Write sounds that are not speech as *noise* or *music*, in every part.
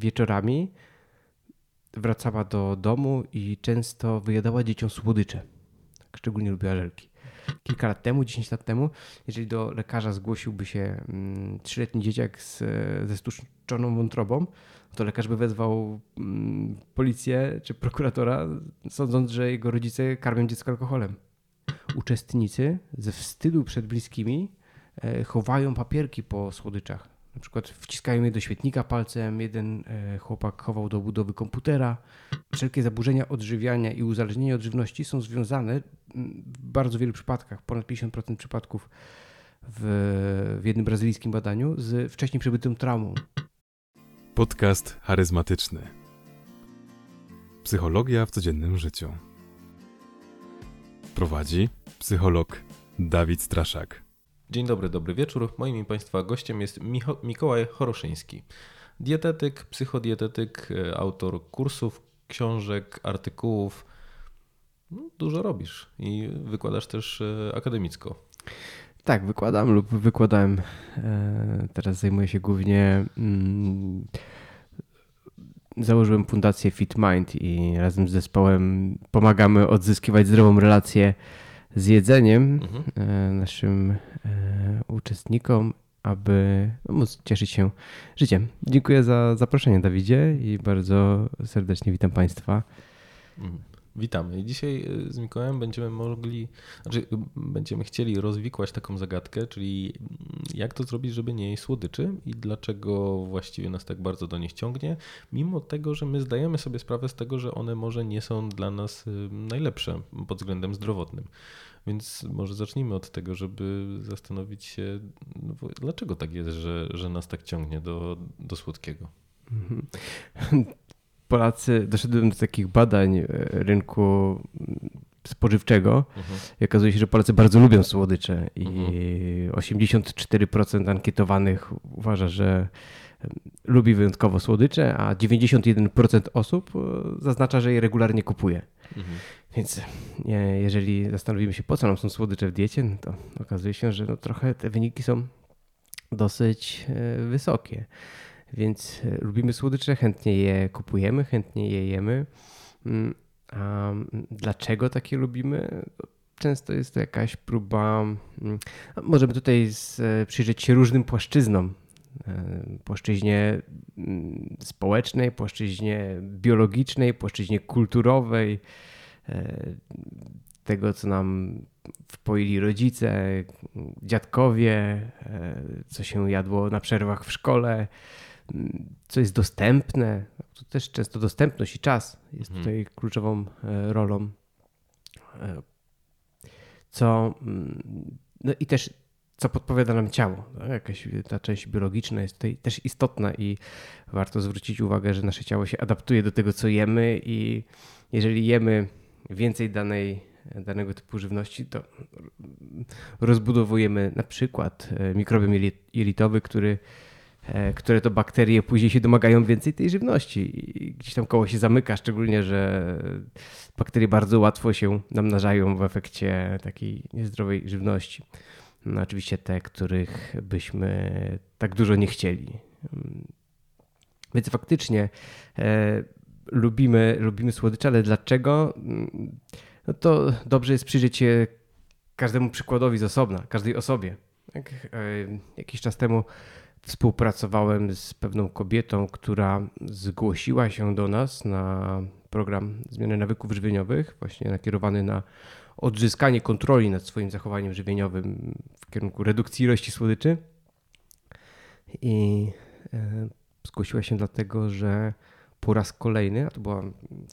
wieczorami wracała do domu i często wyjadała dzieciom słodycze. Tak, szczególnie lubiła żelki. Kilka lat temu, 10 lat temu, jeżeli do lekarza zgłosiłby się mm, trzyletni dzieciak z, ze stłuczoną wątrobą, to lekarz by wezwał mm, policję czy prokuratora, sądząc, że jego rodzice karmią dziecko alkoholem. Uczestnicy ze wstydu przed bliskimi e, chowają papierki po słodyczach. Na przykład wciskają je do świetnika palcem, jeden e, chłopak chował do budowy komputera. Wszelkie zaburzenia odżywiania i uzależnienie od żywności są związane w bardzo wielu przypadkach, ponad 50% przypadków w, w jednym brazylijskim badaniu, z wcześniej przebytą traumą. Podcast charyzmatyczny. Psychologia w codziennym życiu. Prowadzi psycholog Dawid Straszak. Dzień dobry, dobry wieczór. Moim i Państwa gościem jest Micho Mikołaj Choroszyński. Dietetyk, psychodietetyk, e, autor kursów, książek, artykułów. No, dużo robisz i wykładasz też e, akademicko. Tak, wykładam lub wykładałem. E, teraz zajmuję się głównie. Mm, założyłem fundację Fit Mind i razem z zespołem pomagamy odzyskiwać zdrową relację z jedzeniem mhm. E, naszym e, uczestnikom, aby móc cieszyć się życiem. Dziękuję za zaproszenie, Dawidzie, i bardzo serdecznie witam Państwa. Mhm. Witamy. Dzisiaj y, z Mikołajem będziemy mogli, znaczy będziemy chcieli rozwikłać taką zagadkę, czyli mm, jak to zrobić, żeby nie jeść słodyczy i dlaczego właściwie nas tak bardzo do nich ciągnie, mimo tego, że my zdajemy sobie sprawę z tego, że one może nie są dla nas y, najlepsze pod względem zdrowotnym. Więc może zacznijmy od tego, żeby zastanowić się, no dlaczego tak jest, że, że nas tak ciągnie do, do słodkiego. Mhm. Polacy, doszedłem do takich badań e, rynku spożywczego mhm. i okazuje się, że Polacy bardzo lubią słodycze i mhm. 84% ankietowanych uważa, że lubi wyjątkowo słodycze, a 91% osób e, zaznacza, że je regularnie kupuje. Mhm. Więc jeżeli zastanowimy się, po co nam są słodycze w diecie, no to okazuje się, że no trochę te wyniki są dosyć e, wysokie. Więc e, lubimy słodycze, chętnie je kupujemy, chętnie je jemy. Mm, a dlaczego takie lubimy? Często jest to jakaś próba. Mm, możemy tutaj e, przyjrzeć się różnym płaszczyznom. E, płaszczyźnie mm, społecznej, płaszczyźnie biologicznej, płaszczyźnie kulturowej, tego, co nam wpoili rodzice, dziadkowie, co się jadło na przerwach w szkole, co jest dostępne. To też często dostępność i czas jest mhm. tutaj kluczową e, rolą. E, co, mm, no i też co podpowiada nam ciało. No, jakaś ta część biologiczna jest tutaj też istotna i warto zwrócić uwagę, że nasze ciało się adaptuje do tego, co jemy i jeżeli jemy więcej danej, danego typu żywności, to rozbudowujemy na przykład e, mikrobiom jelitowy, który które to bakterie później się domagają więcej tej żywności. I gdzieś tam koło się zamyka, szczególnie, że bakterie bardzo łatwo się namnażają w efekcie takiej niezdrowej żywności. No, oczywiście te, których byśmy tak dużo nie chcieli. Więc faktycznie e, lubimy, lubimy słodycze, ale dlaczego? No to dobrze jest przyjrzeć się każdemu przykładowi z osobna, każdej osobie. Jak, e, jakiś czas temu Współpracowałem z pewną kobietą, która zgłosiła się do nas na program zmiany nawyków żywieniowych, właśnie nakierowany na odzyskanie kontroli nad swoim zachowaniem żywieniowym w kierunku redukcji ilości słodyczy. I e, zgłosiła się dlatego, że po raz kolejny, a to była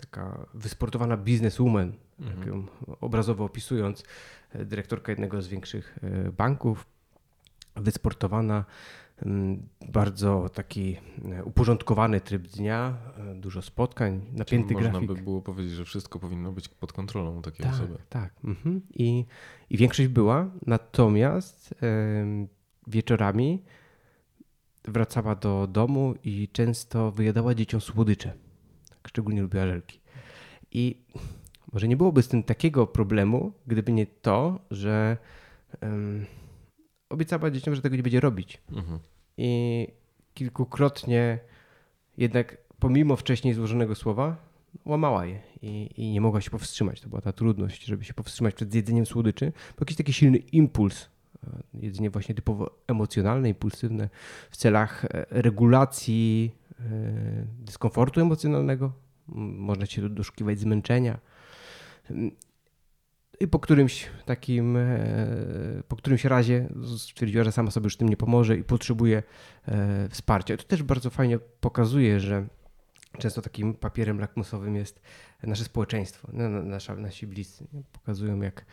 taka wysportowana bizneswoman, mhm. tak ją obrazowo opisując, e, dyrektorka jednego z większych e, banków, wysportowana, bardzo taki e, uporządkowany tryb dnia, e, dużo spotkań, napięty Czyli grafik. Można by było powiedzieć, że wszystko powinno być pod kontrolą takiej tak, osoby. Tak, mhm. I, I większość była, natomiast yy, wieczorami wracała do domu i często wyjadała dzieciom słodycze. Tak, szczególnie lubiła żelki. I może nie byłoby z tym takiego problemu, gdyby nie to, że... Yy, obiecała dzieciom, że tego nie będzie robić. Mhm. I kilkukrotnie jednak pomimo wcześniej złożonego słowa, łamała je i, i, nie mogła się powstrzymać. To była ta trudność, żeby się powstrzymać przed jedzeniem słodyczy. Był jakiś taki silny impuls, e, jedzenie właśnie typowo emocjonalne, impulsywne, w celach e, regulacji e, dyskomfortu emocjonalnego. Można się doszukiwać zmęczenia. I po którymś takim, po którymś razie stwierdziła, że sama sobie już tym nie pomoże i potrzebuje wsparcia. To też bardzo fajnie pokazuje, że często takim papierem lakmusowym jest nasze społeczeństwo, no, no, nasza, nasi bliscy. Pokazują, jak,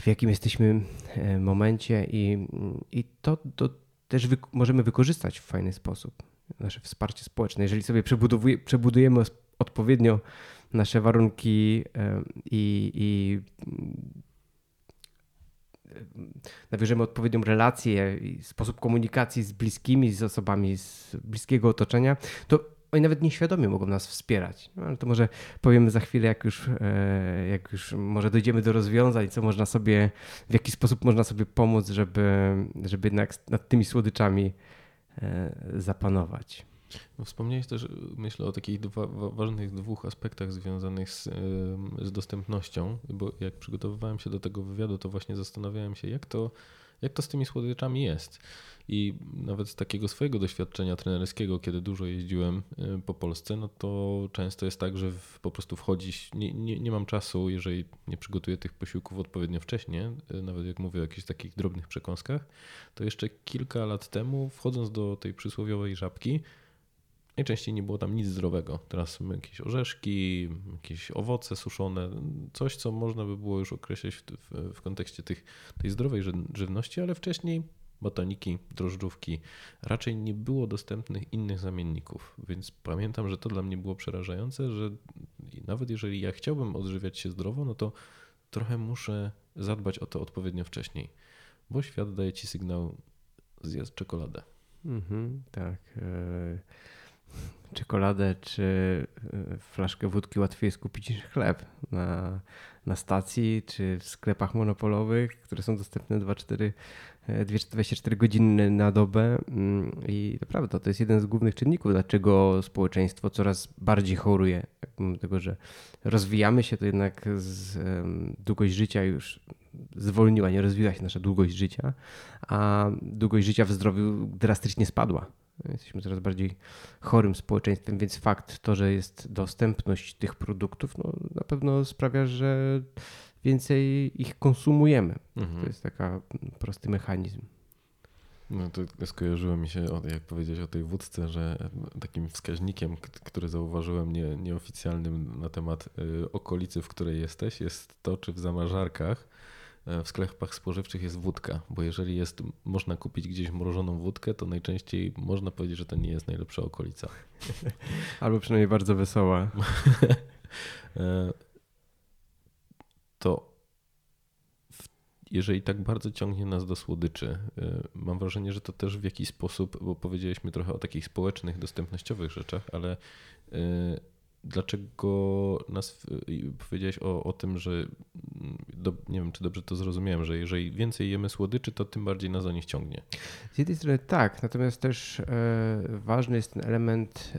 w jakim jesteśmy e, momencie i, i to, to też wy, możemy wykorzystać w fajny sposób. Nasze wsparcie społeczne. Jeżeli sobie przebudujemy odpowiednio nasze warunki e, i, i e, nawiążemy odpowiednią relację i sposób komunikacji z bliskimi, z osobami z bliskiego otoczenia, to oni nawet nieświadomie mogą nas wspierać. No, ale to może powiemy za chwilę, jak już, e, jak już może dojdziemy do rozwiązań, co można sobie, w jaki sposób można sobie pomóc, żeby, żeby jednak nad tymi słodyczami zapanować. No, wspomniałeś też, myślę, o takich dwa, ważnych dwóch aspektach związanych z, z dostępnością, bo jak przygotowywałem się do tego wywiadu, to właśnie zastanawiałem się, jak to, jak to z tymi słodyczami jest. I nawet z takiego swojego doświadczenia trenerskiego, kiedy dużo jeździłem y, po Polsce, no to często jest tak, że po prostu wchodzić, nie, nie, nie mam czasu, jeżeli nie przygotuję tych posiłków odpowiednio wcześnie, y, nawet jak mówię o jakichś takich drobnych przekąskach, to jeszcze kilka lat temu, wchodząc do tej przysłowiowej żabki, najczęściej nie było tam nic zdrowego. Teraz jakieś orzeszki, jakieś owoce suszone, coś, co można by było już określić w, w, w kontekście tych, tej zdrowej żywności, ale wcześniej botaniki, drożdżówki, raczej nie było dostępnych innych zamienników. Więc pamiętam, że to dla mnie było przerażające, że nawet jeżeli ja chciałbym odżywiać się zdrowo, no to trochę muszę zadbać o to odpowiednio wcześniej, bo świat daje ci sygnał zjedz czekoladę. Mhm, tak. E, czekoladę czy e, flaszkę wódki łatwiej jest kupić niż chleb na, na stacji czy w sklepach monopolowych, które są dostępne 2-4 24 godziny na dobę mm, i naprawdę to jest jeden z głównych czynników, dlaczego społeczeństwo coraz bardziej choruje. Mimo tego, że rozwijamy się, to jednak z, długość życia już zwolniła, nie rozwiła się nasza długość życia, a długość życia w zdrowiu drastycznie spadła. Jesteśmy coraz bardziej chorym społeczeństwem, więc fakt to, że jest dostępność tych produktów, no, na pewno sprawia, że więcej ich konsumujemy. Mhm. To jest taki prosty mechanizm. No to skojarzyło mi się, jak powiedzieć o tej wódce, że takim wskaźnikiem, który zauważyłem nie, nieoficjalnym na temat y, okolicy, w której jesteś, jest to, czy w zamarzarkach e, w sklepach spożywczych jest wódka, bo jeżeli jest, można kupić gdzieś mrożoną wódkę, to najczęściej można powiedzieć, że to nie jest najlepsza okolica. *laughs* Albo przynajmniej bardzo wesoła. *laughs* E, to jeżeli tak bardzo ciągnie nas do słodyczy, y, mam wrażenie, że to też w jakiś sposób, bo powiedzieliśmy trochę o takich społecznych, dostępnościowych rzeczach, ale dlaczego nas powiedziałeś o, o tym, że mm, do, nie wiem, czy dobrze to zrozumiałem, że jeżeli więcej jemy słodyczy, to tym bardziej nas o nich ciągnie. Z jednej strony tak, natomiast też e, ważny jest ten element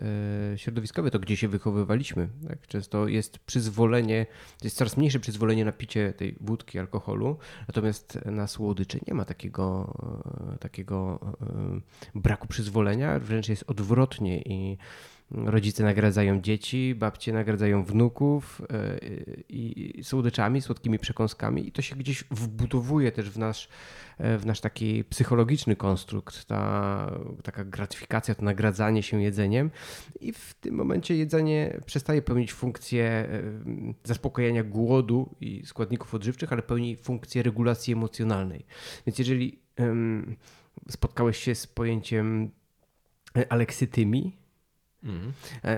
e, środowiskowy, to gdzie się wychowywaliśmy. Tak? Często jest przyzwolenie, jest coraz mniejsze przyzwolenie na picie tej wódki, alkoholu, natomiast na słodycze nie ma takiego, e, takiego braku przyzwolenia, wręcz jest odwrotnie i rodzice nagradzają dzieci, babcie nagradzają wnuków e, i słodyczami, słodkimi przekąskami i to się gdzieś wbudowuje też w nasz, e, w nasz taki psychologiczny konstrukt, ta taka gratyfikacja, to nagradzanie się jedzeniem i w tym momencie jedzenie przestaje pełnić funkcję e, zaspokojenia głodu i składników odżywczych, ale pełni funkcję regulacji emocjonalnej. Więc jeżeli spotkałeś się z pojęciem aleksytymii, Mhm.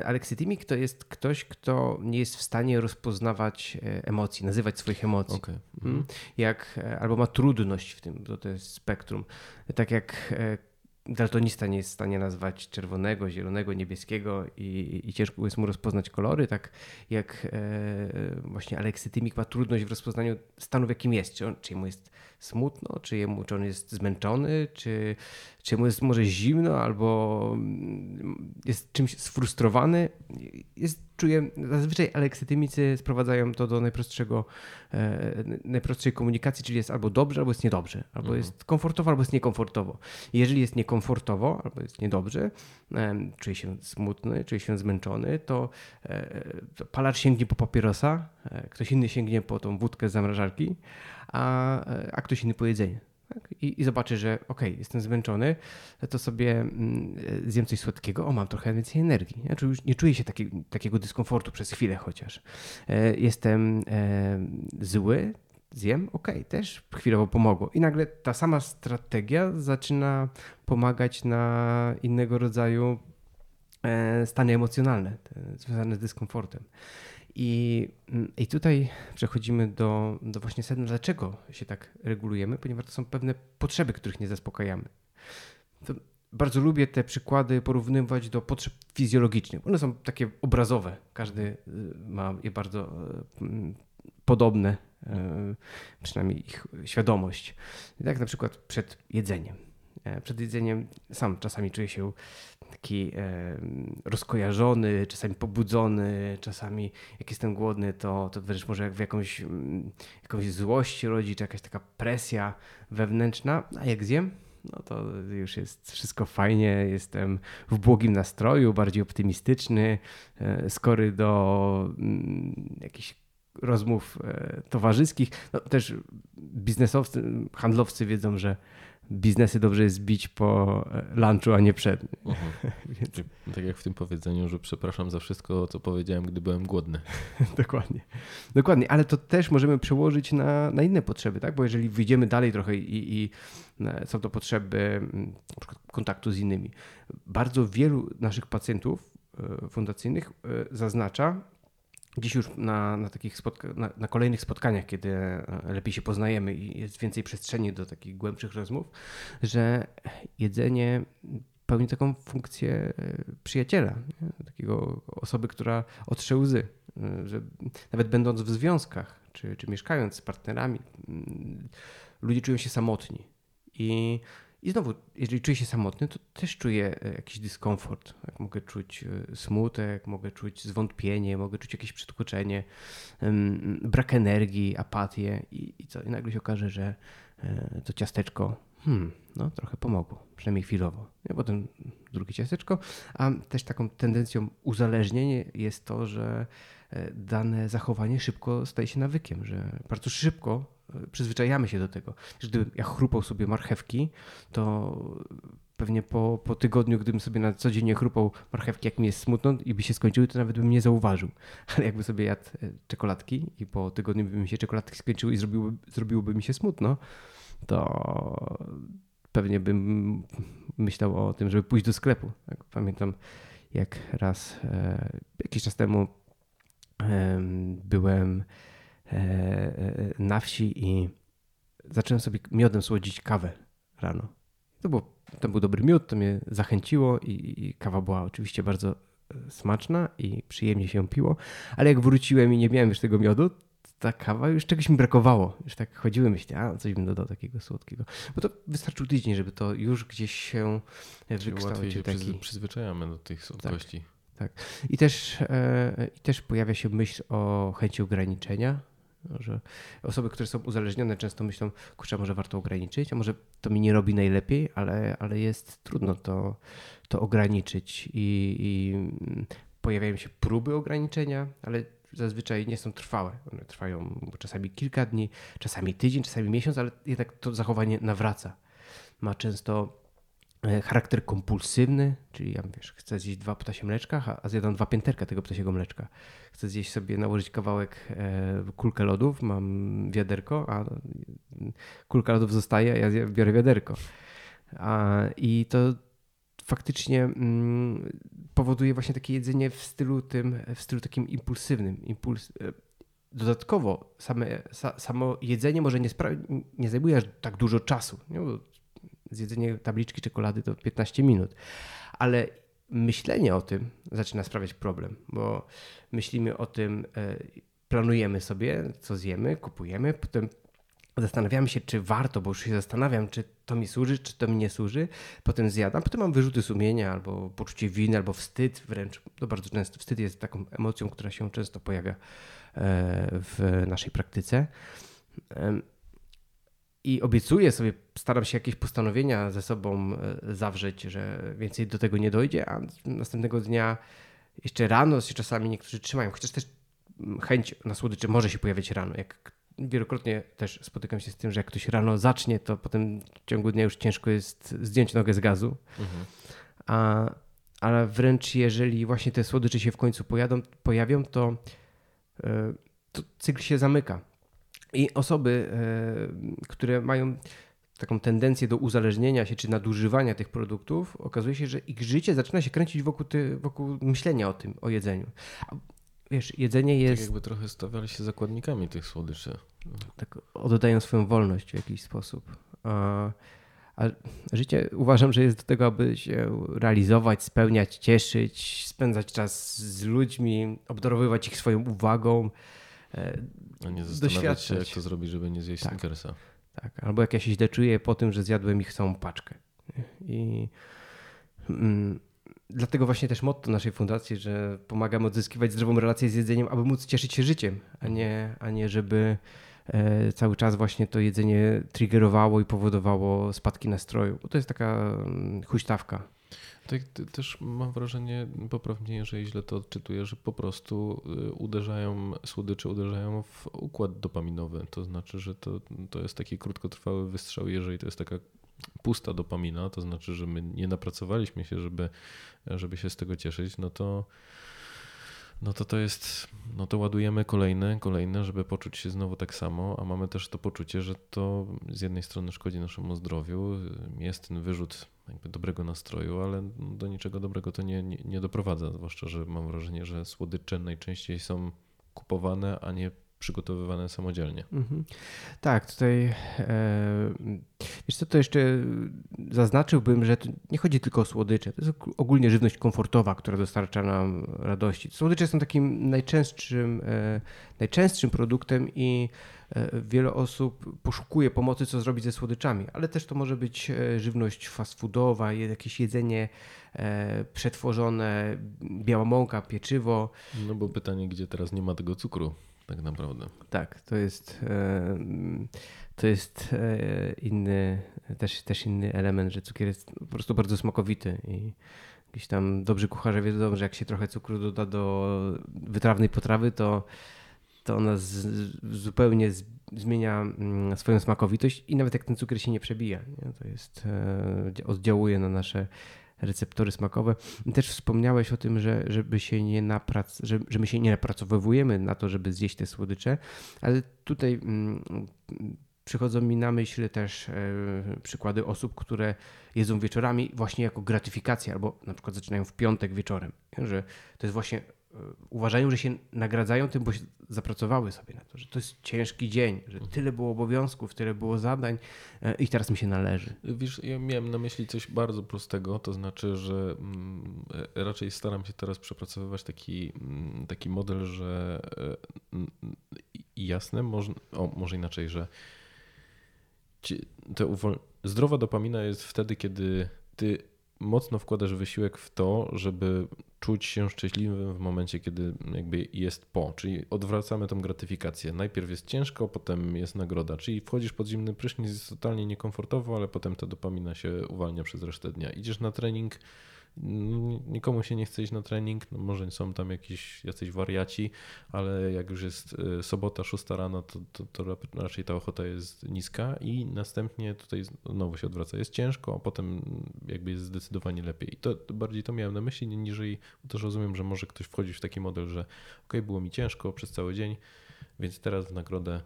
Aleksytymik to jest ktoś, kto nie jest w stanie rozpoznawać e, emocji, nazywać swoich emocji. Okay. Mhm. Jak, e, albo ma trudność w tym, to, to jest spektrum. Tak jak daltonista nie jest w stanie nazwać czerwonego, zielonego, niebieskiego i, i ciężko jest mu rozpoznać kolory, tak jak e, właśnie aleksytymik ma trudność w rozpoznaniu stanu, w jakim jest. Czy, on, czy jest smutno, czy, jemu, czy on jest zmęczony, czy, czy mu jest może zimno, albo mm, jest czymś sfrustrowany. Jest, czuję, zazwyczaj aleksytymicy sprowadzają to do najprostszego, e, najprostszej komunikacji, czyli jest albo dobrze, albo jest niedobrze, albo mhm. jest komfortowo, albo jest niekomfortowo. Jeżeli jest niekomfortowo, albo jest niedobrze, e, czuje się smutny, czuje się zmęczony, to, e, to palacz sięgnie po papierosa, e, ktoś inny sięgnie po tą wódkę z zamrażarki, a, a ktoś inny po jedzenie. Tak? I, I zobaczy, że ok, jestem zmęczony, to sobie mm, zjem coś słodkiego, o mam trochę więcej energii. Ja już nie czuję się taki, takiego dyskomfortu przez chwilę chociaż. E, jestem e, zły, zjem, ok, też chwilowo pomogło. I nagle ta sama strategia zaczyna pomagać na innego rodzaju e, stany emocjonalne, związane z dyskomfortem. I, mm, I tutaj przechodzimy do, do właśnie sedna, dlaczego się tak regulujemy, ponieważ to są pewne potrzeby, których nie zaspokajamy. To bardzo lubię te przykłady porównywać do potrzeb fizjologicznych. One są takie obrazowe. Każdy y, ma je bardzo y, mm, podobne, y, przynajmniej ich świadomość. Tak na przykład przed jedzeniem. E, przed jedzeniem sam czasami czuję się taki e, rozkojarzony, czasami pobudzony, czasami jak jestem głodny, to, to wręcz może jak w jakąś, mm, jakąś złość rodzi, czy jakaś taka presja wewnętrzna, a jak zjem, no to już jest wszystko fajnie, jestem w błogim nastroju, bardziej optymistyczny, e, skory do mm, jakichś rozmów towarzyskich. No, też biznesowcy, handlowcy wiedzą, że biznesy dobrze jest bić po e, lunchu, a nie przed. Mhm. *laughs* Więc... Tak jak w tym powiedzeniu, że przepraszam za wszystko, co powiedziałem, gdy byłem głodny. *laughs* Dokładnie. Dokładnie, ale to też możemy przełożyć na, na inne potrzeby, tak? Bo jeżeli wyjdziemy dalej trochę i, i e, są to potrzeby kontaktu z innymi. Bardzo wielu naszych pacjentów e, fundacyjnych zaznacza, Dziś już na, na takich spotka- na, na, kolejnych spotkaniach, kiedy e, lepiej się poznajemy i jest więcej przestrzeni do takich głębszych rozmów, że jedzenie pełni taką funkcję e, przyjaciela, nie? takiego osoby, która otrze łzy. E, że nawet będąc w związkach, czy, czy mieszkając z partnerami, ludzie czują się samotni. I i znowu, jeżeli czuję się samotny, to też czuję e, jakiś dyskomfort. Jak mogę czuć e, smutek, mogę czuć zwątpienie, mogę czuć jakieś przytłoczenie, brak energii, apatię i, i co? I nagle się okaże, że e, to ciasteczko hmm, no, trochę pomogło, przynajmniej chwilowo. Ja potem drugie ciasteczko, a też taką tendencją uzależnienia jest to, że dane zachowanie szybko staje się nawykiem, że bardzo szybko przyzwyczajamy się do tego. Gdybym ja chrupał sobie marchewki, to pewnie po, po tygodniu, gdybym sobie na co dzień chrupał marchewki, jak mi jest smutno i by się skończyły, to nawet bym nie zauważył. *laughs* Ale jakby sobie jadł e, czekoladki i po tygodniu by mi się czekoladki skończyły i zrobiłoby, zrobiłoby mi się smutno, to pewnie bym myślał o tym, żeby pójść do sklepu. Tak, pamiętam, jak raz e, jakiś czas temu byłem na wsi i zacząłem sobie miodem słodzić kawę rano. To, było, to był dobry miód, to mnie zachęciło i, i kawa była oczywiście bardzo e, smaczna i przyjemnie się piło, ale jak wróciłem i nie miałem już tego miodu, ta kawa już czegoś mi brakowało. Już tak chodziłem, myślę, a coś bym dodał takiego słodkiego. Bo to wystarczył tydzień, żeby to już gdzieś się wykształcił. Taki... przyzwyczajamy do tych słodkości. Tak, tak. I, też, e, I też pojawia się myśl o chęci ograniczenia że osoby, które są uzależnione, często myślą, kurczę, może warto ograniczyć, a może to mi nie robi najlepiej, ale, ale jest trudno to, to ograniczyć i, i pojawiają się próby ograniczenia, ale zazwyczaj nie są trwałe. One trwają czasami kilka dni, czasami tydzień, czasami miesiąc, ale jednak to zachowanie nawraca. Ma często charakter kompulsywny, czyli ja wiesz, chcę zjeść dwa ptasie mleczka, a zjadam dwa pięterka tego ptasiego mleczka. Chcę zjeść sobie, nałożyć kawałek e, kulkę lodów, mam wiaderko, a kulka lodów zostaje, a ja biorę wiaderko. A, I to faktycznie mm, powoduje właśnie takie jedzenie w stylu tym, w stylu takim impulsywnym. Impuls, e, dodatkowo same, sa, samo jedzenie może nie, nie zajmuje tak dużo czasu. Nie? Zjedzenie tabliczki czekolady to 15 minut. Ale myślenie o tym zaczyna sprawiać problem, bo myślimy o tym, e, planujemy sobie, co zjemy, kupujemy, potem zastanawiamy się, czy warto, bo już się zastanawiam, czy to mi służy, czy to mi nie służy. Potem zjadam, potem mam wyrzuty sumienia, albo poczucie winy, albo wstyd wręcz. To bardzo często wstyd jest taką emocją, która się często pojawia e, w naszej praktyce. I obiecuję sobie, staram się jakieś postanowienia ze sobą e, zawrzeć, że więcej do tego nie dojdzie, a następnego dnia jeszcze rano się czasami niektórzy trzymają, chociaż też chęć na słodycze może się pojawiać rano. Jak wielokrotnie też spotykam się z tym, że jak ktoś rano zacznie, to potem w ciągu dnia już ciężko jest zdjąć nogę z gazu. Mhm. A, ale wręcz jeżeli właśnie te słodycze się w końcu pojadą, pojawią, to, e, to cykl się zamyka. I osoby, e, które mają taką tendencję do uzależnienia się czy nadużywania tych produktów, okazuje się, że ich życie zaczyna się kręcić wokół, ty, wokół myślenia o tym, o jedzeniu wiesz, jedzenie tak jest... Tak jakby trochę stawiali się zakładnikami tych słodyczy. Tak oddają swoją wolność w jakiś sposób. A, a życie uważam, że jest do tego, aby się realizować, spełniać, cieszyć, spędzać czas z ludźmi, obdarowywać ich swoją uwagą. E, a nie zastanawiać się, jak to zrobić, żeby nie zjeść tak. Snickersa. Tak, albo jak ja się źle czuję po tym, że zjadłem ich całą paczkę. I... Mm, Dlatego właśnie też motto naszej fundacji, że pomagamy odzyskiwać zdrową relację z jedzeniem, aby móc cieszyć się życiem, a nie, a nie żeby e, cały czas właśnie to jedzenie triggerowało i powodowało spadki nastroju, bo to jest taka mm, huśtawka. Tak, też mam wrażenie, poprawnie, jeżeli źle to odczytuję, że po prostu y, uderzają, słodycze uderzają w układ dopaminowy. To znaczy, że to, to jest taki krótkotrwały wystrzał, jeżeli to jest taka pusta dopamina, to znaczy, że my nie napracowaliśmy się, żeby, żeby się z tego cieszyć, no to no to to jest, no to ładujemy kolejne, kolejne, żeby poczuć się znowu tak samo, a mamy też to poczucie, że to z jednej strony szkodzi naszemu zdrowiu, jest ten wyrzut jakby dobrego nastroju, ale do niczego dobrego to nie, nie, nie doprowadza, zwłaszcza, że mam wrażenie, że słodycze najczęściej są kupowane, a nie przygotowywane samodzielnie. Mhm. Tak, tutaj e, wiesz co, to jeszcze zaznaczyłbym, że nie chodzi tylko o słodycze, to jest ogólnie żywność komfortowa, która dostarcza nam radości. Słodycze są takim najczęstszym, e, najczęstszym produktem i e, wiele osób poszukuje pomocy, co zrobić ze słodyczami, ale też to może być żywność fast foodowa, jakieś jedzenie przetworzone, biała mąka, pieczywo. No bo pytanie, gdzie teraz nie ma tego cukru? Tak naprawdę. Tak, to jest, e, to jest e, inny, też, też inny element, że cukier jest po prostu bardzo smakowity i gdzieś tam dobrzy kucharze wiedzą, że jak się trochę cukru doda do wytrawnej potrawy, to, to ona z, zupełnie z, zmienia mm, swoją smakowitość i nawet jak ten cukier się nie przebija, nie? to jest, e, oddziałuje na nasze receptory smakowe. Też wspomniałeś o tym, że, żeby się nie naprac, że, że my się nie napracowujemy na to, żeby zjeść te słodycze, ale tutaj mm, przychodzą mi na myśl też e, przykłady osób, które jedzą wieczorami właśnie jako gratyfikację, albo na przykład zaczynają w piątek wieczorem, że to jest właśnie uważają, że się nagradzają tym, bo zapracowały sobie na to, że to jest ciężki dzień, że mhm. tyle było obowiązków, tyle było zadań e, i teraz mi się należy. Wiesz, ja miałem na myśli coś bardzo prostego, to znaczy, że mm, raczej staram się teraz przepracowywać taki, mm, taki model, że jasne, może, o, może inaczej, że zdrowa dopamina jest wtedy, kiedy ty mocno wkładasz wysiłek w to, żeby czuć się szczęśliwym w momencie, kiedy jakby jest po, czyli odwracamy tą gratyfikację. Najpierw jest ciężko, potem jest nagroda, czyli wchodzisz pod zimny prysznic, jest totalnie niekomfortowo, ale potem ta dopamina się uwalnia przez resztę dnia. Idziesz na trening, Nikomu się nie chce iść na trening, no może są tam jakieś jacyś wariaci, ale jak już jest y, sobota, 6 rano, to, to, to, raczej ta ochota jest niska i następnie tutaj znowu się odwraca. Jest ciężko, a potem jakby jest zdecydowanie lepiej. I to, to bardziej to miałem na myśli, niżeli też rozumiem, że może ktoś wchodzić w taki model, że ok, było mi ciężko przez cały dzień, więc teraz w nagrodę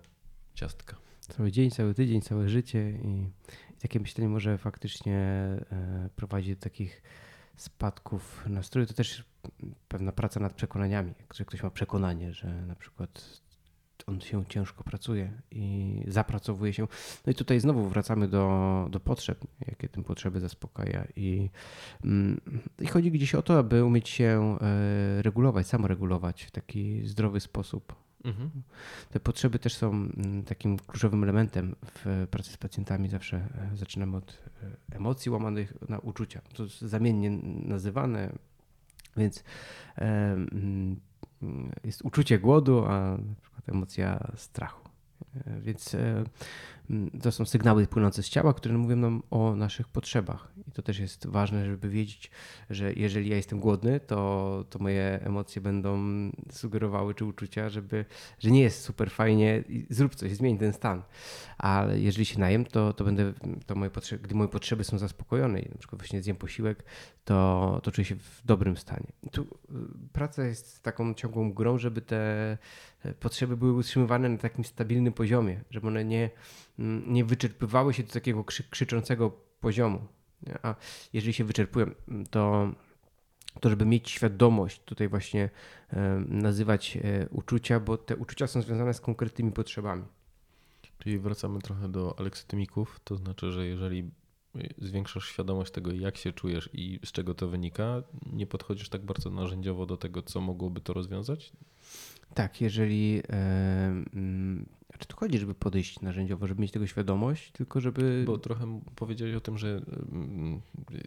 ciastka. Cały dzień, cały tydzień, całe życie i, i takie myślenie może faktycznie e, prowadzi do takich spadków nastroju, to też pewna praca nad przekonaniami. Że ktoś ma przekonanie, że na przykład on się ciężko pracuje i zapracowuje się. No i tutaj znowu wracamy do, do potrzeb, jakie tym potrzeby zaspokaja. I, mm, I chodzi gdzieś o to, aby umieć się e, regulować, samoregulować w taki zdrowy sposób. Mhm. Te potrzeby też są mm, takim kluczowym elementem w pracy z pacjentami. Zawsze e, zaczynamy od e, emocji łamanych na uczucia. To jest zamiennie nazywane, więc mm, jest uczucie głodu, a na przykład emocja strachu. E, więc to są sygnały płynące z ciała, które mówią nam o naszych potrzebach. I to też jest ważne, żeby wiedzieć, że jeżeli ja jestem głodny, to, to moje emocje będą sugerowały, czy uczucia, żeby, że nie jest super fajnie zrób coś, zmień ten stan. Ale jeżeli się najem, to, to będę, to moje potrzeby, gdy moje potrzeby są zaspokojone na przykład właśnie zjem posiłek, to, to czuję się w dobrym stanie. Tu y, praca jest taką ciągłą grą, żeby te potrzeby były utrzymywane na takim stabilnym poziomie, żeby one nie, nie wyczerpywały się do takiego krzy, krzyczącego poziomu. A jeżeli się wyczerpują, to, to żeby mieć świadomość, tutaj właśnie nazywać e, uczucia, bo te uczucia są związane z konkretnymi potrzebami. Czyli wracamy trochę do aleksytymików, to znaczy, że jeżeli zwiększasz świadomość tego, jak się czujesz i z czego to wynika, nie podchodzisz tak bardzo narzędziowo do tego, co mogłoby to rozwiązać? Tak, jeżeli. Czy tu chodzi, żeby podejść narzędziowo, żeby mieć tego świadomość, tylko żeby. Bo trochę powiedziałeś o tym, że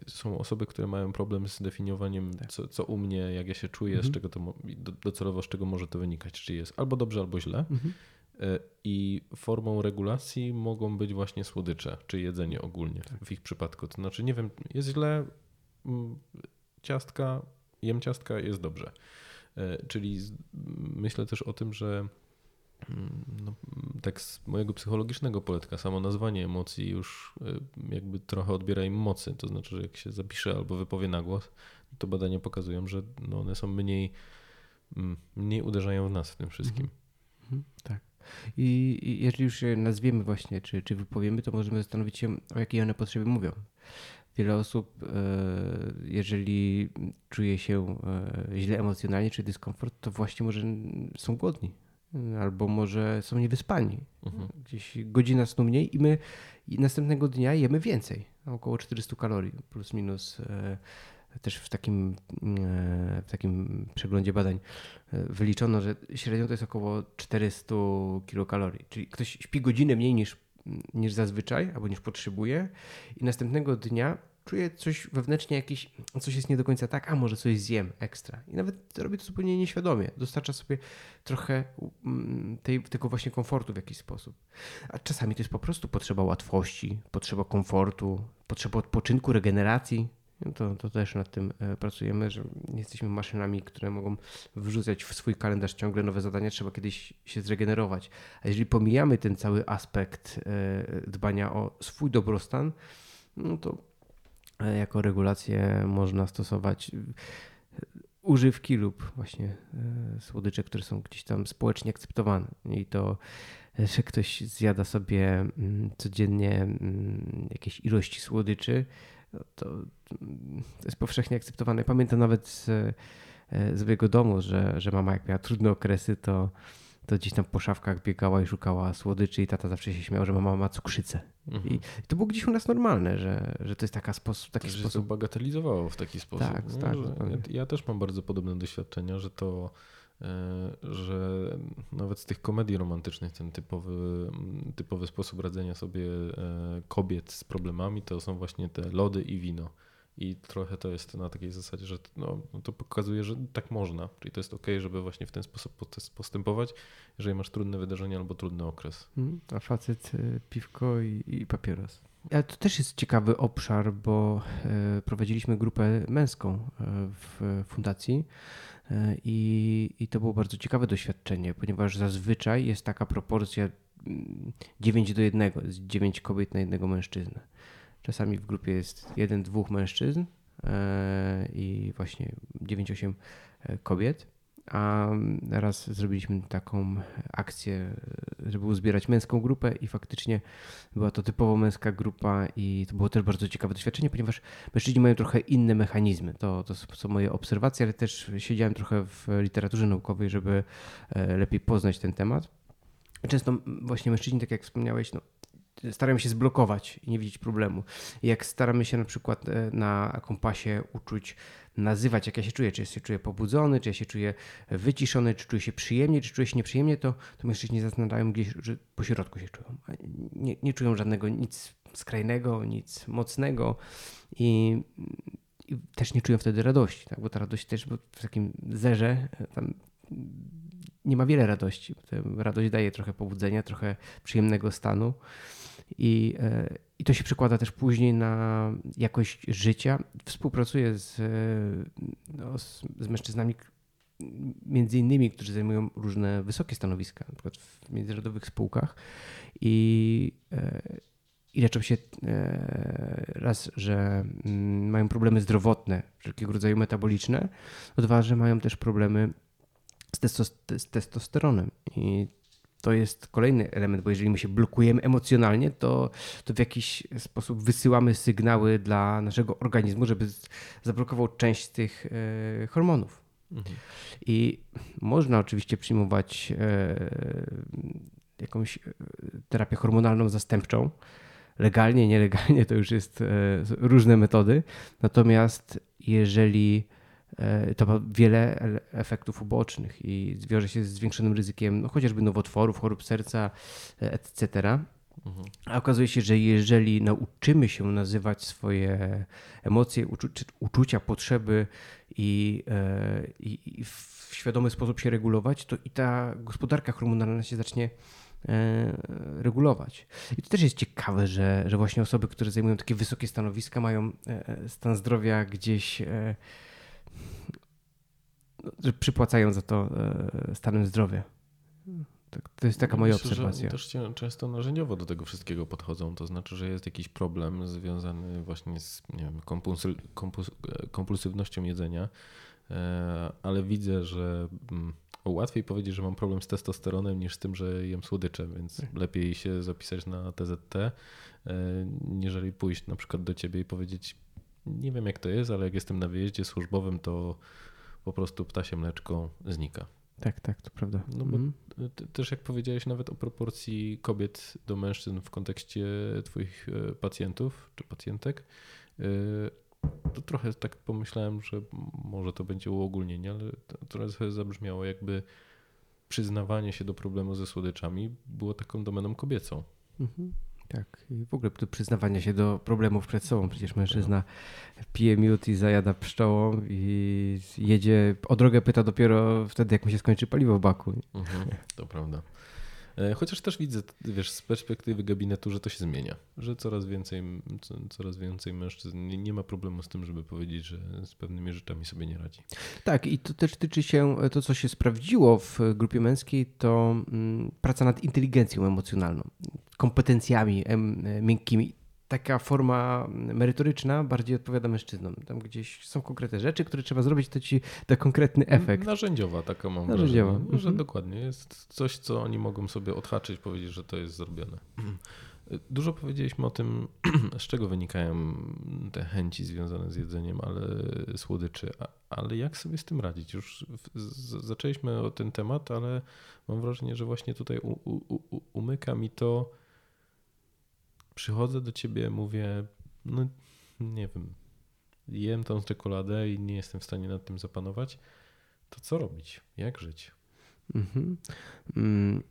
są osoby, które mają problem z definiowaniem, tak. co, co, u mnie, jak ja się czuję, mhm. z czego to docelowo, z czego może to wynikać, czy jest albo dobrze, albo źle. Mhm. E, I formą regulacji mogą być właśnie słodycze, czy jedzenie ogólnie tak. w ich przypadku. To znaczy, nie wiem, jest źle, ciastka, jem ciastka, jest dobrze. E, czyli myślę też o tym, że mm, no, tak z mojego psychologicznego poletka, samo nazwanie emocji już e, jakby trochę odbiera im mocy. To znaczy, że jak się zapisze albo wypowie na głos, to badania pokazują, że no one są mniej, mm, mniej uderzają w nas w tym wszystkim. Mhm. Mhm. Tak. I, jeżeli już je nazwiemy właśnie, czy, czy wypowiemy, to możemy zastanowić się, o jakiej one potrzeby mówią. Wiele osób, e, jeżeli czuje się e, źle emocjonalnie czy dyskomfort, to właśnie może są głodni albo może są niewyspani. Mhm. Gdzieś godzina snu mniej i my następnego dnia jemy więcej, około 400 kalorii plus minus. E, też w takim, w takim przeglądzie badań wyliczono, że średnio to jest około 400 kilokalorii. Czyli ktoś śpi godzinę mniej niż, niż zazwyczaj albo niż potrzebuje i następnego dnia czuję coś wewnętrznie, jakieś, coś jest nie do końca tak, a może coś zjem ekstra. I nawet robię to zupełnie nieświadomie. Dostarcza sobie trochę mm, tej, tego właśnie komfortu w jakiś sposób. A czasami to jest po prostu potrzeba łatwości, potrzeba komfortu, potrzeba odpoczynku, regeneracji. To, to też nad tym e, pracujemy, że nie jesteśmy maszynami, które mogą wrzucać w swój kalendarz ciągle nowe zadania, trzeba kiedyś się zregenerować. A jeżeli pomijamy ten cały aspekt e, dbania o swój dobrostan, no to jako regulację można stosować e, używki lub właśnie e, słodycze, które są gdzieś tam społecznie akceptowane. I to, że ktoś zjada sobie mm, codziennie mm, jakieś ilości słodyczy, no to jest powszechnie akceptowane. Pamiętam nawet z, z mojego domu, że, że mama jak miała trudne okresy, to to gdzieś tam po szafkach biegała i szukała słodyczy i tata zawsze się śmiał, że mama ma cukrzycę. Mhm. I to było gdzieś u nas normalne, że, że to jest taka sposób, taki że sposób. to bagatelizowało w taki sposób. Tak, no, tak. Ja, ja, też mam bardzo podobne doświadczenia, że to e, że nawet z tych komedii romantycznych ten typowy, typowy sposób radzenia sobie e, kobiet z problemami to są właśnie te lody i wino. I trochę to jest na takiej zasadzie, że no, to pokazuje, że tak można. Czyli to jest ok, żeby właśnie w ten sposób postępować, jeżeli masz trudne wydarzenie albo trudny okres. Mhm. A facet y, piwko i, i papieros. Ale to też jest ciekawy obszar, bo y, prowadziliśmy grupę męską y, w fundacji i, i to było bardzo ciekawe doświadczenie, ponieważ zazwyczaj jest taka proporcja 9 mm, do 1, 9 kobiet na jednego mężczyznę. Czasami w grupie jest jeden, dwóch mężczyzn e, i właśnie 9-8 e, kobiet. A raz zrobiliśmy taką akcję, żeby uzbierać męską grupę i faktycznie była to typowo męska grupa i to było też bardzo ciekawe doświadczenie, ponieważ mężczyźni mają trochę inne mechanizmy. To, to są moje obserwacje, ale też siedziałem trochę w literaturze naukowej, żeby e, lepiej poznać ten temat. często właśnie mężczyźni, tak jak wspomniałeś, no, starają się zblokować i nie widzieć problemu. Jak staramy się na przykład e, na kompasie uczuć, nazywać jak ja się czuję, czy ja się czuję pobudzony, czy ja się czuję wyciszony, czy czuję się przyjemnie, czy czuję się nieprzyjemnie, to, to mężczyźni zastanawiają gdzieś, że po środku się czują. Nie, nie czują żadnego nic skrajnego, nic mocnego i, i też nie czują wtedy radości, tak? bo ta radość też w takim zerze e, tam nie ma wiele radości. Radość daje trochę pobudzenia, trochę przyjemnego stanu. I, e, I to się przekłada też później na jakość życia. Współpracuję z, e, no, z, z mężczyznami, między innymi, którzy zajmują różne wysokie stanowiska, na przykład w międzynarodowych spółkach i, e, i leczą się raz, że mm, mają problemy zdrowotne, wszelkiego rodzaju metaboliczne, dwa, że mają też problemy z, testosteronem. I to jest kolejny element, bo jeżeli my się blokujemy emocjonalnie, to, to w jakiś sposób wysyłamy sygnały dla naszego organizmu, żeby zablokował część tych e, hormonów. Mhm. I można oczywiście przyjmować e, jakąś e, terapię hormonalną zastępczą. Legalnie, nielegalnie to już jest różne metody. Natomiast jeżeli to ma wiele efektów ubocznych i wiąże się z zwiększonym ryzykiem no, chociażby nowotworów, chorób serca, e, etc. Mhm. A okazuje się, że jeżeli nauczymy się nazywać swoje emocje, uczu uczucia, potrzeby i, e, i, i, w świadomy sposób się regulować, to i ta gospodarka hormonalna się zacznie regulować. I to też jest ciekawe, że, że właśnie osoby, które zajmują takie wysokie stanowiska, mają stan zdrowia gdzieś że przypłacają za to e, stanem zdrowia. Tak, to jest taka moja Myślę, obserwacja. Też często narzędziowo do tego wszystkiego podchodzą. To znaczy, że jest jakiś problem związany właśnie z nie wiem, kompulsy, kompuls, kompulsywnością jedzenia, e, ale widzę, że mm, łatwiej powiedzieć, że mam problem z testosteronem niż z tym, że jem słodycze, więc tak. lepiej się zapisać na TZT, e, niżeli pójść na przykład do ciebie i powiedzieć, nie wiem jak to jest, ale jak jestem na wyjeździe służbowym, to po prostu ptasie mleczko znika. Tak, tak, to prawda. No bo mm. też jak powiedziałeś nawet o proporcji kobiet do mężczyzn w kontekście twoich e, pacjentów czy pacjentek, e, to trochę tak pomyślałem, że może to będzie uogólnienie, ale to trochę zabrzmiało jakby przyznawanie się do problemu ze słodyczami było taką domeną kobiecą. Mhm. Tak, i w ogóle do przyznawania się do problemów przed sobą. Przecież mężczyzna pije miód i zajada pszczołą i jedzie, o drogę pyta dopiero wtedy, jak mu się skończy paliwo w baku. Mhm, to prawda. E, chociaż też widzę, wiesz, z perspektywy gabinetu, że to się zmienia, że coraz więcej, coraz więcej mężczyzn nie ma problemu z tym, żeby powiedzieć, że z pewnymi rzeczami sobie nie radzi. Tak, i to też tyczy się, to co się sprawdziło w grupie męskiej, to mm, praca nad inteligencją emocjonalną, kompetencjami miękkimi taka forma merytoryczna bardziej odpowiada mężczyznom. Tam gdzieś są konkretne rzeczy, które trzeba zrobić, to ci da konkretny efekt. Narzędziowa taka mam Narzędziowa. wrażenie, mhm. że dokładnie jest coś, co oni mogą sobie odhaczyć, powiedzieć, że to jest zrobione. *clears throat* Dużo powiedzieliśmy o tym, *clears throat* z czego wynikają te chęci związane z jedzeniem, ale słodyczy. Ale jak sobie z tym radzić? Już zaczęliśmy o ten temat, ale mam wrażenie, że właśnie tutaj u, u, u, umyka mi to, przychodzę do ciebie, mówię, no nie wiem, jem tą czekoladę i nie jestem w stanie nad tym zapanować, to co robić? Jak żyć? Mhm. Mm.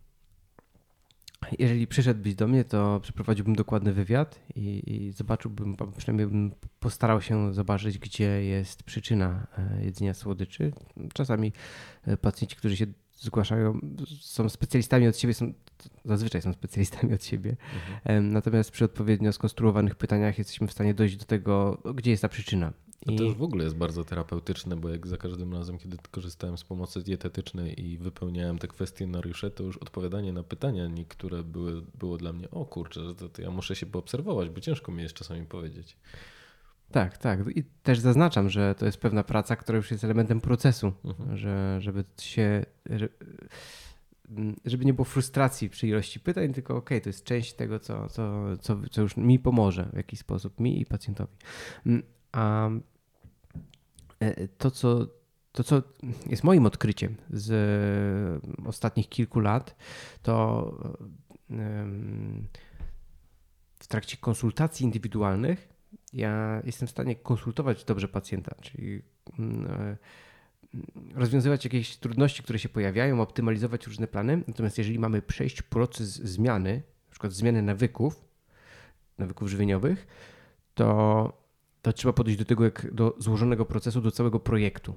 Jeżeli przyszedłbyś do mnie, to przeprowadziłbym dokładny wywiad i, i, zobaczyłbym, przynajmniej bym postarał się zobaczyć, gdzie jest przyczyna e, jedzenia słodyczy. Czasami e, pacjenci, którzy się zgłaszają, są specjalistami od siebie, są, zazwyczaj są specjalistami od siebie. Mhm. Natomiast przy odpowiednio skonstruowanych pytaniach jesteśmy w stanie dojść do tego, gdzie jest ta przyczyna. I... To też w ogóle jest bardzo terapeutyczne, bo jak za każdym razem, kiedy korzystałem z pomocy dietetycznej i wypełniałem te kwestionariusze, to już odpowiadanie na pytania niektóre były, było dla mnie, o kurczę, to, to ja muszę się poobserwować, bo ciężko mi jest czasami powiedzieć. Tak, tak. I też zaznaczam, że to jest pewna praca, która już jest elementem procesu, mhm. że żeby się. Żeby nie było frustracji przy ilości pytań, tylko ok, to jest część tego, co, co, co, co już mi pomoże w jakiś sposób, mi i pacjentowi. A e, to, co to, co jest moim odkryciem z ostatnich kilku lat, to w trakcie konsultacji indywidualnych ja jestem w stanie konsultować dobrze pacjenta, czyli mm, e, rozwiązywać jakieś trudności, które się pojawiają, optymalizować różne plany. Natomiast jeżeli mamy przejść proces zmiany, na przykład zmiany nawyków, nawyków żywieniowych, to, to trzeba podejść do tego jak do złożonego procesu, do całego projektu.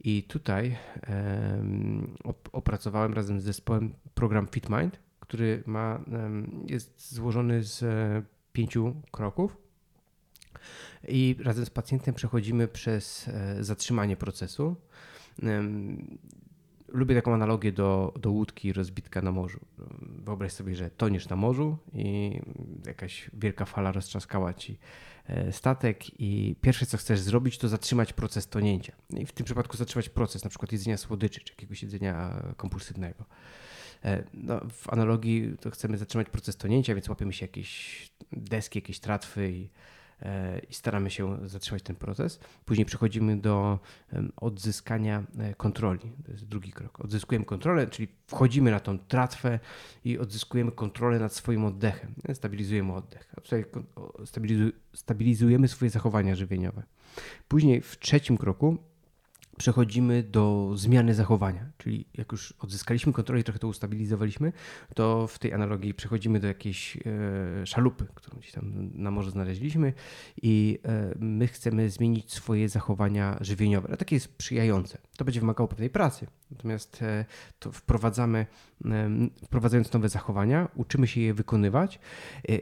I tutaj um, opracowałem razem z zespołem program FitMind, który ma, um, jest złożony z e, pięciu kroków. I razem z pacjentem przechodzimy przez e, zatrzymanie procesu. Lubię taką analogię do, do łódki rozbitka na morzu. Wyobraź sobie, że toniesz na morzu i jakaś wielka fala roztrzaskała ci e, statek i pierwsze co chcesz zrobić to zatrzymać proces tonięcia. I w tym przypadku zatrzymać proces na przykład jedzenia słodyczy czy jakiegoś jedzenia kompulsywnego. E, no, w analogii to chcemy zatrzymać proces tonięcia, więc łapiemy się jakieś deski, jakieś tratwy i i staramy się zatrzymać ten proces. Później przechodzimy do odzyskania e, kontroli. To jest drugi krok. Odzyskujemy kontrolę, czyli wchodzimy na tą tratwę i odzyskujemy kontrolę nad swoim oddechem. Stabilizujemy oddech. Stabilizujemy swoje zachowania żywieniowe. Później w trzecim kroku przechodzimy do zmiany zachowania, czyli jak już odzyskaliśmy kontrolę i trochę to ustabilizowaliśmy, to w tej analogii przechodzimy do jakiejś e, szalupy, którą gdzieś tam na morzu znaleźliśmy i e, my chcemy zmienić swoje zachowania żywieniowe, no takie sprzyjające. To będzie wymagało pewnej pracy, natomiast e, to wprowadzamy, wprowadzając nowe zachowania, uczymy się je wykonywać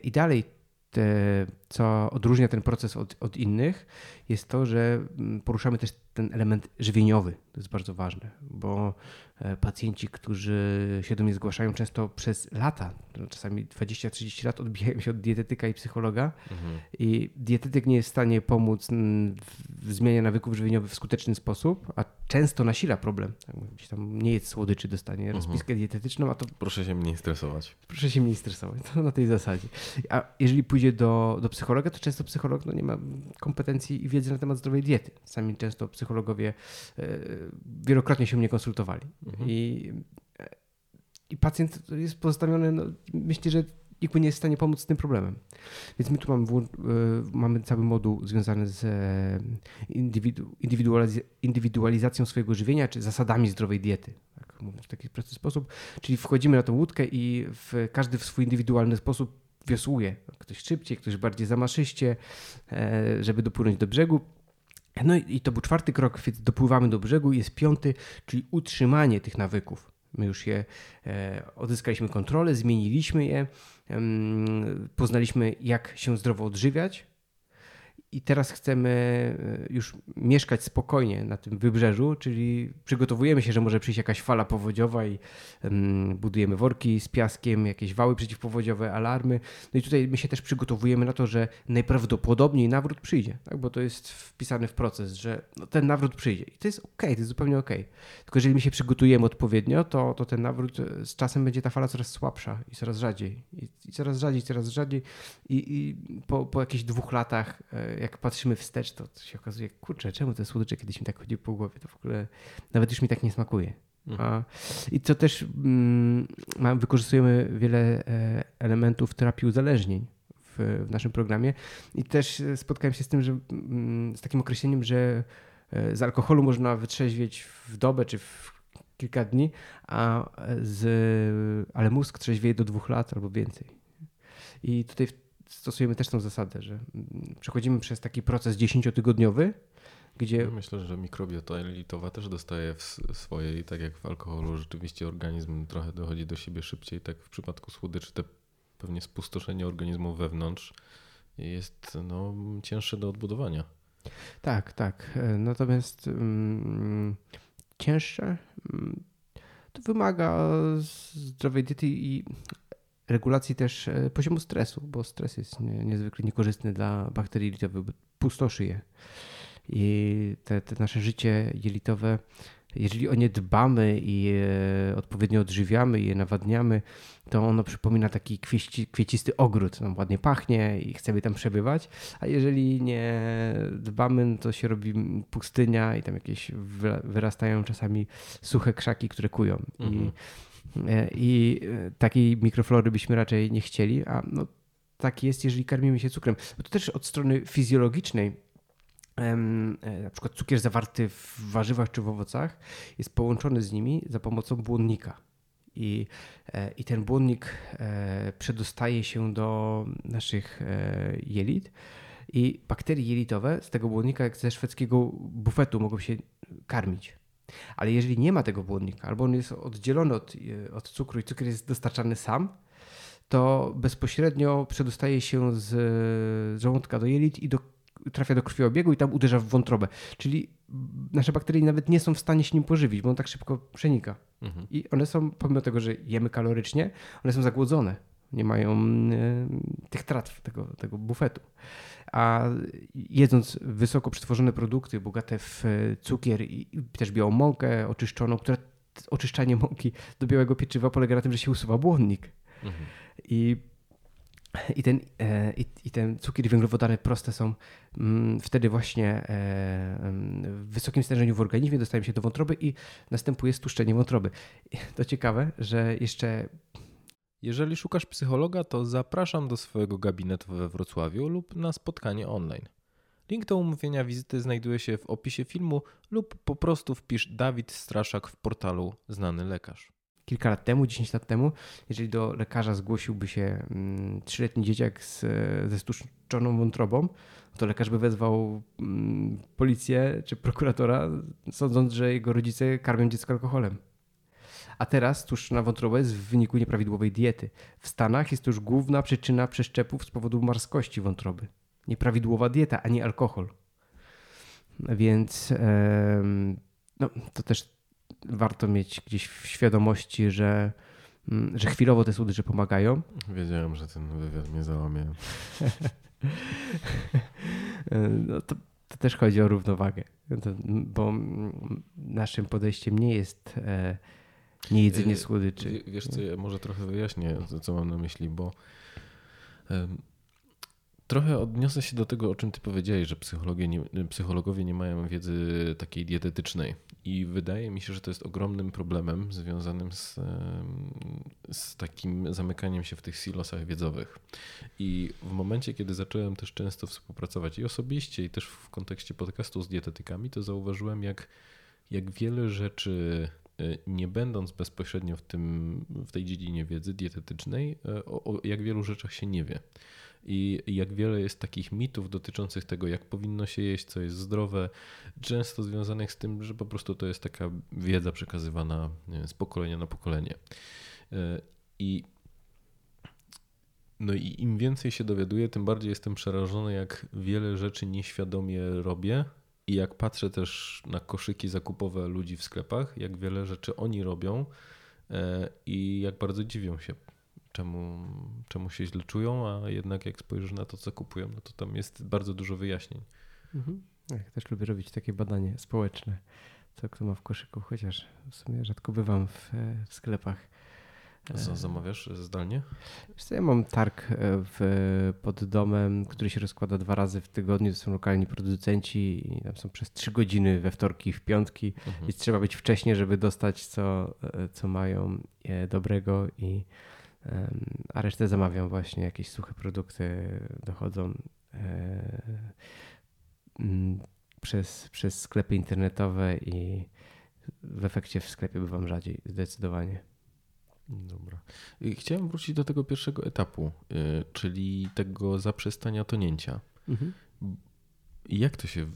i dalej te, co odróżnia ten proces od, od, innych, jest to, że mm, poruszamy też ten element żywieniowy. To jest bardzo ważne, bo e, pacjenci, którzy się do mnie zgłaszają często przez lata, czasami 20-30 lat odbijają się od dietetyka i psychologa mhm. i dietetyk nie jest w stanie pomóc w zmianie nawyków żywieniowych w skuteczny sposób, a często nasila problem. Tak gdzieś tam nie jest słodyczy, dostanie mhm. rozpiskę dietetyczną, a to... Proszę się mniej stresować. Proszę się mniej stresować, *laughs* to na tej zasadzie. A jeżeli pójdzie do, do psychologa, to często psycholog no, nie ma kompetencji i wiedzy na temat zdrowej diety. Sami często psychologowie e, wielokrotnie się mnie konsultowali. Mhm. I, I pacjent jest pozostawiony, no, myślę, że nikt nie jest w stanie pomóc z tym problemem. Więc my tu mamy, e, mamy cały moduł związany z e, indywidu, indywidualizacją swojego żywienia, czy zasadami zdrowej diety. Tak w taki prosty sposób. Czyli wchodzimy na tą łódkę i w, każdy w swój indywidualny sposób wiosłuje. Ktoś szybciej, ktoś bardziej zamaszyście, żeby dopłynąć do brzegu. No i to był czwarty krok, więc dopływamy do brzegu. Jest piąty, czyli utrzymanie tych nawyków. My już je e, odzyskaliśmy kontrolę, zmieniliśmy je, poznaliśmy jak się zdrowo odżywiać, i teraz chcemy e, już mieszkać spokojnie na tym wybrzeżu, czyli przygotowujemy się, że może przyjść jakaś fala powodziowa i budujemy worki z piaskiem, jakieś wały przeciwpowodziowe, alarmy. No i tutaj my się też przygotowujemy na to, że najprawdopodobniej nawrót przyjdzie, tak? bo to jest wpisane w proces, że no, ten nawrót przyjdzie. I to jest ok, to jest zupełnie ok. Tylko jeżeli my się przygotujemy odpowiednio, to, to ten nawrót e, z czasem będzie ta fala coraz słabsza i coraz rzadziej. I, i coraz rzadziej, coraz rzadziej. I, i po, po jakichś dwóch latach e, jak patrzymy wstecz, to się okazuje, kurczę, czemu te słodycze kiedyś mi tak chodzi po głowie, to w ogóle nawet już mi tak nie smakuje. Mhm. A, I co też mm, wykorzystujemy wiele e, elementów terapii uzależnień w, w, naszym programie i też spotkałem się z tym, że mm, z takim określeniem, że e, z alkoholu można wytrzeźwieć w dobę czy w kilka dni, a z, ale mózg trzeźwieje do dwóch lat albo więcej. I tutaj stosujemy też tą zasadę, że mm, przechodzimy przez taki proces dziesięciotygodniowy, gdzie... Myślę, że mikrobiota jelitowa też dostaje w swojej, tak jak w alkoholu, rzeczywiście organizm trochę dochodzi do siebie szybciej. Tak w przypadku słodyczy te pewnie spustoszenie organizmu wewnątrz jest no, cięższe do odbudowania. Tak, tak. E, natomiast um, cięższe um, to wymaga zdrowej diety i regulacji też e, poziomu stresu, bo stres jest niezwykle niekorzystny dla bakterii jelitowych, pustoszy je. I te, te nasze życie jelitowe jeżeli o nie dbamy i je odpowiednio odżywiamy, je nawadniamy, to ono przypomina taki kwieści, kwiecisty ogród. Nam ładnie pachnie i chcemy tam przebywać. A jeżeli nie dbamy, to się robi pustynia i tam jakieś wyrastają czasami suche krzaki, które kują. Mhm. I, I takiej mikroflory byśmy raczej nie chcieli, a no, tak jest, jeżeli karmimy się cukrem. Bo to też od strony fizjologicznej E, na przykład cukier zawarty w warzywach czy w owocach jest połączony z nimi za pomocą błonnika. I, e, I ten błonnik e, przedostaje się do naszych jelit i bakterie jelitowe z tego błonnika, jak ze szwedzkiego bufetu, mogą się karmić. Ale jeżeli nie ma tego błonnika, albo on jest oddzielony od, od cukru i cukier jest dostarczany sam, to bezpośrednio przedostaje się z żołądka do jelit i do trafia do krwiobiegu i tam uderza w wątrobę. Czyli nasze bakterie nawet nie są w stanie się nim pożywić, bo on tak szybko przenika. Mhm. I one są, pomimo tego, że jemy kalorycznie, one są zagłodzone. Nie mają y, tych tratw, tego, tego bufetu. A jedząc wysoko przetworzone produkty, bogate w cukier i też białą mąkę oczyszczoną, która oczyszczanie mąki do białego pieczywa polega na tym, że się usuwa błonnik. Mhm. I i ten, e, i, I ten cukier i węglowodany proste są mm, wtedy właśnie e, w wysokim stężeniu w organizmie, dostają się do wątroby i następuje stłuszczenie wątroby. To ciekawe, że jeszcze. Jeżeli szukasz psychologa, to zapraszam do swojego gabinetu we Wrocławiu lub na spotkanie online. Link do umówienia wizyty znajduje się w opisie filmu lub po prostu wpisz Dawid Straszak w portalu Znany Lekarz kilka lat temu, 10 lat temu, jeżeli do lekarza zgłosiłby się mm, trzyletni dzieciak z, ze stłuszczoną wątrobą, to lekarz by wezwał mm, policję czy prokuratora, sądząc, że jego rodzice karmią dziecko alkoholem. A teraz tłuszczona wątroba jest w wyniku nieprawidłowej diety. W Stanach jest to już główna przyczyna przeszczepów z powodu marskości wątroby. Nieprawidłowa dieta, a nie alkohol. Więc no, to też warto mieć gdzieś w świadomości, że, mm, że chwilowo te słodycze pomagają. Wiedziałem, że ten wywiad mnie załamie. *laughs* no to, to, też chodzi o równowagę, bo naszym podejściem nie jest e, nie jedzenie słodyczy. Wiesz co, ja może trochę wyjaśnię, co mam na myśli, bo Trochę odniosę się do tego, o czym ty powiedziałeś, że nie, psychologowie nie mają wiedzy takiej dietetycznej. I wydaje mi się, że to jest ogromnym problemem związanym z, z takim zamykaniem się w tych silosach wiedzowych. I w momencie, kiedy zacząłem też często współpracować i osobiście, i też w kontekście podcastu z dietetykami, to zauważyłem, jak, jak wiele rzeczy nie będąc bezpośrednio w, tym, w tej dziedzinie wiedzy dietetycznej, e, o, o jak wielu rzeczach się nie wie i jak wiele jest takich mitów dotyczących tego, jak powinno się jeść, co jest zdrowe, często związanych z tym, że po prostu to jest taka wiedza przekazywana wiem, z pokolenia na pokolenie. E, I no i im więcej się dowiaduję, tym bardziej jestem przerażony, jak wiele rzeczy nieświadomie robię i jak patrzę też na koszyki zakupowe ludzi w sklepach, jak wiele rzeczy oni robią e, i jak bardzo dziwią się czemu, czemu się źle czują, a jednak jak spojrzysz na to, co kupują, no to tam jest bardzo dużo wyjaśnień. Mhm. Ja też lubię robić takie badanie społeczne, co kto ma w koszyku, chociaż w sumie rzadko bywam w, w sklepach. Co zamawiasz zdalnie? Ja mam targ e, w, pod domem, który się rozkłada dwa razy w tygodniu. To są lokalni producenci i tam są przez trzy godziny we wtorki i w piątki. Mhm. Więc trzeba być wcześniej, żeby dostać co, e, co mają e, dobrego i a resztę zamawiam właśnie, jakieś suche produkty dochodzą e, przez, przez sklepy internetowe i w efekcie w sklepie bywam rzadziej, zdecydowanie. Dobra. Chciałem wrócić do tego pierwszego etapu, y, czyli tego zaprzestania tonięcia. Mhm. Jak to się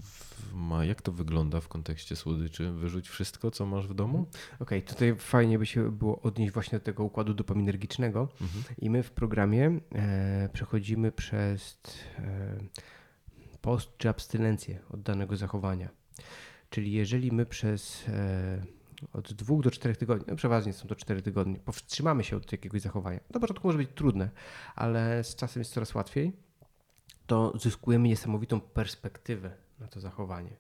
ma, jak to wygląda w kontekście słodyczy? Wyrzuć wszystko, co masz w domu? Okej, okay, tutaj fajnie by się było odnieść właśnie do tego układu dopaminergicznego mhm. i my w programie e, przechodzimy przez e, post czy abstynencję od danego zachowania. Czyli jeżeli my przez e, od dwóch do czterech tygodni, no przeważnie są to cztery tygodnie, powstrzymamy się od jakiegoś zachowania. Na początku może być trudne, ale z czasem jest coraz łatwiej to zyskujemy niesamowitą perspektywę na to zachowanie.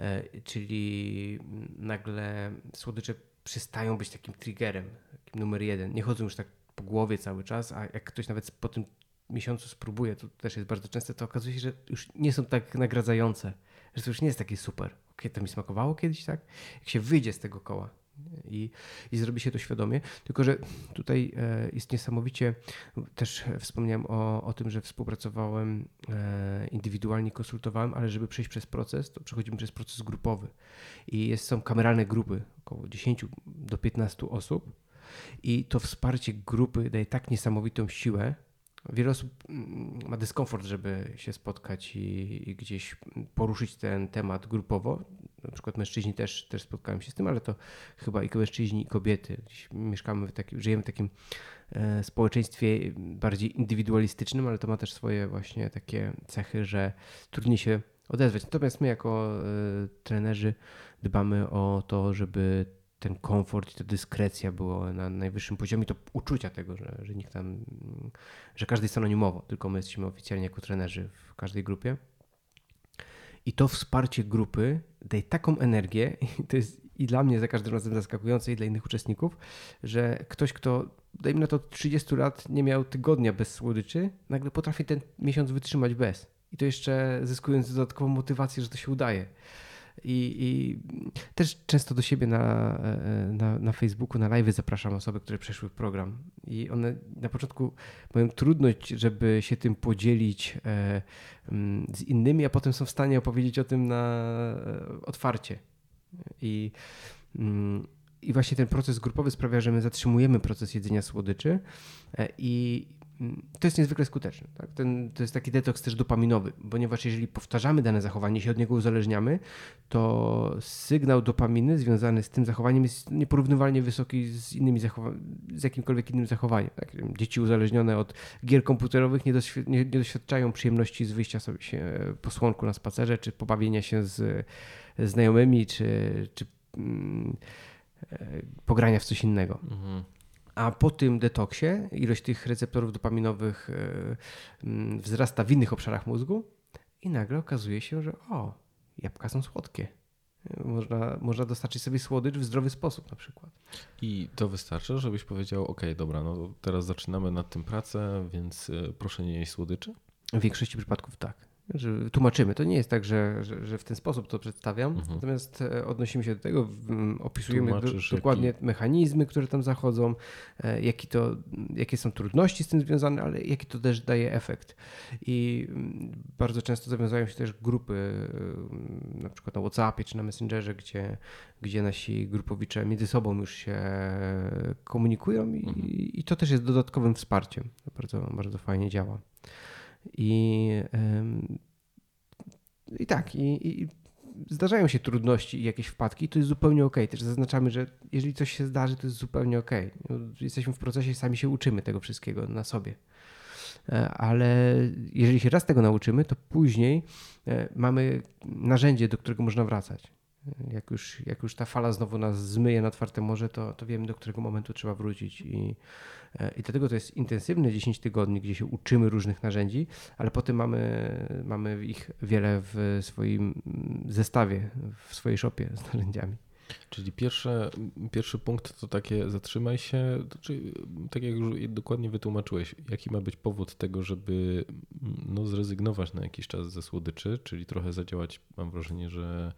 E, czyli nagle słodycze przestają być takim triggerem, takim numer jeden. Nie chodzą już tak po głowie cały czas, a jak ktoś nawet po tym miesiącu spróbuje, to też jest bardzo częste, to okazuje się, że już nie są tak nagradzające, że to już nie jest takie super. To mi smakowało kiedyś, tak? Jak się wyjdzie z tego koła i, i zrobi się to świadomie. Tylko, że tutaj e, jest niesamowicie, też wspomniałem o, o tym, że współpracowałem e, indywidualnie, konsultowałem, ale żeby przejść przez proces, to przechodzimy przez proces grupowy. I jest, są kameralne grupy, około 10 do 15 osób. I to wsparcie grupy daje tak niesamowitą siłę, Wiele osób mm, ma dyskomfort, żeby się spotkać i, i, gdzieś poruszyć ten temat grupowo. Na przykład mężczyźni też, też spotkałem się z tym, ale to chyba i mężczyźni, i kobiety. Dziś mieszkamy w takim, żyjemy w takim e, społeczeństwie bardziej indywidualistycznym, ale to ma też swoje właśnie takie cechy, że trudniej się odezwać. Natomiast my jako e, trenerzy dbamy o to, żeby ten komfort i ta dyskrecja było na najwyższym poziomie, to uczucia tego, że, że nikt tam, że każdy jest anonimowo, tylko my jesteśmy oficjalnie jako trenerzy w każdej grupie. I to wsparcie grupy daje taką energię, *laughs* i to jest i dla mnie za każdym razem zaskakujące, i dla innych uczestników, że ktoś, kto, dajmy na to 30 lat, nie miał tygodnia bez słodyczy, nagle potrafi ten miesiąc wytrzymać bez. I to jeszcze zyskując dodatkową motywację, że to się udaje. I, I, też często do siebie na, e, na, na Facebooku, na live zapraszam osoby, które przeszły program. I one na początku mają trudność, żeby się tym podzielić e, mm, z innymi, a potem są w stanie opowiedzieć o tym na e, otwarcie. I, mm, i właśnie ten proces grupowy sprawia, że my zatrzymujemy proces jedzenia słodyczy i to jest niezwykle skuteczne. Tak? Ten, to jest taki detoks też dopaminowy, ponieważ jeżeli powtarzamy dane zachowanie, się od niego uzależniamy, to sygnał dopaminy związany z tym zachowaniem jest nieporównywalnie wysoki z innymi z jakimkolwiek innym zachowaniem. Tak? Dzieci uzależnione od gier komputerowych nie, nie, nie doświadczają przyjemności z wyjścia sobie się po słonku na spacerze, czy pobawienia się z znajomymi, czy, czy mm, e, pogrania w coś innego. Mhm. A po tym detoksie ilość tych receptorów dopaminowych e, mm, wzrasta w innych obszarach mózgu i nagle okazuje się, że o, jabłka są słodkie. Można, można dostarczyć sobie słodycz w zdrowy sposób na przykład. I to wystarczy, żebyś powiedział, ok, dobra, no teraz zaczynamy nad tym pracę, więc e, proszę nie jeść słodyczy? W większości przypadków tak że tłumaczymy. To nie jest tak, że, że, że w ten sposób to przedstawiam, mhm. natomiast e, odnosimy się do tego, opisujemy do, dokładnie jaki... mechanizmy, które tam zachodzą, e, jaki to, jakie są trudności z tym związane, ale jaki to też daje efekt. I bardzo często zawiązają się też grupy, e, na przykład na WhatsAppie czy na Messengerze, gdzie, gdzie nasi grupowicze między sobą już się komunikują i, mhm. i to też jest dodatkowym wsparciem. Bardzo, bardzo fajnie działa. I, i tak, i, i zdarzają się trudności i jakieś wpadki, to jest zupełnie ok. Też zaznaczamy, że jeżeli coś się zdarzy, to jest zupełnie ok. Jesteśmy w procesie, sami się uczymy tego wszystkiego na sobie. E, ale jeżeli się raz tego nauczymy, to później e, mamy narzędzie, do którego można wracać. Jak już, jak już ta fala znowu nas zmyje na otwarte morze, to, to wiemy, do którego momentu trzeba wrócić. I, e, I dlatego to jest intensywne 10 tygodni, gdzie się uczymy różnych narzędzi, ale potem mamy, mamy ich wiele w swoim zestawie, w swojej szopie z narzędziami. Czyli pierwsze, pierwszy punkt to takie zatrzymaj się, czyli tak jak już dokładnie wytłumaczyłeś, jaki ma być powód tego, żeby no, zrezygnować na jakiś czas ze słodyczy, czyli trochę zadziałać, mam wrażenie, że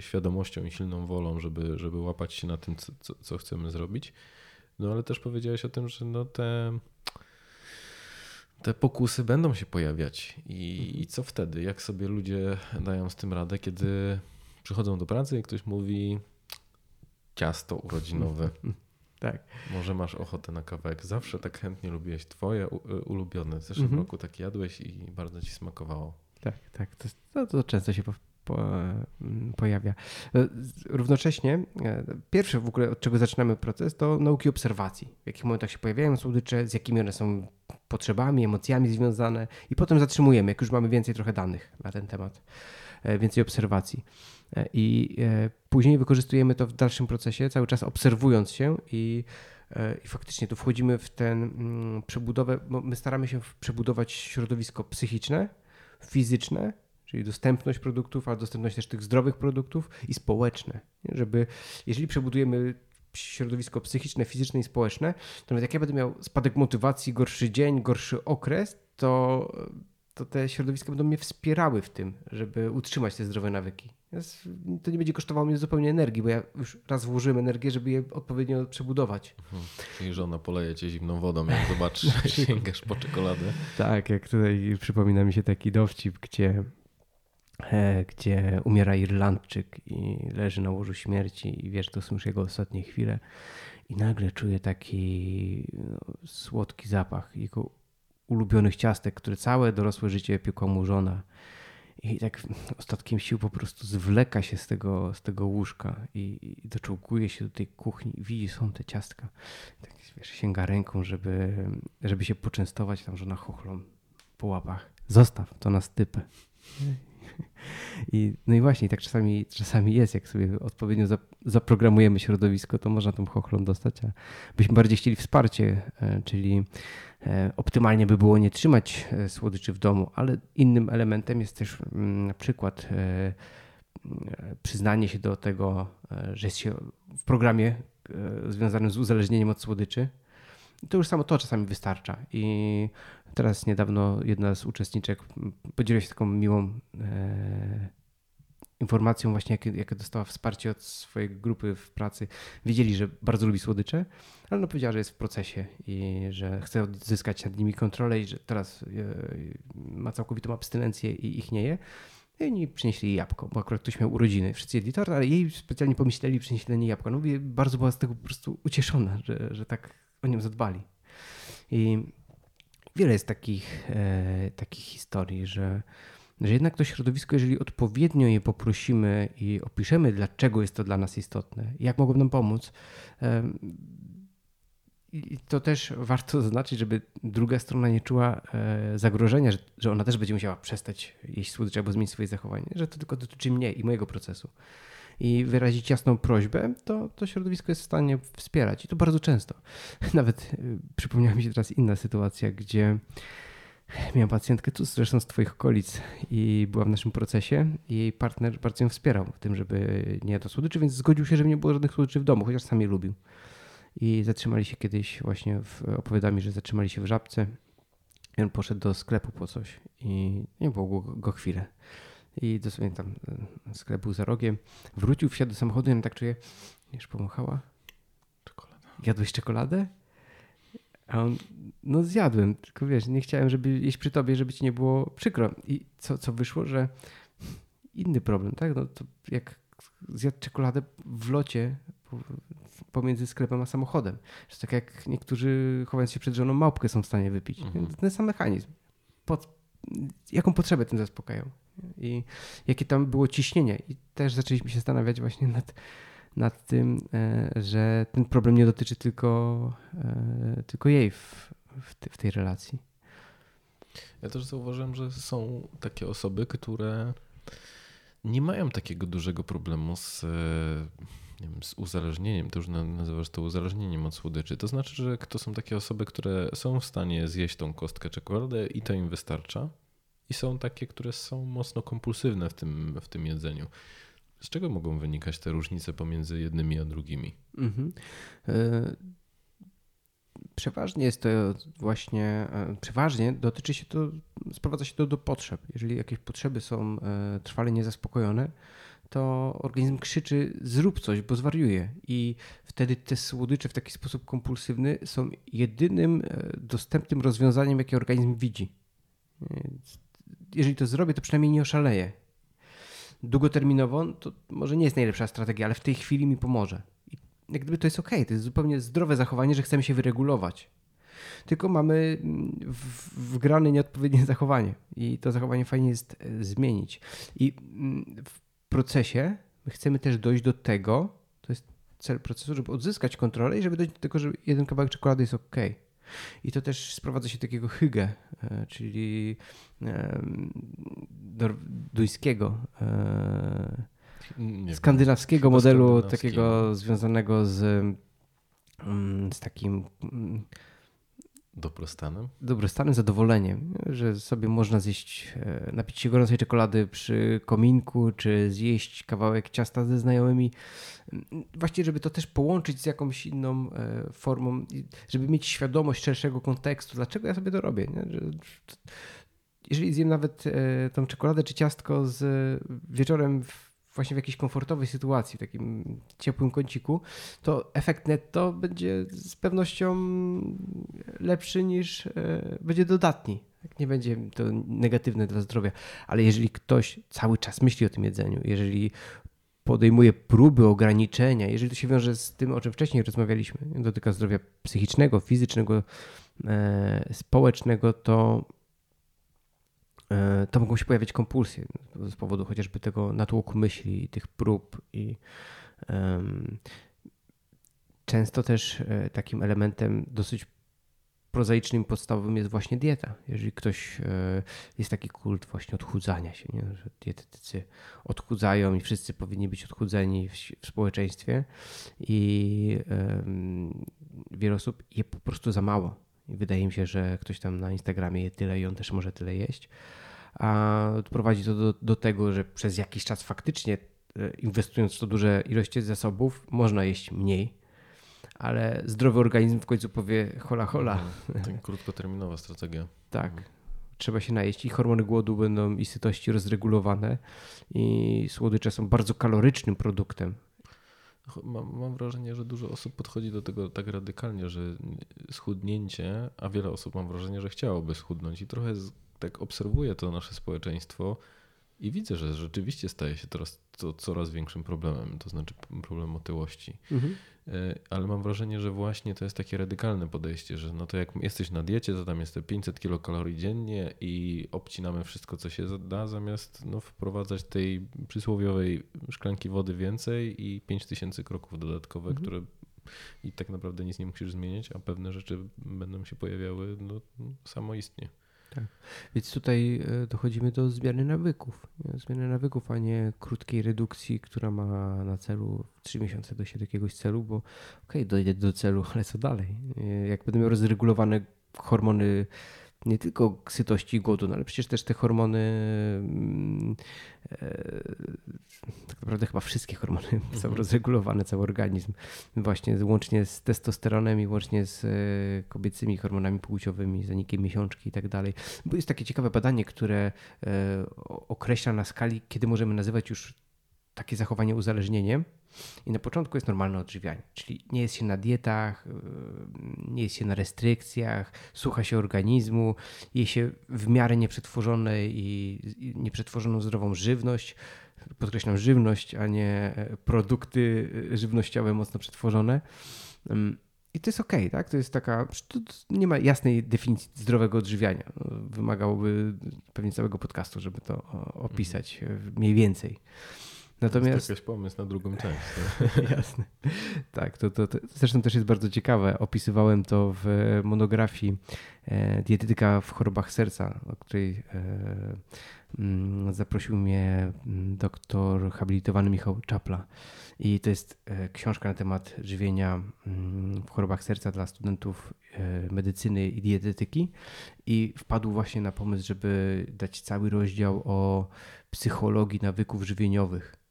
świadomością i silną wolą, żeby, żeby łapać się na tym, co, co chcemy zrobić. No ale też powiedziałeś o tym, że no te, te pokusy będą się pojawiać. I, I co wtedy? Jak sobie ludzie dają z tym radę, kiedy przychodzą do pracy i ktoś mówi ciasto urodzinowe. *laughs* Tak. Może masz ochotę na kawałek. Zawsze tak chętnie lubiłeś twoje y, ulubione. W zeszłym mhm. roku tak jadłeś i bardzo ci smakowało. Tak, tak. To, to, to często się mm, pojawia. E, równocześnie, e, pierwsze w ogóle, od czego zaczynamy proces, to nauki obserwacji. W jakich momentach się pojawiają słodycze, z jakimi one są potrzebami, emocjami związane i potem zatrzymujemy, jak już mamy więcej trochę danych na ten temat, e, więcej obserwacji. I później wykorzystujemy to w dalszym procesie, cały czas obserwując się i i faktycznie tu wchodzimy w ten mm, przebudowę, bo my staramy się przebudować środowisko psychiczne, fizyczne czyli dostępność produktów, ale dostępność też tych zdrowych produktów i społeczne. Nie? Żeby, jeżeli przebudujemy środowisko psychiczne, fizyczne i społeczne, to nawet jak ja będę miał spadek motywacji, gorszy dzień, gorszy okres, to, to te środowiska będą mnie wspierały w tym, żeby utrzymać te zdrowe nawyki. To nie będzie kosztowało mnie zupełnie energii, bo ja już raz włożyłem energię, żeby je odpowiednio przebudować. Mhm. Czyli żona poleje cię zimną wodą, jak zobaczysz, *laughs* sięgasz po czekoladę. Tak, jak tutaj przypomina mi się taki dowcip, gdzie gdzie umiera Irlandczyk i leży na łożu śmierci i wiesz, to są już jego ostatnie chwile i nagle czuje taki no, słodki zapach jego ulubionych ciastek, które całe dorosłe życie piekła mu żona. I tak ostatkiem sił po prostu zwleka się z tego, z tego łóżka i, i doczołguje się do tej kuchni i widzi, są te ciastka. I tak wiesz, sięga ręką, żeby, żeby się poczęstować, tam żona chochlą po łapach. Zostaw to na stypę. I, no i właśnie, tak czasami, czasami jest, jak sobie odpowiednio zaprogramujemy środowisko, to można tą chochlą dostać, a byśmy bardziej chcieli wsparcie, e, czyli e, optymalnie by było nie trzymać e, słodyczy w domu, ale innym elementem jest też mm, na przykład przyznanie się do tego, że jest się w programie związanym z uzależnieniem od słodyczy, to już samo to czasami wystarcza. I teraz niedawno jedna z uczestniczek podzieliła się taką miłą e, informacją właśnie, jakie, jakie dostała wsparcie od swojej grupy w pracy. Wiedzieli, że bardzo lubi słodycze, ale no powiedziała, że jest w procesie i że chce odzyskać nad nimi kontrolę i że teraz e, ma całkowitą abstynencję i ich nie je. I oni przynieśli jabłko, bo akurat ktoś miał urodziny. Wszyscy jedli tort, ale jej specjalnie pomyśleli, przynieśli jej jabłko. No mówię, bardzo była z tego po prostu ucieszona, że, że tak o nim zadbali. I wiele jest takich, e, takich historii, że, że jednak to środowisko, jeżeli odpowiednio je poprosimy i opiszemy, dlaczego jest to dla nas istotne, jak mogą nam pomóc, e, i to też warto zaznaczyć, żeby druga strona nie czuła e, zagrożenia, że, że ona też będzie musiała przestać jeść słodycze albo zmienić swoje zachowanie, że to tylko dotyczy mnie i mojego procesu i wyrazić jasną prośbę, to, to środowisko jest w stanie wspierać. I to bardzo często. *laughs* Nawet y, przypomniała mi się teraz inna sytuacja, gdzie miałam pacjentkę tu zresztą z Twoich okolic i była w naszym procesie jej partner bardzo ją wspierał w tym, żeby nie jadł słodyczy, więc zgodził się, żeby nie było żadnych słodyczy w domu, chociaż sam je lubił. I zatrzymali się kiedyś właśnie, w, opowiada mi, że zatrzymali się w Żabce i on poszedł do sklepu po coś i nie było go, go chwilę i dosłownie tam e, sklep był za rogiem. Wrócił, wsiadł do samochodu i on tak czuje, już pomachała. Czekolada. Jadłeś czekoladę? A on, no zjadłem, tylko wiesz, nie chciałem, żeby jeść przy tobie, żeby ci nie było przykro. I co, co wyszło, że inny problem, tak? No to jak zjadł czekoladę w locie pomiędzy sklepem a samochodem. Że tak jak niektórzy chowając się przed żoną małpkę są w stanie wypić. Mhm. Ten sam mechanizm. Pod, jaką potrzebę tym zaspokają? i jakie tam było ciśnienie. I też zaczęliśmy się zastanawiać właśnie nad, nad tym, e, że ten problem nie dotyczy tylko, e, tylko jej w, w, w tej relacji. Ja też zauważyłem, że są takie osoby, które nie mają takiego dużego problemu z, nie wiem, z uzależnieniem. To już nazywasz to uzależnieniem od słodyczy. To znaczy, że to są takie osoby, które są w stanie zjeść tą kostkę czekolady i to im wystarcza i są takie, które są mocno kompulsywne w tym, w tym jedzeniu. Z czego mogą wynikać te różnice pomiędzy jednymi a drugimi? Mhm. E, przeważnie jest to właśnie, e, przeważnie dotyczy się to, sprowadza się to do potrzeb. Jeżeli jakieś potrzeby są e, trwale niezaspokojone, to organizm krzyczy zrób coś, bo zwariuje. I wtedy te słodycze w taki sposób kompulsywny są jedynym dostępnym rozwiązaniem, jakie organizm widzi jeżeli to zrobię, to przynajmniej nie oszaleję. Długoterminowo to może nie jest najlepsza strategia, ale w tej chwili mi pomoże. I jak gdyby to jest ok, to jest zupełnie zdrowe zachowanie, że chcemy się wyregulować. Tylko mamy wgrane nieodpowiednie zachowanie i to zachowanie fajnie jest e, zmienić. I procesie chcemy też dojść do tego, to jest cel procesu, żeby odzyskać kontrolę i żeby dojść do tego, że jeden kawałek czekolady jest ok. I to też sprowadza się do takiego hygge, czyli duńskiego, e, skandynawskiego modelu, takiego związanego z, mm, z takim mm, Dobrostanem? Dobrostanem, zadowoleniem, że sobie można zjeść, e, napić się gorącej czekolady przy kominku, czy zjeść kawałek ciasta ze znajomymi. Właściwie, żeby to też połączyć z jakąś inną e, formą, żeby mieć świadomość szerszego kontekstu, dlaczego ja sobie to robię. Nie? Jeżeli zjem nawet e, tą czekoladę czy ciastko z wieczorem w właśnie w jakiejś komfortowej sytuacji, w takim ciepłym kąciku, to efekt netto będzie z pewnością lepszy niż e, będzie dodatni. Nie będzie to negatywne dla zdrowia, ale jeżeli ktoś cały czas myśli o tym jedzeniu, jeżeli podejmuje próby ograniczenia, jeżeli to się wiąże z tym, o czym wcześniej rozmawialiśmy, dotyka zdrowia psychicznego, fizycznego, e, społecznego, to to mogą się pojawiać kompulsje z powodu chociażby tego natłoku myśli, tych prób i często też e, takim elementem dosyć prozaicznym, podstawowym jest właśnie dieta. Jeżeli ktoś e, jest taki kult właśnie odchudzania się, nie? że dietetycy odchudzają i wszyscy powinni być odchudzeni w, społeczeństwie i wiele osób je po prostu za mało. I wydaje mi się, że ktoś tam na Instagramie je tyle i on też może tyle jeść a prowadzi to do, do tego, że przez jakiś czas faktycznie e, inwestując w to duże ilości zasobów, można jeść mniej, ale zdrowy organizm w końcu powie hola hola. Tak, krótkoterminowa strategia. tak. Mhm. Trzeba się najeść i hormony głodu będą i sytości rozregulowane i słodycze są bardzo kalorycznym produktem. Mam, mam, wrażenie, że dużo osób podchodzi do tego tak radykalnie, że schudnięcie, a wiele osób mam wrażenie, że chciałoby schudnąć i trochę tak obserwuję to nasze społeczeństwo i widzę, że rzeczywiście staje się teraz to coraz większym problemem, to znaczy problem otyłości. Mhm. E, ale mam wrażenie, że właśnie to jest takie radykalne podejście, że no to jak jesteś na diecie, to tam jest te 500 kilokalorii dziennie i obcinamy wszystko, co się da, zamiast no, wprowadzać tej przysłowiowej szklanki wody więcej i 5000 kroków dodatkowe, mhm. które i tak naprawdę nic nie musisz zmieniać, a pewne rzeczy będą się pojawiały no, samoistnie. Tak. Więc tutaj e, dochodzimy do zmiany nawyków. Zmiany nawyków, a nie krótkiej redukcji, która ma na celu 3 miesiące dojść do jakiegoś celu, bo okej, okay, dojdę do celu, ale co dalej? E, jak będę miał rozregulowane hormony nie tylko sytości i głodu, no ale przecież też te hormony, mm, e, tak naprawdę chyba wszystkie hormony *laughs* mhm. są rozregulowane, cały organizm, właśnie łącznie z testosteronem i łącznie z e, kobiecymi hormonami płciowymi, zanikiem miesiączki i tak dalej. Bo jest takie ciekawe badanie, które e, określa na skali, kiedy możemy nazywać już takie zachowanie uzależnieniem. I na początku jest normalne odżywianie, czyli nie jest się na dietach, yy, nie jest się na restrykcjach, słucha się organizmu, je się w miarę nieprzetworzone i nieprzetworzoną zdrową żywność. Podkreślam żywność, a nie e, produkty e, żywnościowe mocno przetworzone. I to jest ok, tak? To jest taka. nie ma jasnej definicji zdrowego odżywiania. Wymagałoby pewnie całego podcastu, żeby to opisać e, mniej więcej. Natomiast... To jest pomysł na drugą część. Tak? *laughs* Jasne. Tak, to, to, to, zresztą też jest bardzo ciekawe. Opisywałem to w monografii e, Dietetyka w chorobach serca, o której e, mm, zaprosił mnie mm, doktor habilitowany Michał Czapla. I to jest e, książka na temat żywienia mm, w chorobach serca dla studentów medycyny i dietetyki. I wpadł właśnie na pomysł, żeby dać cały rozdział o psychologii nawyków żywieniowych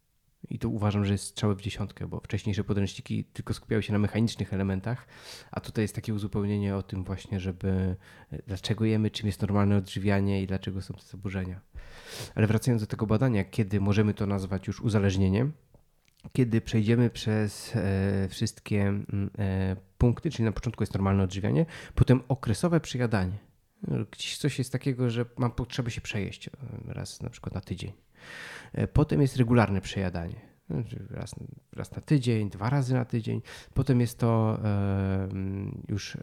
i to uważam, że jest strzałę w dziesiątkę, bo wcześniejsze podręczniki tylko skupiały się na mechanicznych elementach, a tutaj jest takie uzupełnienie o tym właśnie, żeby e, dlaczego jemy, czym jest normalne odżywianie i dlaczego są te zaburzenia. Ale wracając do tego badania, kiedy możemy to nazwać już uzależnieniem, kiedy przejdziemy przez e, wszystkie e, punkty, czyli na początku jest normalne odżywianie, potem okresowe przejadanie. Gdzieś coś jest takiego, że mam potrzebę się przejeść raz na przykład na tydzień E, potem jest regularne przejadanie. Znaczy raz, raz na tydzień, dwa razy na tydzień. Potem jest to e, już e,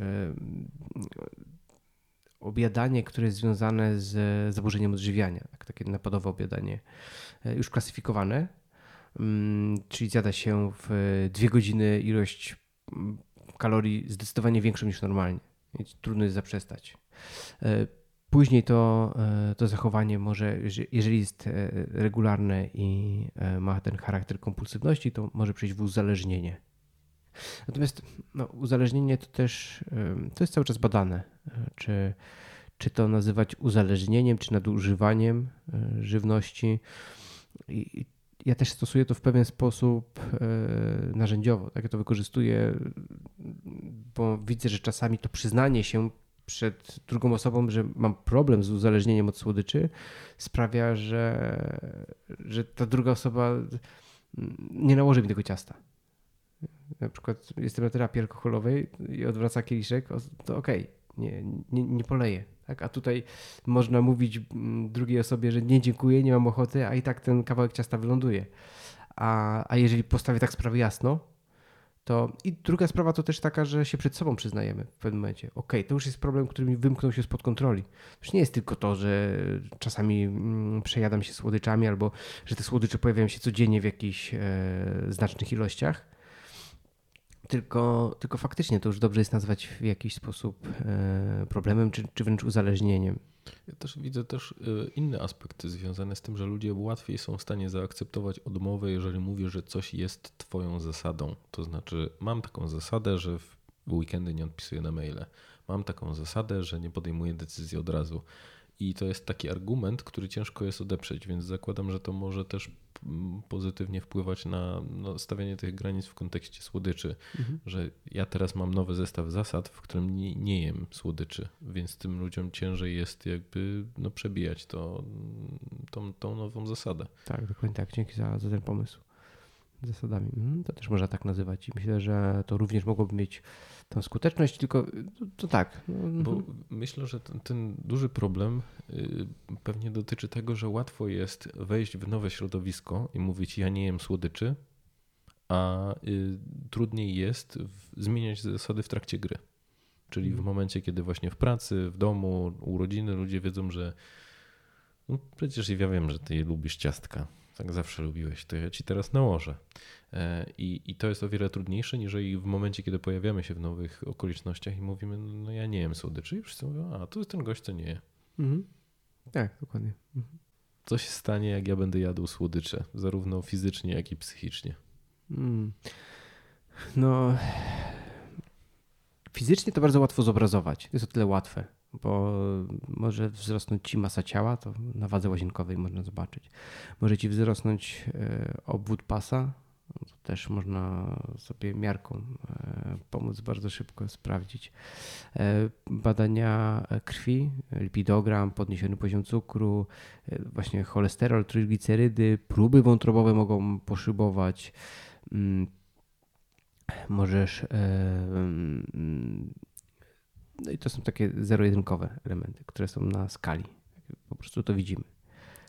obiadanie, które jest związane z zaburzeniem odżywiania, tak, takie napadowe obiadanie, już klasyfikowane, mm, czyli zjada się w dwie godziny ilość mm, kalorii zdecydowanie większą niż normalnie. Trudno jest zaprzestać. Później to, e, to zachowanie może, jeżeli jest e, regularne i e, ma ten charakter kompulsywności, to może przejść w uzależnienie. Natomiast no, uzależnienie to też to jest cały czas badane. Czy, czy to nazywać uzależnieniem, czy nadużywaniem żywności. I ja też stosuję to w pewien sposób narzędziowo. Tak ja to wykorzystuję, bo widzę, że czasami to przyznanie się przed drugą osobą, że mam problem z uzależnieniem od słodyczy, sprawia, że, że ta druga osoba nie nałoży mi tego ciasta. Na przykład jestem na terapii alkoholowej i odwraca kieliszek, to okej, okay, nie, nie, nie poleję. Tak? A tutaj można mówić drugiej osobie, że nie dziękuję, nie mam ochoty, a i tak ten kawałek ciasta wyląduje. A, a jeżeli postawię tak sprawę jasno, to i druga sprawa to też taka, że się przed sobą przyznajemy w pewnym momencie. Ok, to już jest problem, który mi wymknął się spod kontroli. To już nie jest tylko to, że czasami mm, przejadam się słodyczami albo że te słodycze pojawiają się codziennie w jakichś e, znacznych ilościach. Tylko, tylko faktycznie to już dobrze jest nazwać w jakiś sposób e, problemem, czy, czy wręcz uzależnieniem. Ja też widzę też y, inne aspekty związane z tym, że ludzie łatwiej są w stanie zaakceptować odmowę, jeżeli mówię, że coś jest twoją zasadą. To znaczy, mam taką zasadę, że w weekendy nie odpisuję na maile. Mam taką zasadę, że nie podejmuję decyzji od razu. I to jest taki argument, który ciężko jest odeprzeć, więc zakładam, że to może też pozytywnie wpływać na no, stawianie tych granic w kontekście słodyczy, mhm. że ja teraz mam nowy zestaw zasad, w którym nie, nie jem słodyczy, więc tym ludziom ciężej jest jakby no, przebijać to, tą, tą nową zasadę. Tak, dokładnie tak. Dzięki za, za ten pomysł zasadami. Mhm, to też można tak nazywać i myślę, że to również mogłoby mieć tą skuteczność, tylko to, to tak. Mhm. Bo myślę, że ten, ten, duży problem y, pewnie dotyczy tego, że łatwo jest wejść w nowe środowisko i mówić ja nie jem słodyczy, a y, trudniej jest zmieniać zasady w trakcie gry. Czyli w mhm. momencie, kiedy właśnie w pracy, w domu, u rodziny ludzie wiedzą, że no przecież ja wiem, że ty lubisz ciastka tak zawsze lubiłeś, to ja ci teraz nałożę. E, I, I to jest o wiele trudniejsze, niż w momencie, kiedy pojawiamy się w nowych okolicznościach i mówimy, no ja nie jem słodyczy i wszyscy mówią, a to jest ten gość, co nie je. Mhm. Tak, dokładnie. Mhm. Co się stanie, jak ja będę jadł słodycze, zarówno fizycznie, jak i psychicznie? Mm. No, fizycznie to bardzo łatwo zobrazować. Jest o tyle łatwe bo może wzrosnąć ci masa ciała, to na wadze łazienkowej można zobaczyć. Może ci wzrosnąć e, obwód pasa, to też można sobie miarką e, pomóc bardzo szybko sprawdzić. E, badania krwi, lipidogram, podniesiony poziom cukru, właśnie cholesterol, trójglicerydy, próby wątrobowe mogą poszybować. Mm, możesz no i to są takie zero-jedynkowe elementy, które są na skali. Po prostu to widzimy.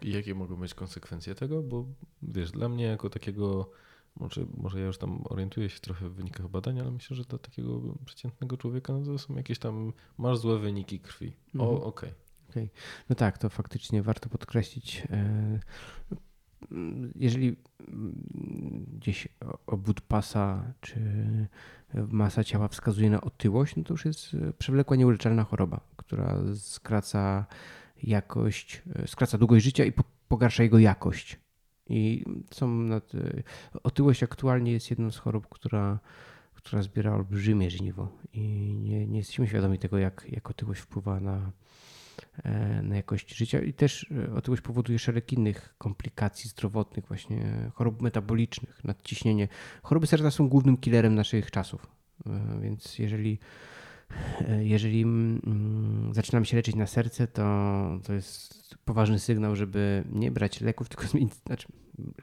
I jakie mogą być konsekwencje tego? Bo wiesz, dla mnie jako takiego, może, może ja już tam orientuję się trochę w wynikach badań, ale myślę, że dla takiego przeciętnego człowieka no to są jakieś tam, masz złe wyniki krwi. O, mhm. okej. Okay. Okay. No tak, to faktycznie warto podkreślić. E, jeżeli gdzieś obwód pasa czy masa ciała wskazuje na otyłość, no to już jest przewlekła nieuleczalna choroba, która skraca jakość, skraca długość życia i pogarsza jego jakość. I są nad, otyłość aktualnie jest jedną z chorób, która, która zbiera olbrzymie żniwo i nie, nie jesteśmy świadomi tego, jak, jak otyłość wpływa na, E, na jakość życia. I też e, otyłość powoduje szereg innych komplikacji zdrowotnych, właśnie chorób metabolicznych, nadciśnienie. Choroby serca są głównym killerem naszych czasów, e, więc jeżeli jeżeli mm, zaczynamy się leczyć na serce, to, to jest poważny sygnał, żeby nie brać leków, tylko *laughs* zmienić, znaczy,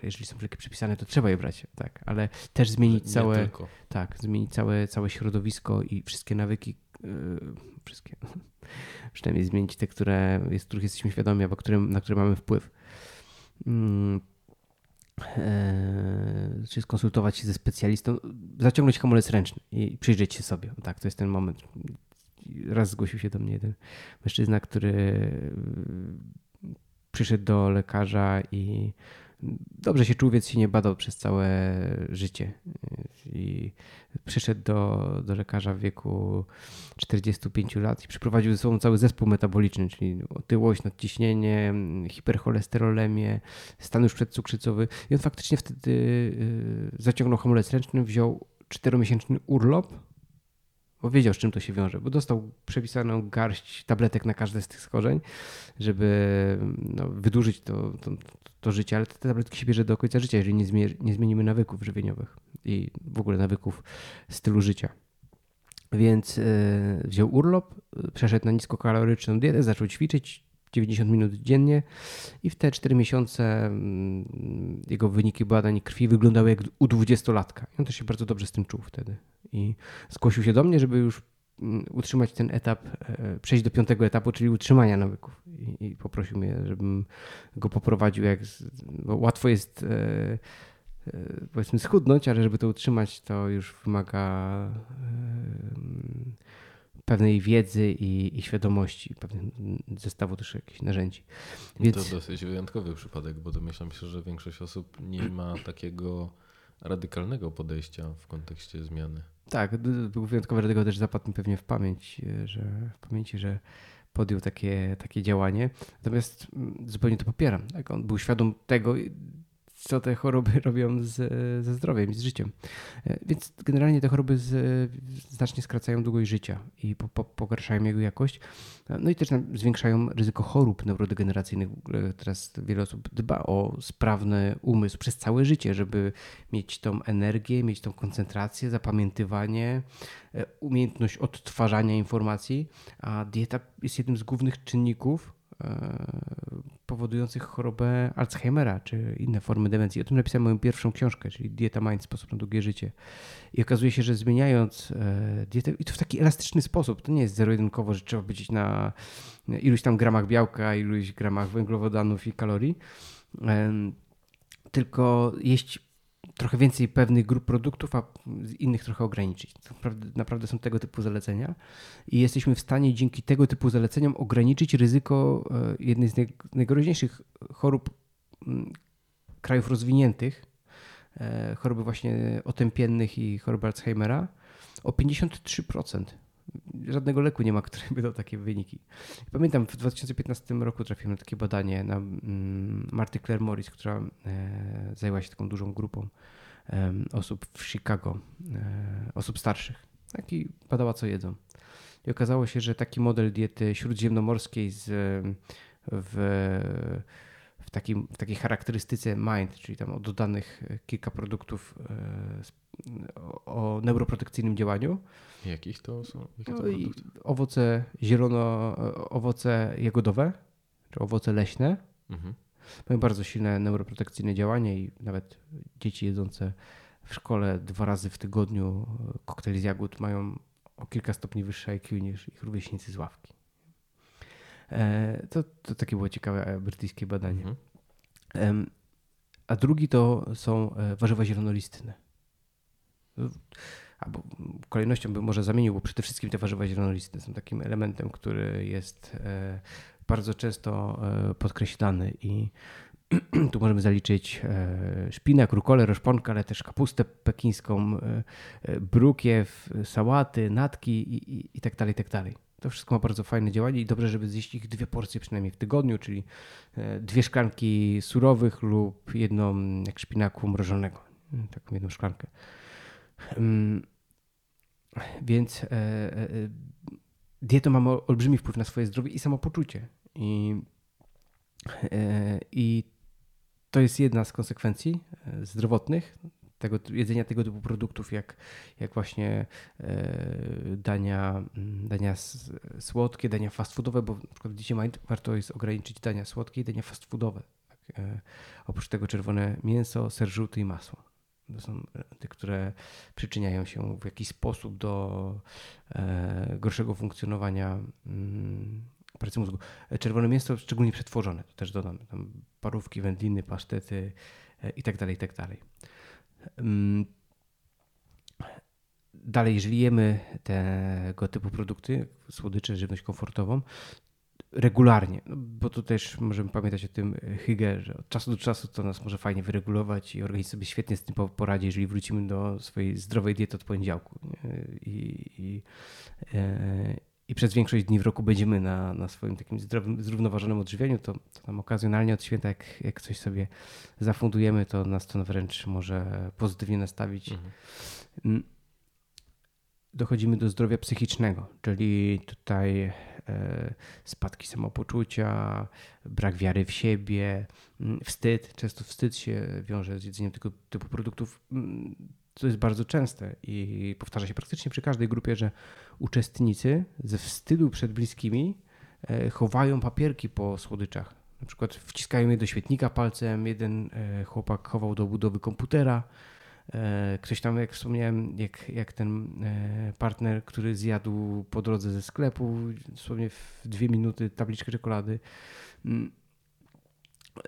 jeżeli są leki przypisane, to trzeba je brać, tak, ale też zmienić całe, tak, zmienić całe, całe środowisko i wszystkie nawyki, wszystkie, *laughs* przynajmniej zmienić te, które, jest, których jesteśmy świadomi, albo którym, na które mamy wpływ. Hmm. czy skonsultować się ze specjalistą, zaciągnąć hamulec ręczny i przyjrzeć się sobie. Tak, to jest ten moment. Raz zgłosił się do mnie jeden mężczyzna, który przyszedł do lekarza i dobrze się czuł, więc się nie badał przez całe życie. I przyszedł do, do lekarza w wieku 45 lat i przyprowadził ze sobą cały zespół metaboliczny, czyli otyłość, nadciśnienie, hipercholesterolemię, stan już przedcukrzycowy. I on faktycznie wtedy y, zaciągnął hamulec ręczny, wziął czteromiesięczny urlop, bo wiedział, z czym to się wiąże, bo dostał przepisaną garść tabletek na każde z tych schorzeń, żeby no, wydłużyć to, to, to, życie, ale te tabletki się bierze do końca życia, jeżeli nie, zmie, nie zmienimy nawyków żywieniowych i w ogóle nawyków stylu życia. Więc yy, wziął urlop, przeszedł na niskokaloryczną dietę, zaczął ćwiczyć, 90 minut dziennie i w te 4 miesiące mm, jego wyniki badań krwi wyglądały jak u 20-latka. I on też się bardzo dobrze z tym czuł wtedy. I zgłosił się do mnie, żeby już utrzymać ten etap, e, przejść do piątego etapu, czyli utrzymania nawyków. I, i poprosił mnie, żebym go poprowadził. Jak, łatwo jest e, e, powiedzmy schudnąć, ale żeby to utrzymać, to już wymaga pewnej wiedzy i, i świadomości, pewnego zestawu też jakichś narzędzi. Więc... To dosyć wyjątkowy przypadek, bo domyślam się, że większość osób nie ma takiego radykalnego podejścia w kontekście zmiany. Tak, był wyjątkowy, dlatego też zapadł mi pewnie w pamięć, że w pamięci, że podjął takie, takie działanie. Natomiast mm, zupełnie to popieram. Tak? On był świadom tego, co te choroby *laughs* robią z, ze zdrowiem z życiem. E, więc generalnie te choroby z, znacznie skracają długość życia i po, po, pogarszają jego jakość. E, no i też zwiększają ryzyko chorób neurodegeneracyjnych. Teraz wiele osób dba o sprawny umysł przez całe życie, żeby mieć tą energię, mieć tą koncentrację, zapamiętywanie, e, umiejętność odtwarzania informacji, a dieta jest jednym z głównych czynników powodujących chorobę Alzheimera czy inne formy demencji. O tym napisałem moją pierwszą książkę, czyli Dieta Mind, sposób na długie życie. I okazuje się, że zmieniając e, dietę, i to w taki elastyczny sposób, to nie jest zero-jedynkowo, że trzeba być na iluś tam gramach białka, iluś gramach węglowodanów i kalorii, tylko jeść trochę więcej pewnych grup produktów, a innych trochę ograniczyć. Naprawdę, naprawdę są tego typu zalecenia i jesteśmy w stanie dzięki tego typu zaleceniom ograniczyć ryzyko e, jednej z najgroźniejszych chorób mm, krajów rozwiniętych, e, choroby właśnie otępiennych i choroby Alzheimera o 53% żadnego leku nie ma, który by dał takie wyniki. Pamiętam, w 2015 roku trafiłem na takie badanie na mm, Marty Claire Morris, która e, zajęła się taką dużą grupą osób w Chicago, e, osób starszych. Tak i badała, co jedzą. I okazało się, że taki model diety śródziemnomorskiej z, w, w, takim, w takiej charakterystyce MIND, czyli tam o dodanych kilka produktów e, o neuroprotekcyjnym działaniu, Jakich to są? Jakie to no owoce zielono, owoce jagodowe, czy owoce leśne. Mhm. Mają bardzo silne neuroprotekcyjne działanie i nawet dzieci jedzące w szkole dwa razy w tygodniu koktajl z jagód mają o kilka stopni wyższe IQ niż ich rówieśnicy z ławki. E, to, to takie było ciekawe brytyjskie badanie. Mhm. A drugi to są e, warzywa zielonolistne albo kolejnością bym może zamienił, bo przede wszystkim te warzywa zielonolistne są takim elementem, który jest e, bardzo często e, podkreślany i *clears throat* tu możemy zaliczyć e, szpinak, rukolę, roszponkę, ale też kapustę pekińską, brukiew, sałaty, natki i, i, i tak dalej, i tak dalej. To wszystko ma bardzo fajne działanie i dobrze, żeby zjeść ich dwie porcje przynajmniej w tygodniu, czyli dwie szklanki surowych lub jedną jak szpinaku mrożonego, taką jedną szklankę. Więc e, e, dieta ma olbrzymi wpływ na swoje zdrowie i samopoczucie. I, e, i to jest jedna z konsekwencji zdrowotnych tego, jedzenia tego typu produktów, jak, jak właśnie dania, dania słodkie, dania fast foodowe, bo na przykład Mind warto jest ograniczyć dania słodkie i dania fast foodowe. Tak? Oprócz tego czerwone mięso, ser żółty i masło. To są te, które przyczyniają się w jakiś sposób do e, gorszego funkcjonowania mm, pracy mózgu. Czerwone mięso szczególnie przetworzone, to też dodam, tam parówki, wędliny, pasztety e, i tak tak. Mm, dalej, jeżeli jemy tego typu produkty, słodycze, żywność komfortową, regularnie, no, bo tu też możemy pamiętać o tym e, Hygge, że od czasu do czasu to nas może fajnie wyregulować i organizm sobie świetnie z tym poradzi, jeżeli wrócimy do swojej zdrowej diety od poniedziałku. I, i, e, i przez większość dni w roku będziemy na, na swoim takim zdrowym, zrównoważonym odżywianiu, to, to tam okazjonalnie od święta, jak, jak coś sobie zafundujemy, to nas to wręcz może pozytywnie nastawić. Mhm. Mm, dochodzimy do zdrowia psychicznego, czyli tutaj spadki samopoczucia, brak wiary w siebie, mm, wstyd. Często wstyd się wiąże z jedzeniem tego typu produktów. Mm, to jest bardzo częste i powtarza się praktycznie przy każdej grupie, że uczestnicy ze wstydu przed bliskimi e, chowają papierki po słodyczach. Na przykład wciskają je do świetnika palcem, jeden e, chłopak chował do budowy komputera, E, ktoś tam, jak wspomniałem, jak, jak ten e, partner, który zjadł po drodze ze sklepu, dosłownie w dwie minuty tabliczkę czekolady. Mm.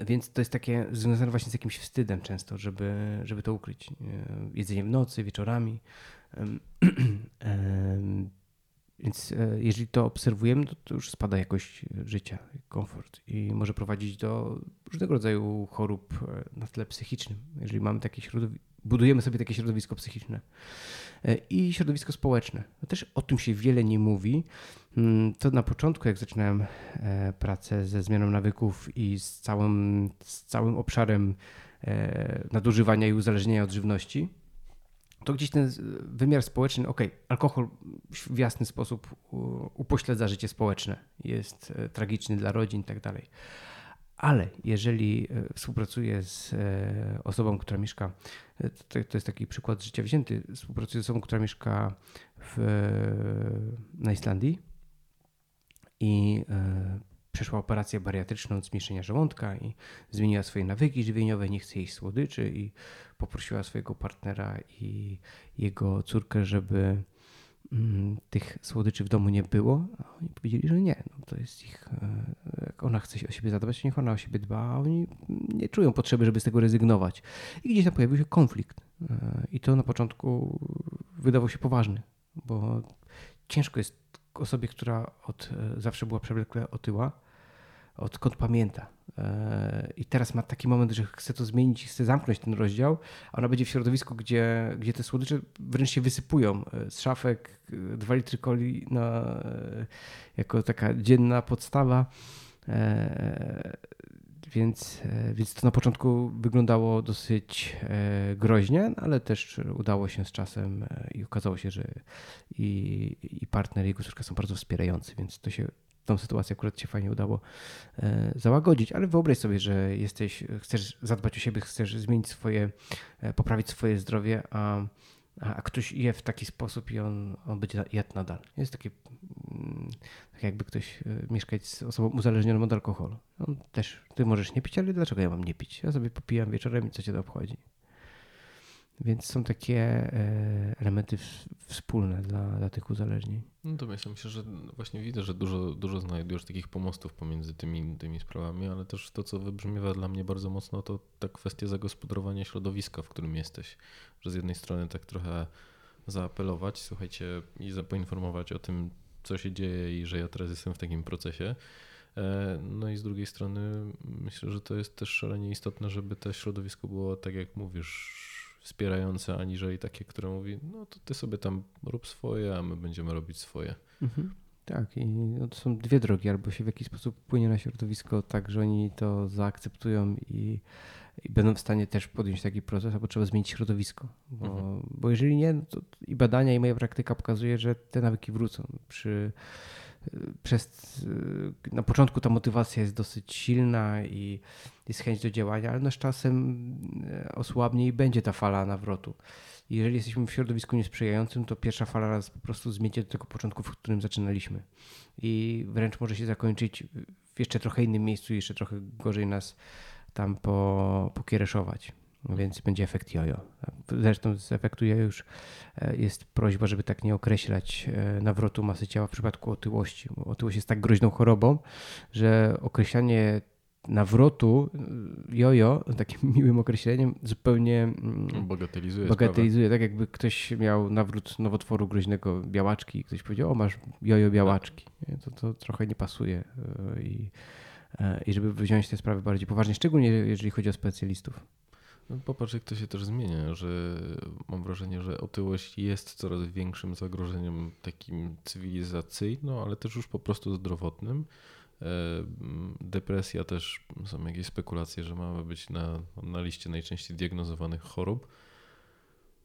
Więc to jest takie związane właśnie z jakimś wstydem często, żeby, żeby to ukryć. E, jedzenie w nocy, wieczorami. *clears throat* Więc jeżeli to obserwujemy, to, to, już spada jakość życia, komfort i może prowadzić do różnego rodzaju chorób na tle psychicznym. Jeżeli mamy takie środowisko, budujemy sobie takie środowisko psychiczne e, i środowisko społeczne. No też o tym się wiele nie mówi. Mm, to na początku, jak zaczynałem e, pracę ze zmianą nawyków i z całym, z całym obszarem e, nadużywania i uzależnienia od żywności, to gdzieś ten wymiar społeczny, ok, alkohol w jasny sposób upośledza życie społeczne, jest tragiczny dla rodzin i tak dalej ale jeżeli e, współpracuję z e, osobą, która mieszka, e, to, jest taki przykład życia wzięty, współpracuję z osobą, która mieszka w, na Islandii i przeszła operację bariatryczną zmniejszenia żołądka i zmieniła swoje nawyki żywieniowe, nie chce jeść słodyczy i poprosiła swojego partnera i jego córkę, żeby tych słodyczy w domu nie było, a oni powiedzieli, że nie. No to jest ich, e, jak ona chce się o siebie zadbać, niech ona o siebie dba, a oni nie czują potrzeby, żeby z tego rezygnować. I gdzieś tam pojawił się konflikt. E, I to na początku wydawał się poważny, bo ciężko jest osobie, która od e, zawsze była przewlekle otyła, odkąd pamięta. E, I teraz ma taki moment, że chce to zmienić, chce zamknąć ten rozdział, a ona będzie w środowisku, gdzie, gdzie te słodycze wręcz się wysypują e, z szafek, 2 e, litry coli na, jako taka dzienna podstawa. Więc, więc to na początku wyglądało dosyć groźnie, ale też udało się z czasem i okazało się, że i, i partner, i jego córka są bardzo wspierający, więc to się tą sytuację akurat się fajnie udało e, załagodzić, ale wyobraź sobie, że jesteś, chcesz zadbać o siebie, chcesz zmienić swoje, e, poprawić swoje zdrowie, a, a ktoś je w taki sposób i on, on będzie jadł nadal. Jest takie, mm, tak jakby ktoś e, mieszkać z osobą uzależnioną od alkoholu. On też, ty możesz nie pić, ale dlaczego ja mam nie pić? Ja sobie popijam wieczorem i co cię to obchodzi? Więc są takie e, elementy wspólne dla, dla tych uzależnień. No to myślę, myślę, że właśnie widzę, że dużo, dużo znajdujesz takich pomostów pomiędzy tymi, tymi sprawami, ale też to, co wybrzmiewa dla mnie bardzo mocno, to ta kwestia zagospodarowania środowiska, w którym jesteś. Że z jednej strony tak trochę zaapelować, słuchajcie, i poinformować o tym, co się dzieje i że ja teraz jestem w takim procesie. E, no i z drugiej strony myślę, że to jest też szalenie istotne, żeby to środowisko było tak, jak mówisz, wspierające, aniżeli takie, które mówi, no to ty sobie tam rób swoje, a my będziemy robić swoje. Mhm. Tak, i no to są dwie drogi. Albo się w jakiś sposób płynie na środowisko tak, że oni to zaakceptują i, i będą w stanie też podjąć taki proces, albo trzeba zmienić środowisko. Bo, mhm. bo jeżeli nie, no to i badania, i moja praktyka pokazuje, że te nawyki wrócą. Przy, przez, na początku ta motywacja jest dosyć silna i jest chęć do działania, ale no z czasem e, osłabnie i będzie ta fala nawrotu. Jeżeli jesteśmy w środowisku niesprzyjającym, to pierwsza fala nas po prostu zmiecie do tego początku, w którym zaczynaliśmy. I wręcz może się zakończyć w jeszcze trochę innym miejscu jeszcze trochę gorzej nas tam po, pokiereszować więc będzie efekt jojo. Zresztą z efektu jojo już e, jest prośba, żeby tak nie określać e, nawrotu masy ciała w przypadku otyłości. Otyłość jest tak groźną chorobą, że określanie nawrotu e, jojo, takim *laughs* miłym określeniem, zupełnie mm, bagatelizuje. Bagatelizuje, tak jakby ktoś miał nawrót nowotworu groźnego białaczki i ktoś powiedział, o masz jojo białaczki. To, to trochę nie pasuje i, i żeby wziąć te sprawy bardziej poważnie, szczególnie jeżeli chodzi o specjalistów. No, popatrz, jak to się też zmienia, że mam wrażenie, że otyłość jest coraz większym zagrożeniem takim cywilizacyjnym, ale też już po prostu zdrowotnym. E, depresja też, są jakieś spekulacje, że mamy być na, na liście najczęściej diagnozowanych chorób.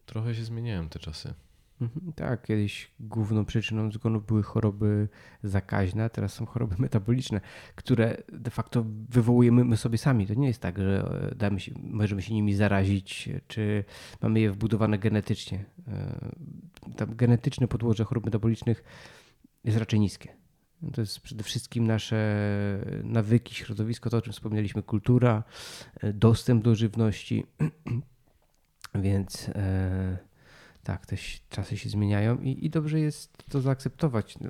Trochę się zmieniają te czasy. Mhm, tak, kiedyś główną przyczyną zgonów były choroby zakaźne, teraz są choroby metaboliczne, które de facto wywołujemy my sobie sami. To nie jest tak, że e, damy się, możemy się nimi zarazić, czy mamy je wbudowane genetycznie. E, tam genetyczne podłoże chorób metabolicznych jest raczej niskie. To jest przede wszystkim nasze nawyki, środowisko, to o czym wspomnieliśmy, kultura, e, dostęp do żywności. *clears throat* Więc tak, te czasy się zmieniają i, i dobrze jest to zaakceptować. No,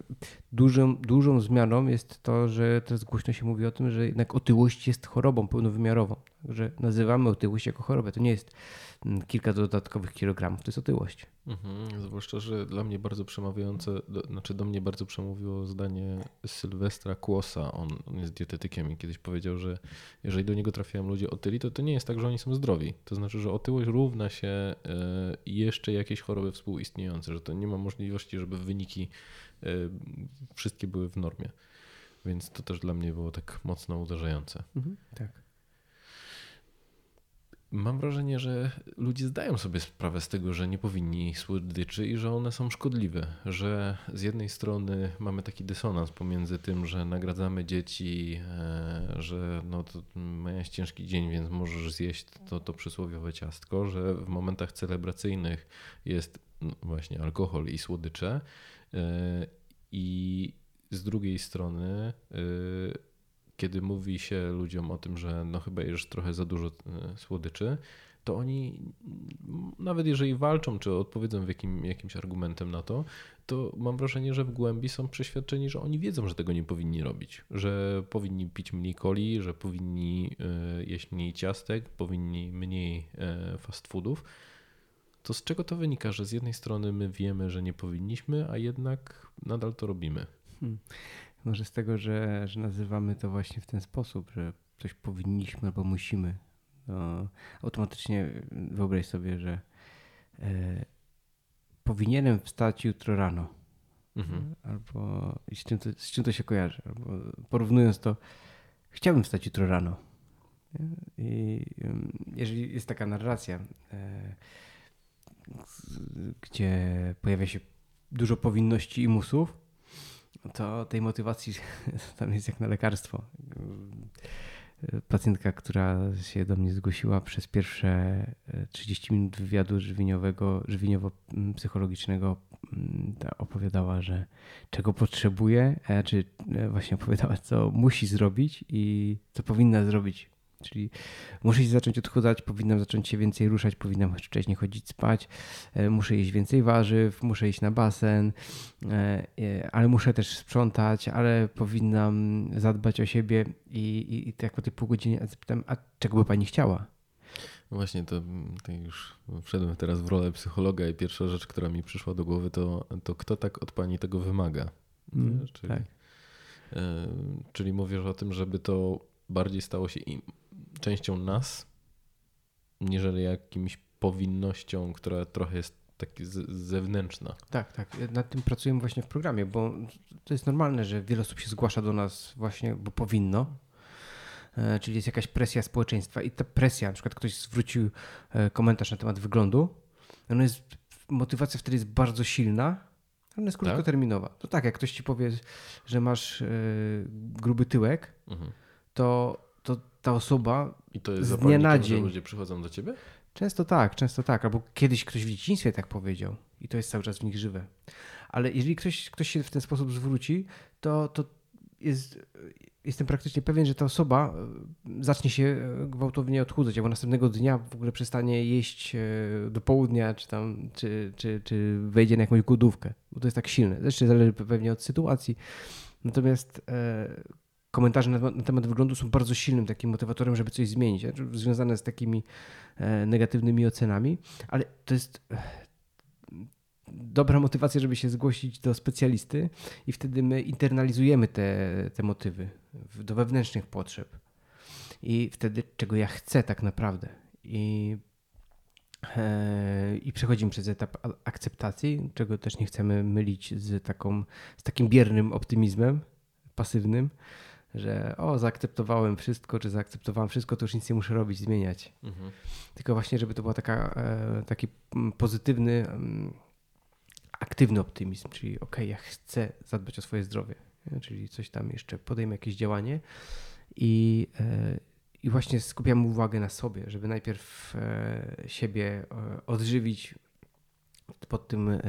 dużą, dużą zmianą jest to, że teraz głośno się mówi o tym, że jednak otyłość jest chorobą pełnowymiarową. Że nazywamy otyłość jako chorobę. To nie jest kilka dodatkowych kilogramów, to jest otyłość. Mhm, zwłaszcza, że dla mnie bardzo przemawiające, do, znaczy do mnie bardzo przemówiło zdanie Sylwestra Kłosa. On, on jest dietetykiem i kiedyś powiedział, że jeżeli do niego trafiają ludzie otyli, to to nie jest tak, że oni są zdrowi. To znaczy, że otyłość równa się e, jeszcze jakieś choroby współistniejące, że to nie ma możliwości, żeby wyniki e, wszystkie były w normie. Więc to też dla mnie było tak mocno uderzające. Mhm, tak. Mam wrażenie, że ludzie zdają sobie sprawę z tego, że nie powinni słodyczy i że one są szkodliwe. Że z jednej strony mamy taki dysonans pomiędzy tym, że nagradzamy dzieci, e, że no to miałeś ciężki dzień, więc możesz zjeść to, to przysłowiowe ciastko, że w momentach celebracyjnych jest no właśnie alkohol i słodycze. E, I z drugiej strony e, kiedy mówi się ludziom o tym, że no chyba jesz trochę za dużo e, słodyczy, to oni nawet jeżeli walczą, czy odpowiedzą jakim, jakimś argumentem na to, to mam wrażenie, że w głębi są przeświadczeni, że oni wiedzą, że tego nie powinni robić, że powinni pić mniej coli, że powinni e, jeść mniej ciastek, powinni mniej e, fast foodów. To z czego to wynika, że z jednej strony my wiemy, że nie powinniśmy, a jednak nadal to robimy? Hmm. Może z tego, że, że nazywamy to właśnie w ten sposób, że coś powinniśmy albo musimy. No, automatycznie wyobraź sobie, że e, powinienem wstać jutro rano. Mhm. Albo z czym, to, z czym to się kojarzy? Albo porównując to, chciałbym wstać jutro rano. I jeżeli jest taka narracja, e, gdzie pojawia się dużo powinności i musów, to tej motywacji *laughs* tam jest jak na lekarstwo. Pacjentka, która się do mnie zgłosiła przez pierwsze 30 e, minut wywiadu żywieniowego, żywieniowo-psychologicznego mm, opowiadała, że czego potrzebuje, czy e, właśnie opowiadała, co musi zrobić i co powinna zrobić Czyli muszę się zacząć odchudzać, powinnam zacząć się więcej ruszać, powinnam wcześniej chodzić spać, e, muszę jeść więcej warzyw, muszę iść na basen, e, e, ale muszę też sprzątać, ale powinnam zadbać o siebie i, i, i tak po tej pół godziny zapytam, a czego by pani chciała? No właśnie, to, to, już wszedłem teraz w rolę psychologa i pierwsza rzecz, która mi przyszła do głowy, to, to kto tak od pani tego wymaga? Mm, czyli, tak. czyli mówisz o tym, żeby to bardziej stało się im, częścią nas, niżeli jakimś powinnością, która trochę jest taki zewnętrzna. Tak, tak. Nad tym pracujemy właśnie w programie, bo to jest normalne, że wiele osób się zgłasza do nas właśnie, bo powinno. E, czyli jest jakaś presja społeczeństwa i ta presja, na przykład ktoś zwrócił e, komentarz na temat wyglądu, no jest, motywacja wtedy jest bardzo silna, ale ona jest tak? krótkoterminowa. To tak, jak ktoś ci powie, że masz e, gruby tyłek, mhm. to ta osoba I to jest z dnia na dzień. Że ludzie przychodzą do ciebie? Często tak, często tak. Albo kiedyś ktoś w dzieciństwie tak powiedział i to jest cały czas w nich żywe. Ale jeżeli ktoś, ktoś się w ten sposób zwróci, to, to jest, jestem praktycznie pewien, że ta osoba e, zacznie się e, gwałtownie odchudzać, albo następnego dnia w ogóle przestanie jeść e, do południa, czy tam, czy, czy, czy wejdzie na jakąś głodówkę, bo to jest tak silne. Zresztą zależy pewnie od sytuacji. Natomiast komentarze na, na, temat wyglądu są bardzo silnym takim motywatorem, żeby coś zmienić, związane z takimi e, negatywnymi ocenami, ale to jest e, dobra motywacja, żeby się zgłosić do specjalisty i wtedy my internalizujemy te, te motywy do wewnętrznych potrzeb. I wtedy, czego ja chcę tak naprawdę. I, e, i przechodzimy przez etap akceptacji, czego też nie chcemy mylić z, taką, z takim biernym optymizmem pasywnym, że o, zaakceptowałem wszystko, czy zaakceptowałem wszystko, to już nic nie muszę robić, zmieniać. Mhm. Tylko właśnie, żeby to był taka, e, taki pozytywny aktywny optymizm, czyli ok, ja chcę zadbać o swoje zdrowie, czyli coś tam jeszcze podejmę jakieś działanie i, e, i właśnie skupiam uwagę na sobie, żeby najpierw e, siebie odżywić pod tym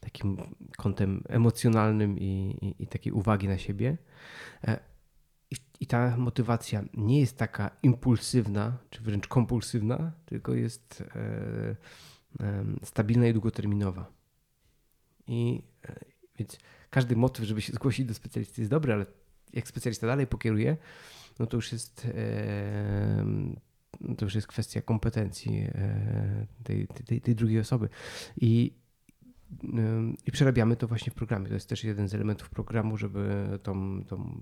takim kątem emocjonalnym i, i, i takiej uwagi na siebie. I, I ta motywacja nie jest taka impulsywna, czy wręcz kompulsywna, tylko jest stabilna i długoterminowa. I e, więc każdy motyw, żeby się zgłosić do specjalisty jest dobry, ale jak specjalista dalej pokieruje, no to już jest to już jest kwestia kompetencji e, tej, tej, tej drugiej osoby. I, I przerabiamy to właśnie w programie. To jest też jeden z elementów programu, żeby tą, tą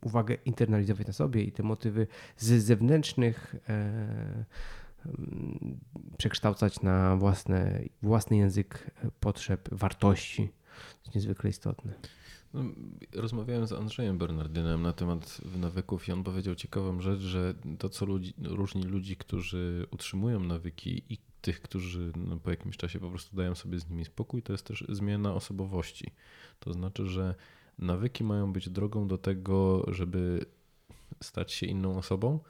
uwagę internalizować na sobie i te motywy z zewnętrznych e, przekształcać na własne, własny język potrzeb, wartości. To jest niezwykle istotne. No, rozmawiałem z Andrzejem Bernardynem na temat nawyków i on powiedział ciekawą rzecz, że to co ludzi, różni ludzi, którzy utrzymują nawyki i tych, którzy no, po jakimś czasie po prostu dają sobie z nimi spokój, to jest też zmiana osobowości. To znaczy, że nawyki mają być drogą do tego, żeby stać się inną osobą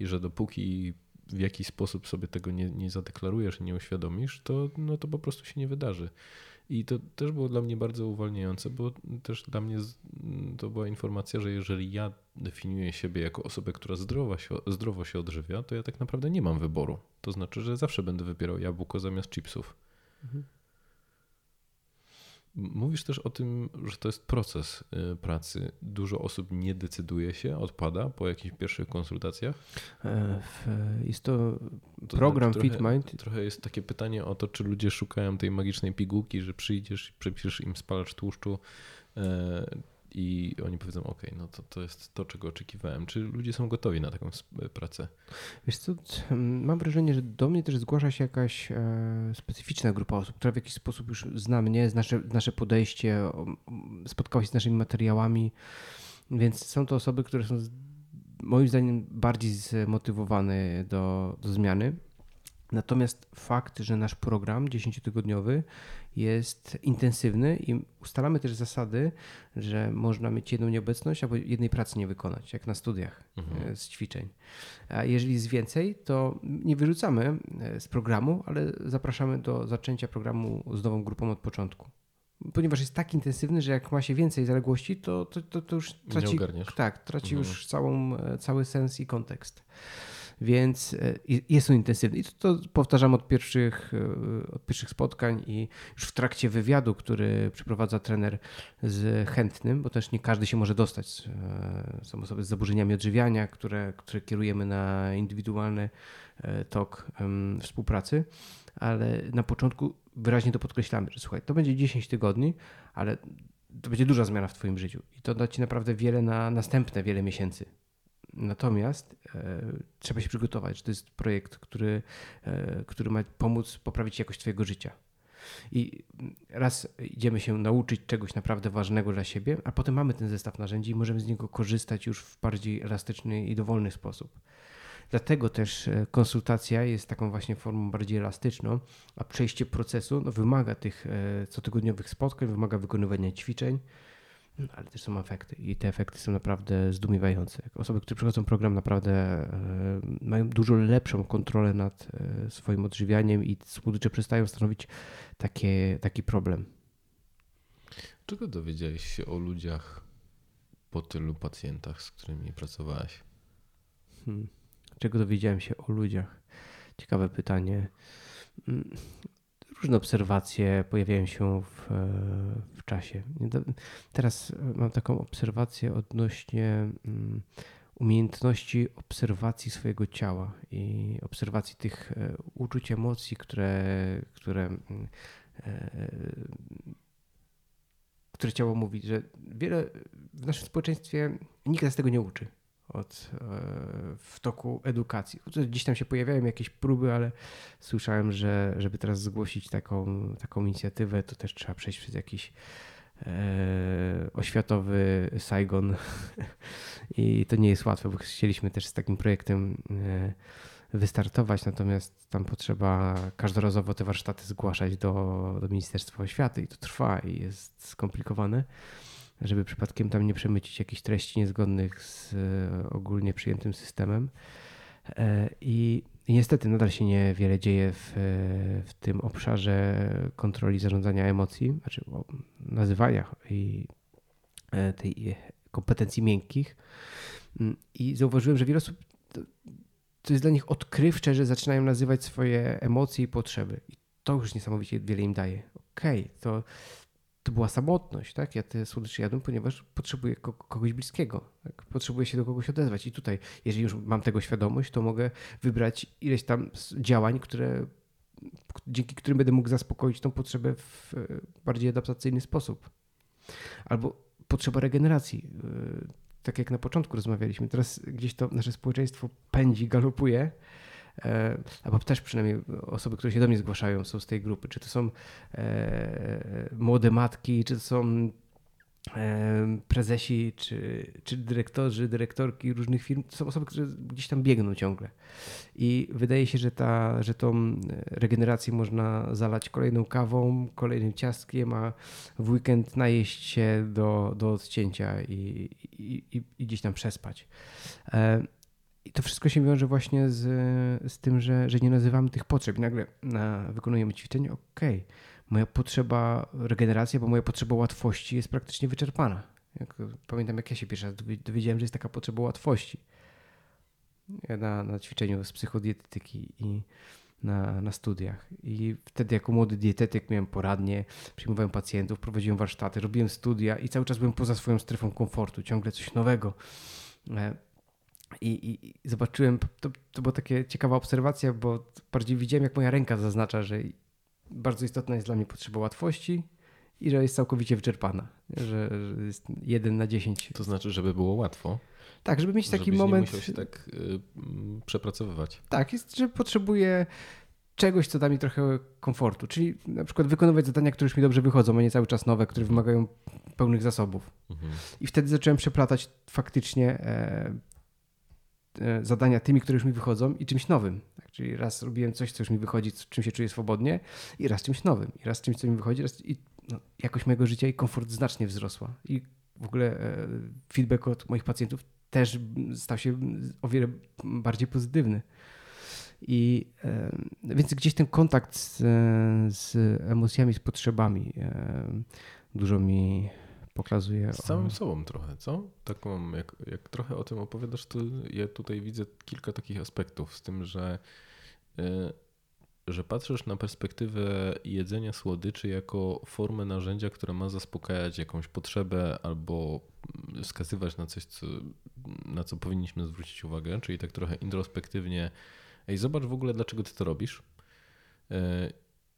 i że dopóki w jakiś sposób sobie tego nie, nie zadeklarujesz i nie uświadomisz, to, no to po prostu się nie wydarzy. I to też było dla mnie bardzo uwalniające, bo też dla mnie to była informacja, że jeżeli ja definiuję siebie jako osobę, która zdrowo się, zdrowo się odżywia, to ja tak naprawdę nie mam wyboru. To znaczy, że zawsze będę wybierał jabłko zamiast chipsów. Mhm. Mówisz też o tym, że to jest proces y, pracy. Dużo osób nie decyduje się, odpada po jakichś pierwszych konsultacjach? E, jest to, to program znaczy, trochę, Fit Mind. Trochę jest takie pytanie o to, czy ludzie szukają tej magicznej pigułki, że przyjdziesz i przepiszesz im spalacz tłuszczu, e, i oni powiedzą, ok, no to, to jest to, czego oczekiwałem. Czy ludzie są gotowi na taką pracę? Wiesz co, mam wrażenie, że do mnie też zgłasza się jakaś e, specyficzna grupa osób, która w jakiś sposób już zna mnie, nasze, nasze podejście, spotkała się z naszymi materiałami, więc są to osoby, które są moim zdaniem bardziej zmotywowane do, do zmiany. Natomiast fakt, że nasz program 10-tygodniowy jest intensywny i ustalamy też zasady, że można mieć jedną nieobecność albo jednej pracy nie wykonać, jak na studiach mhm. E, z ćwiczeń. A jeżeli jest więcej, to nie wyrzucamy e, z programu, ale zapraszamy do zaczęcia programu z nową grupą od początku. Ponieważ jest tak intensywny, że jak ma się więcej zaległości, to, to, to, to już traci, tak, traci mhm. już całą, e, cały sens i kontekst więc e, jest on intensywny. I to, to powtarzam od pierwszych, e, od pierwszych spotkań i już w trakcie wywiadu, który przeprowadza trener z chętnym, bo też nie każdy się może dostać. E, są osoby z zaburzeniami odżywiania, które, które kierujemy na indywidualny tok współpracy, ale na początku wyraźnie to podkreślamy, że słuchaj, to będzie 10 tygodni, ale to będzie duża zmiana w Twoim życiu i to da Ci naprawdę wiele na następne wiele miesięcy. Natomiast e, trzeba się przygotować, że to jest projekt, który, e, który ma pomóc poprawić jakość Twojego życia. I raz idziemy się nauczyć czegoś naprawdę ważnego dla siebie, a potem mamy ten zestaw narzędzi i możemy z niego korzystać już w bardziej elastyczny i dowolny sposób. Dlatego też e, konsultacja jest taką właśnie formą bardziej elastyczną, a przejście procesu no, wymaga tych cotygodniowych spotkań, wymaga wykonywania ćwiczeń, ale też są efekty i te efekty są naprawdę zdumiewające. Osoby, które przechodzą program naprawdę e, mają dużo lepszą kontrolę nad e, swoim odżywianiem i słodycze przestają stanowić takie, taki problem. Czego dowiedziałeś się o ludziach po tylu pacjentach, z którymi pracowałeś? Hmm. Czego dowiedziałem się o ludziach? Ciekawe pytanie. Różne obserwacje pojawiają się w, w czasie. Teraz mam taką obserwację odnośnie mm, umiejętności obserwacji swojego ciała i obserwacji tych e, uczuć, emocji, które, które, mm, e, które ciało mówi, że wiele w naszym społeczeństwie nikt nas tego nie uczy od, e, w toku edukacji. Gdzieś tam się pojawiają jakieś próby, ale słyszałem, że żeby teraz zgłosić taką, taką inicjatywę, to też trzeba przejść przez jakiś e, oświatowy Saigon *laughs* i to nie jest łatwe, bo chcieliśmy też z takim projektem e, wystartować, natomiast tam potrzeba każdorazowo te warsztaty zgłaszać do, do Ministerstwa Oświaty i to trwa i jest skomplikowane, żeby przypadkiem tam nie przemycić jakichś treści niezgodnych z e, ogólnie przyjętym systemem. E, I, niestety nadal się niewiele dzieje w, w tym obszarze kontroli zarządzania emocji, znaczy nazywania i e, tej kompetencji miękkich. Mm, I zauważyłem, że wiele osób to jest dla nich odkrywcze, że zaczynają nazywać swoje emocje i potrzeby. I to już niesamowicie wiele im daje. Okej, okay, to, to była samotność, tak? Ja te słodycze jadłem, ponieważ potrzebuję kogoś bliskiego. Tak? Potrzebuję się do kogoś odezwać. I tutaj, jeżeli już mam tego świadomość, to mogę wybrać ileś tam działań, które, dzięki którym będę mógł zaspokoić tą potrzebę w bardziej adaptacyjny sposób. Albo potrzeba regeneracji tak jak na początku rozmawialiśmy, teraz gdzieś to nasze społeczeństwo pędzi, galopuje, e, albo też przynajmniej osoby, które się do mnie zgłaszają, są z tej grupy. Czy to są e, młode matki, czy to są prezesi, czy, czy dyrektorzy, dyrektorki różnych firm, to są osoby, które gdzieś tam biegną ciągle. I wydaje się, że, ta, że tą regenerację można zalać kolejną kawą, kolejnym ciastkiem, a w weekend najeść się do, do odcięcia i, i, i gdzieś tam przespać. I to wszystko się wiąże właśnie z, z tym, że, że nie nazywamy tych potrzeb. I nagle na, wykonujemy ćwiczenie, okej, okay moja potrzeba regeneracji, bo moja potrzeba łatwości jest praktycznie wyczerpana. Jak, pamiętam, jak ja się pierwszy raz dowiedziałem, że jest taka potrzeba łatwości. Na, na ćwiczeniu z psychodietetyki i na, na studiach. I wtedy jako młody dietetyk miałem poradnie, przyjmowałem pacjentów, prowadziłem warsztaty, robiłem studia i cały czas byłem poza swoją strefą komfortu, ciągle coś nowego. I, i, zobaczyłem, to, to była taka ciekawa obserwacja, bo bardziej widziałem, jak moja ręka zaznacza, że bardzo istotna jest dla mnie potrzeba łatwości i że jest całkowicie wyczerpana, że, że jest 1 na 10. To znaczy, żeby było łatwo. Tak, żeby mieć taki moment. Nie musiał się tak y, przepracowywać. Tak, jest, że potrzebuję czegoś, co da mi trochę komfortu, czyli na przykład wykonywać zadania, które już mi dobrze wychodzą, a nie cały czas nowe, które wymagają pełnych zasobów. Mhm. I wtedy zacząłem przeplatać faktycznie e, zadania tymi, które już mi wychodzą i czymś nowym. Czyli raz robiłem coś, co już mi wychodzi, czym się czuję swobodnie, i raz czymś nowym, i raz czymś, co mi wychodzi, raz i no, jakość mojego życia i komfort znacznie wzrosła. I w ogóle e, feedback od moich pacjentów też stał się o wiele bardziej pozytywny. I e, więc gdzieś ten kontakt z, z emocjami, z potrzebami e, dużo mi pokazuje. Z samym sobą trochę, co? Taką, jak, jak trochę o tym opowiadasz, to ja tutaj widzę kilka takich aspektów, z tym, że Y, że patrzysz na perspektywę jedzenia słodyczy jako formę narzędzia, które ma zaspokajać jakąś potrzebę albo wskazywać na coś, co, na co powinniśmy zwrócić uwagę, czyli tak trochę introspektywnie, ej, zobacz w ogóle, dlaczego ty to robisz.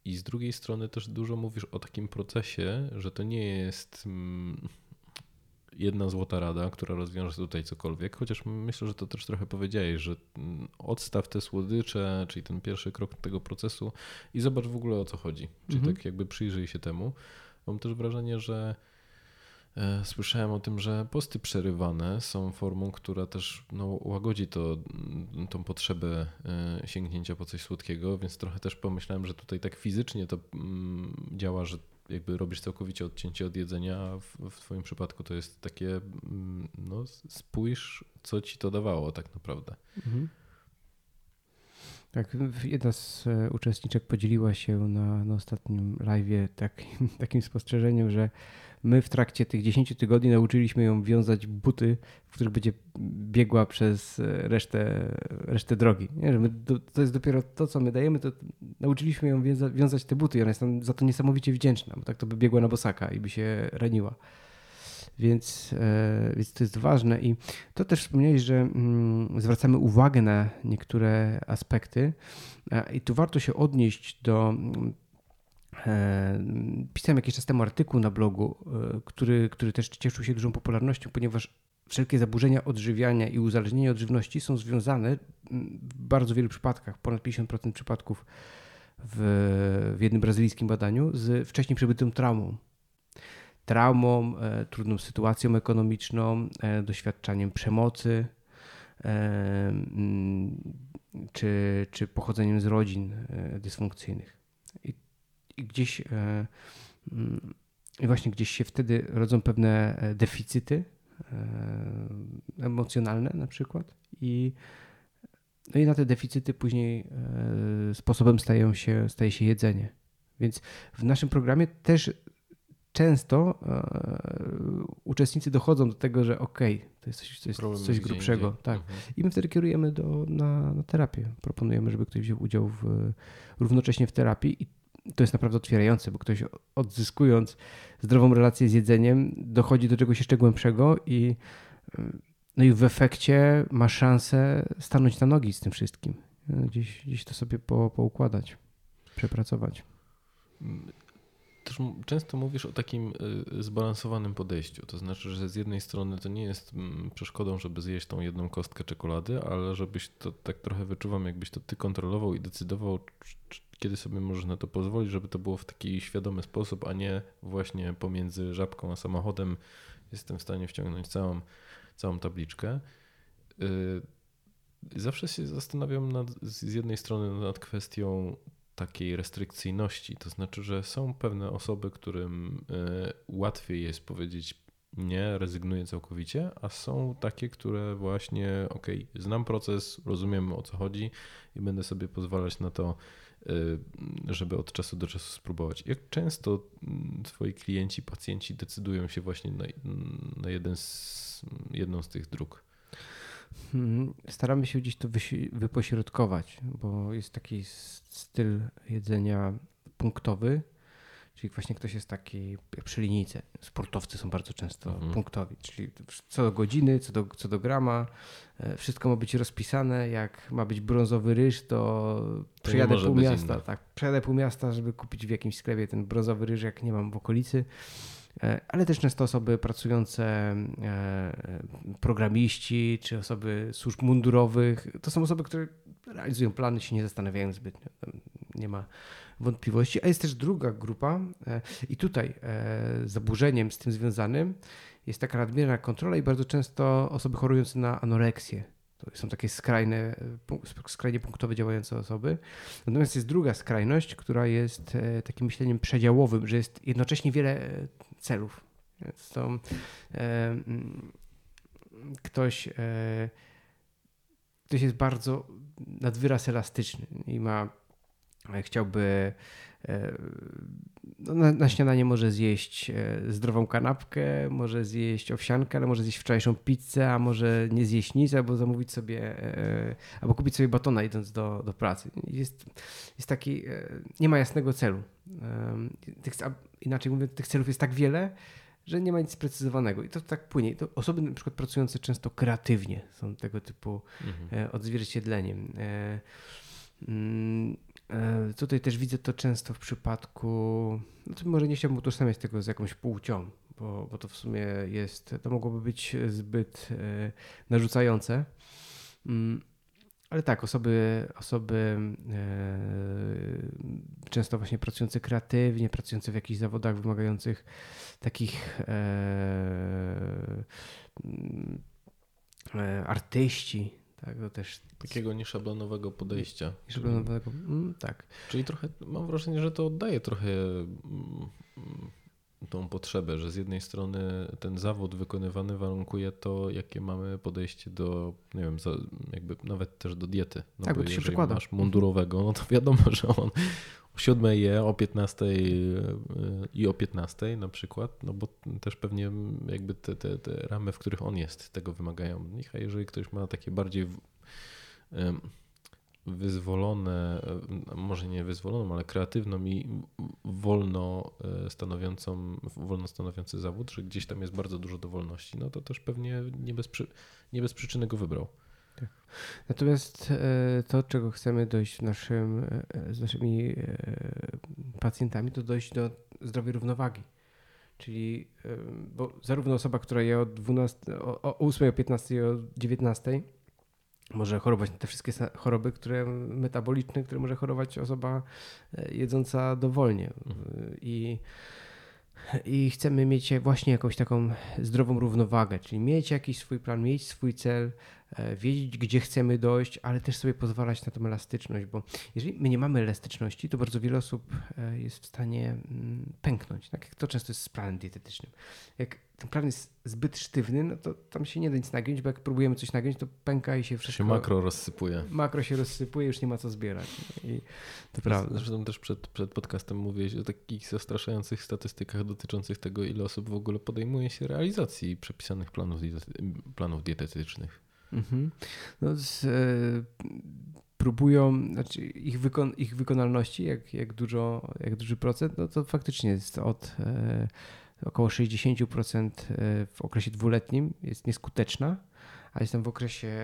I z drugiej strony też dużo mówisz o takim procesie, że to nie jest mm, jedna złota rada, która rozwiąże tutaj cokolwiek, chociaż myślę, że to też trochę powiedziałeś, że mm, odstaw te słodycze, czyli ten pierwszy krok tego procesu i zobacz w ogóle o co chodzi. Czyli mhm. tak jakby przyjrzyj się temu. Mam też wrażenie, że Słyszałem o tym, że posty przerywane są formą, która też no, łagodzi to, mm, tą potrzebę e, sięgnięcia po coś słodkiego, więc trochę też pomyślałem, że tutaj tak fizycznie to mm, działa, że jakby robisz całkowicie odcięcie od jedzenia, a w, w Twoim przypadku to jest takie, mm, no spójrz, co Ci to dawało tak naprawdę. Mhm. Tak, jedna z e, uczestniczek podzieliła się na, na ostatnim live takim, *laughs* takim spostrzeżeniem, że my w trakcie tych 10 tygodni nauczyliśmy ją wiązać buty, w których będzie biegła przez e, resztę, resztę drogi. Nie? Że my, to jest dopiero to, co my dajemy, to nauczyliśmy ją wiąza, wiązać te buty i ona jest nam za to niesamowicie wdzięczna, bo tak to by biegła na bosaka i by się raniła. Więc, e, więc to jest ważne i to też wspomniałeś, że mm, zwracamy uwagę na niektóre aspekty i tu warto się odnieść do Pisałem jakiś czas temu artykuł na blogu, e, który, który też cieszył się dużą popularnością, ponieważ wszelkie zaburzenia odżywiania i uzależnienie od żywności są związane w bardzo wielu przypadkach, ponad 50% przypadków w, w jednym brazylijskim badaniu, z wcześniej przebytą traumą traumą, e, trudną sytuacją ekonomiczną, e, doświadczaniem przemocy, e, czy, czy pochodzeniem z rodzin dysfunkcyjnych. Gdzieś mm, i właśnie gdzieś się wtedy rodzą pewne deficyty emocjonalne na przykład i no i na te deficyty później sposobem stają się, staje się jedzenie. Więc w naszym programie też często e, uczestnicy dochodzą do tego, że okej, okay, to jest coś, to jest coś grubszego. Tak. Mhm. I my wtedy kierujemy do, na, na terapię. Proponujemy, żeby ktoś wziął udział w, równocześnie w terapii i to jest naprawdę otwierające, bo ktoś odzyskując zdrową relację z jedzeniem, dochodzi do czegoś jeszcze głębszego i, no i w efekcie ma szansę stanąć na nogi z tym wszystkim. Gdzieś, gdzieś to sobie po, poukładać, przepracować. Często mówisz o takim y, zbalansowanym podejściu. To znaczy, że z jednej strony to nie jest przeszkodą, żeby zjeść tą jedną kostkę czekolady, ale żebyś to tak trochę wyczuwam, jakbyś to ty kontrolował i decydował, kiedy sobie możesz na to pozwolić, żeby to było w taki świadomy sposób, a nie właśnie pomiędzy żabką a samochodem jestem w stanie wciągnąć całą, całą tabliczkę. Y, zawsze się zastanawiam nad, z jednej strony nad kwestią takiej restrykcyjności. To znaczy, że są pewne osoby, którym e, łatwiej jest powiedzieć nie, rezygnuję całkowicie, a są takie, które właśnie, ok, znam proces, rozumiem o co chodzi i będę sobie pozwalać na to, żeby od czasu do czasu spróbować. Jak często mm, Twoi klienci, pacjenci decydują się właśnie na, na jeden z, jedną z tych dróg? Hmm, staramy się gdzieś to wypośrodkować, bo jest taki styl jedzenia punktowy, czyli właśnie ktoś jest taki jak przy linijce. Sportowcy są bardzo często mhm. punktowi, czyli co do godziny, co do, co do grama, e, wszystko ma być rozpisane. Jak ma być brązowy ryż, to, przejadę pół miasta. Tak, przejadę pół miasta, żeby kupić w jakimś sklepie ten brązowy ryż, jak nie mam w okolicy. E, ale też często osoby pracujące, e, programiści czy osoby służb mundurowych. To są osoby, które realizują plany, się nie zastanawiają zbytnio. Nie ma wątpliwości. A jest też druga grupa e, i tutaj zaburzeniem z tym związanym jest taka nadmierna kontrola i bardzo często osoby chorujące na anoreksję. To są takie skrajne, skrajnie punktowe działające osoby. Natomiast jest druga skrajność, która jest takim myśleniem przedziałowym, że jest jednocześnie wiele celów. Więc to e, ktoś, e, ktoś jest bardzo nadwyraz elastyczny i ma, e, chciałby e, no na, na, śniadanie może zjeść e, zdrową kanapkę, może zjeść owsiankę, ale może zjeść wczorajszą pizzę, a może nie zjeść nic, albo zamówić sobie, e, albo kupić sobie batona idąc do, do pracy. Jest, jest taki, nie ma jasnego celu. Tych, inaczej mówiąc, tych celów jest tak wiele, że nie ma nic sprecyzowanego. I to tak płynie. To osoby na przykład pracujące często kreatywnie są tego typu mhm. Odzwierciedleniem. E, mm, e, tutaj też widzę to często w przypadku, no to może nie chciałbym utożsamiać tego z jakąś płcią, bo, bo to w sumie jest, to mogłoby być zbyt narzucające. Mm, ale tak, osoby, osoby e, często właśnie pracujące kreatywnie, pracujące w jakichś zawodach wymagających takich e, e, artyści, tak, to też. Takiego nieszablonowego podejścia. Nieszablonowego, mm, tak. Czyli trochę, mam wrażenie, że to oddaje trochę mm, tą potrzebę, że z jednej strony ten zawód wykonywany warunkuje to, jakie mamy podejście do, nie wiem, jakby nawet też do diety. No tak, bo, bo jeżeli przykłada. masz mundurowego, no to wiadomo, że on o 7 je, o 15 i o 15 na przykład, no bo też pewnie jakby te, te, te ramy, w których on jest, tego wymagają. A jeżeli ktoś ma takie bardziej wyzwolone, e, może nie wyzwoloną, ale kreatywną i wolno e, stanowiącą, wolno stanowiący zawód, że gdzieś tam jest bardzo dużo dowolności, no to też pewnie nie bez, nie bez przyczyny go wybrał. Tak. Natomiast e, to, czego chcemy dojść naszym, z naszymi pacjentami, to dojść do zdrowej równowagi. Czyli, bo zarówno osoba, która je o, 12, o, o 8, o 15 i o 19 może chorować na te wszystkie choroby, które metaboliczne, które może chorować osoba e, jedząca dowolnie. Mhm. I, I chcemy mieć właśnie jakąś taką zdrową równowagę, czyli mieć jakiś swój plan, mieć swój cel, e, wiedzieć, gdzie chcemy dojść, ale też sobie pozwalać na tą elastyczność, bo jeżeli my nie mamy elastyczności, to bardzo wiele osób e, jest w stanie mm, pęknąć. Tak to często jest z planem dietetycznym. Jak ten plan jest zbyt sztywny, no to tam się nie da nic nagiąć, bo jak próbujemy coś nagiąć, to pęka i się wszystko... Się makro rozsypuje. Makro się rozsypuje, już nie ma co zbierać. I to prawda. Zresztą też przed, przed podcastem mówiłeś o takich zastraszających statystykach dotyczących tego, ile osób w ogóle podejmuje się realizacji przepisanych planów, planów dietetycznych. Mhm. No, z, e, próbują, znaczy ich, wykon, ich wykonalności, jak, jak, dużo, jak duży procent, no to faktycznie jest od e, około 60% e, w okresie dwuletnim jest nieskuteczna, a jestem w okresie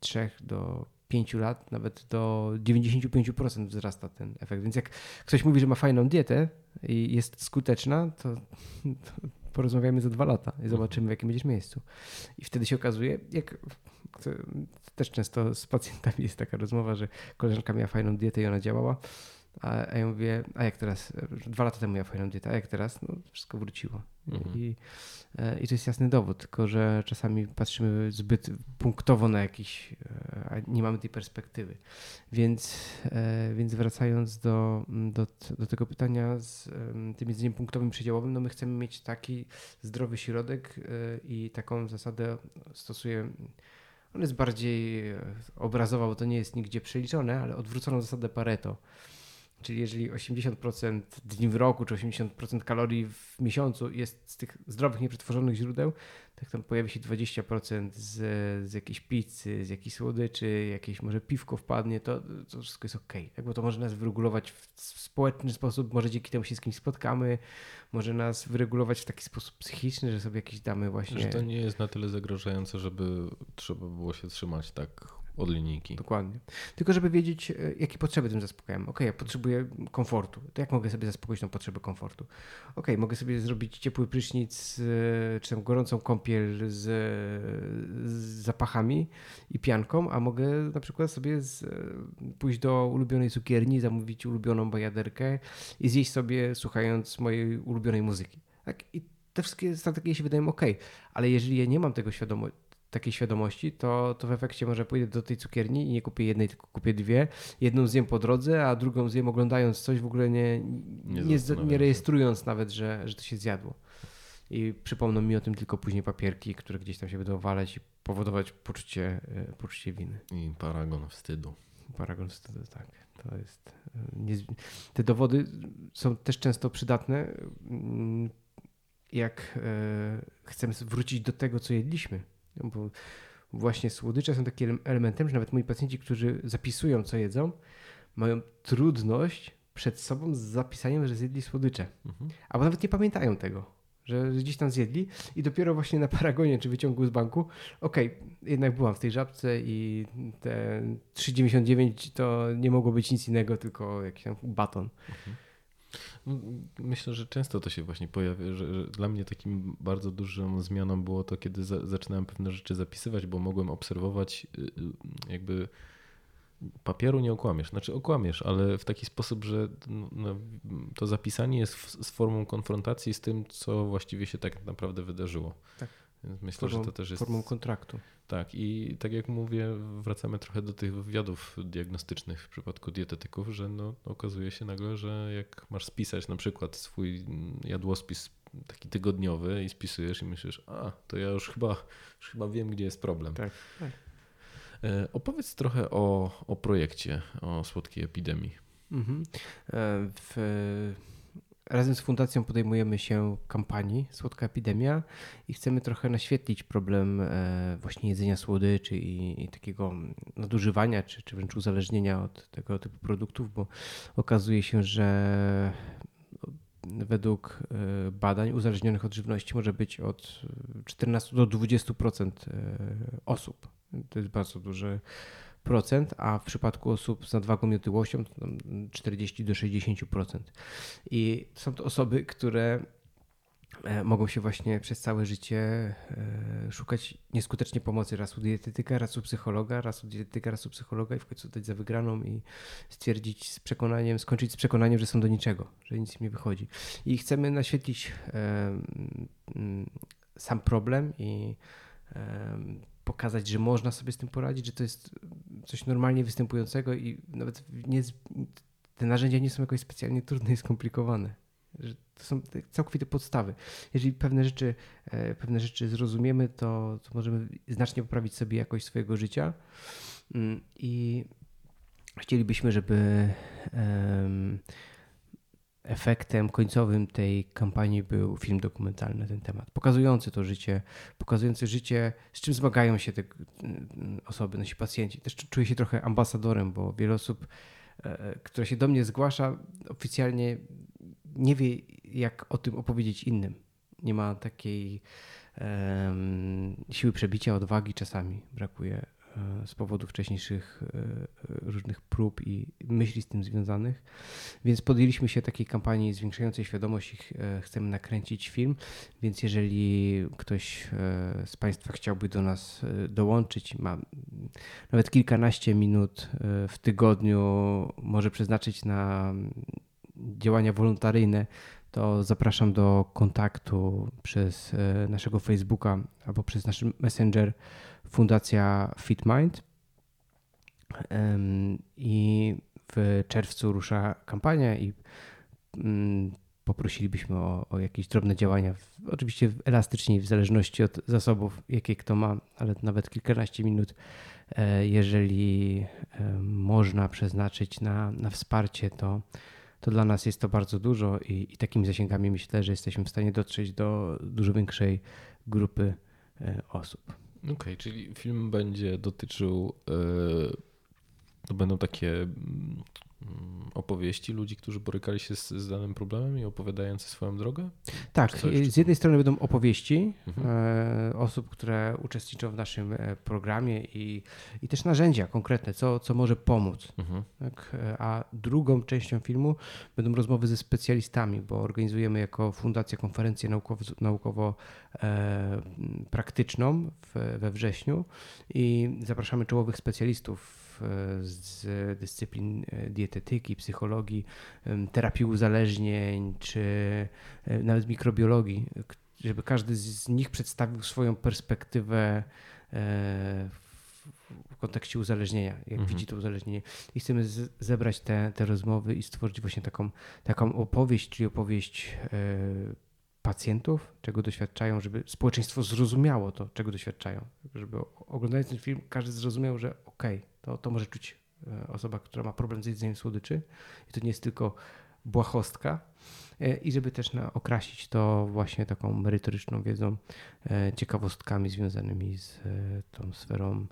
3 e, do 5 lat, nawet do 95% wzrasta ten efekt. Więc jak ktoś mówi, że ma fajną dietę i jest skuteczna, to, to porozmawiamy za dwa lata i zobaczymy, w jakim będziesz miejscu. I wtedy się okazuje, jak też często z pacjentami jest taka rozmowa, że koleżanka miała fajną dietę i ona działała, a, a ja mówię, a jak teraz? Dwa lata temu miała fajną dietę, a jak teraz? No wszystko wróciło. Mhm. I, e, I to jest jasny dowód, tylko że czasami patrzymy zbyt punktowo na jakiś, e, a nie mamy tej perspektywy. Więc, e, więc wracając do, do, do tego pytania z tym jedzeniem punktowym przedziałowym, no my chcemy mieć taki zdrowy środek i taką zasadę stosuję on jest bardziej obrazowa, bo to nie jest nigdzie przeliczone, ale odwróconą zasadę Pareto. Czyli jeżeli 80% dni w roku, czy 80% kalorii w miesiącu jest z tych zdrowych, nieprzetworzonych źródeł, tak tam pojawi się 20% z, z jakiejś pizzy, z jakiejś słodyczy, jakieś może piwko wpadnie, to, to wszystko jest ok. Tak? Bo to może nas wyregulować w społeczny sposób, może dzięki temu się z kimś spotkamy, może nas wyregulować w taki sposób psychiczny, że sobie jakieś damy właśnie... Że to nie jest na tyle zagrażające, żeby trzeba było się trzymać tak od linijki. Dokładnie. Tylko żeby wiedzieć, e, jakie potrzeby tym zaspokajam. Ok, ja potrzebuję komfortu. To jak mogę sobie zaspokoić tą potrzebę komfortu? Ok, mogę sobie zrobić ciepły prysznic, e, czy tam gorącą kąpiel z, z zapachami i pianką, a mogę na przykład sobie z, e, pójść do ulubionej cukierni, zamówić ulubioną bajaderkę i zjeść sobie słuchając mojej ulubionej muzyki. Tak? I te wszystkie strategie się wydają ok, ale jeżeli ja nie mam tego świadomości, takiej świadomości, to, to w efekcie może pójdę do tej cukierni i nie kupię jednej, tylko kupię dwie. Jedną zjem po drodze, a drugą zjem oglądając coś, w ogóle nie, nie, nie, nie rejestrując nawet, że, że to się zjadło. I przypomną mi o tym tylko później papierki, które gdzieś tam się będą waleć i powodować poczucie, e, poczucie winy. I paragon wstydu. Paragon wstydu, tak. To jest. E, te dowody są też często przydatne, mm, jak e, chcemy wrócić do tego, co jedliśmy bo właśnie słodycze są takim elementem, że nawet moi pacjenci, którzy zapisują, co jedzą, mają trudność przed sobą z zapisaniem, że zjedli słodycze. Mhm. Albo nawet nie pamiętają tego, że gdzieś tam zjedli i dopiero właśnie na paragonie czy wyciągu z banku, okej, okay, jednak byłam w tej żabce i te 3,99 to nie mogło być nic innego, tylko jakiś tam baton. Mhm. Myślę, że często to się właśnie pojawia, że, że, dla mnie takim bardzo dużą zmianą było to, kiedy za, zaczynałem pewne rzeczy zapisywać, bo mogłem obserwować y, y, jakby papieru nie okłamiesz, znaczy okłamiesz, ale w taki sposób, że no, no to zapisanie jest z formą konfrontacji z tym, co właściwie się tak naprawdę wydarzyło. Tak. Więc myślę, formą, że to też jest. Formą kontraktu. Tak, i tak jak mówię, wracamy trochę do tych wywiadów diagnostycznych w przypadku dietetyków, że no, okazuje się nagle, że jak masz spisać na przykład swój jadłospis taki tygodniowy i spisujesz i myślisz, a to ja już chyba, już chyba wiem, gdzie jest problem. Tak, tak. E, opowiedz trochę o, o projekcie, o słodkiej epidemii. Mhm. E, w Razem z fundacją podejmujemy się kampanii Słodka Epidemia i chcemy trochę naświetlić problem e, właśnie jedzenia słodyczy i, takiego nadużywania czy, czy wręcz uzależnienia od tego typu produktów, bo okazuje się, że według e, badań uzależnionych od żywności może być od 14 do 20% e, osób. To jest bardzo duży a w przypadku osób z nadwagą i otyłością to 40 do 60%. I są to osoby, które e, mogą się właśnie przez całe życie e, szukać nieskutecznie pomocy raz u dietetyka, raz u psychologa, raz u dietetyka, raz u psychologa i w końcu dać za wygraną i stwierdzić z przekonaniem, skończyć z przekonaniem, że są do niczego, że nic im nie wychodzi. I chcemy naświetlić sam problem i pokazać, że można sobie z tym poradzić, że to jest coś normalnie występującego i nawet nie, te narzędzia nie są jakoś specjalnie trudne i skomplikowane. Że to są całkowite podstawy. Jeżeli pewne rzeczy, e, pewne rzeczy zrozumiemy, to, to możemy znacznie poprawić sobie jakość swojego życia. Mm, I chcielibyśmy, żeby efektem końcowym tej kampanii był film dokumentalny na ten temat, pokazujący to życie, pokazujący życie, z czym zmagają się te mm, osoby, nasi pacjenci. Też czuję się trochę ambasadorem, bo wiele osób, e, które się do mnie zgłasza, oficjalnie nie wie, jak o tym opowiedzieć innym. Nie ma takiej um, siły przebicia, odwagi czasami brakuje z powodu wcześniejszych e, różnych prób i myśli z tym związanych. Więc podjęliśmy się takiej kampanii zwiększającej świadomość i e, chcemy nakręcić film. Więc jeżeli ktoś e, z Państwa chciałby do nas dołączyć, ma nawet kilkanaście minut w tygodniu, może przeznaczyć na działania wolontaryjne, to zapraszam do kontaktu przez naszego Facebooka albo przez nasz Messenger Fundacja FitMind. I w czerwcu rusza kampania i mm, poprosilibyśmy o, o jakieś drobne działania. Oczywiście elastycznie, w zależności od zasobów, jakie kto ma, ale nawet kilkanaście minut, e, jeżeli e, można przeznaczyć na, na wsparcie, to, to dla nas jest to bardzo dużo i, i takimi zasięgami myślę, że jesteśmy w stanie dotrzeć do dużo większej grupy e, osób. Okej, okay, czyli film będzie dotyczył. Yy, to będą takie mm, opowieści ludzi, którzy borykali się z, z danym problemem i opowiadający swoją drogę? Tak, z jednej strony będą opowieści mhm. e, osób, które uczestniczą w naszym e, programie i, i też narzędzia konkretne, co, co może pomóc. Mhm. Tak? E, a drugą częścią filmu będą rozmowy ze specjalistami, bo organizujemy jako fundacja konferencję naukowo-praktyczną naukowo we wrześniu i zapraszamy czołowych specjalistów z dyscyplin e, dietetyki, psychologii, terapii uzależnień, czy e, nawet mikrobiologii, żeby każdy z nich przedstawił swoją perspektywę e, w kontekście uzależnienia, jak mhm. widzi to uzależnienie. I chcemy zebrać te, te rozmowy i stworzyć właśnie taką, taką opowieść, czyli opowieść pacjentów, czego doświadczają, żeby społeczeństwo zrozumiało to, czego doświadczają. Żeby oglądając ten film, każdy zrozumiał, że okej, okay, to, to może czuć e, osoba, która ma problem z jedzeniem słodyczy i to nie jest tylko błahostka. E, I żeby też na, okrasić to właśnie taką merytoryczną wiedzą, e, ciekawostkami związanymi z tą sferą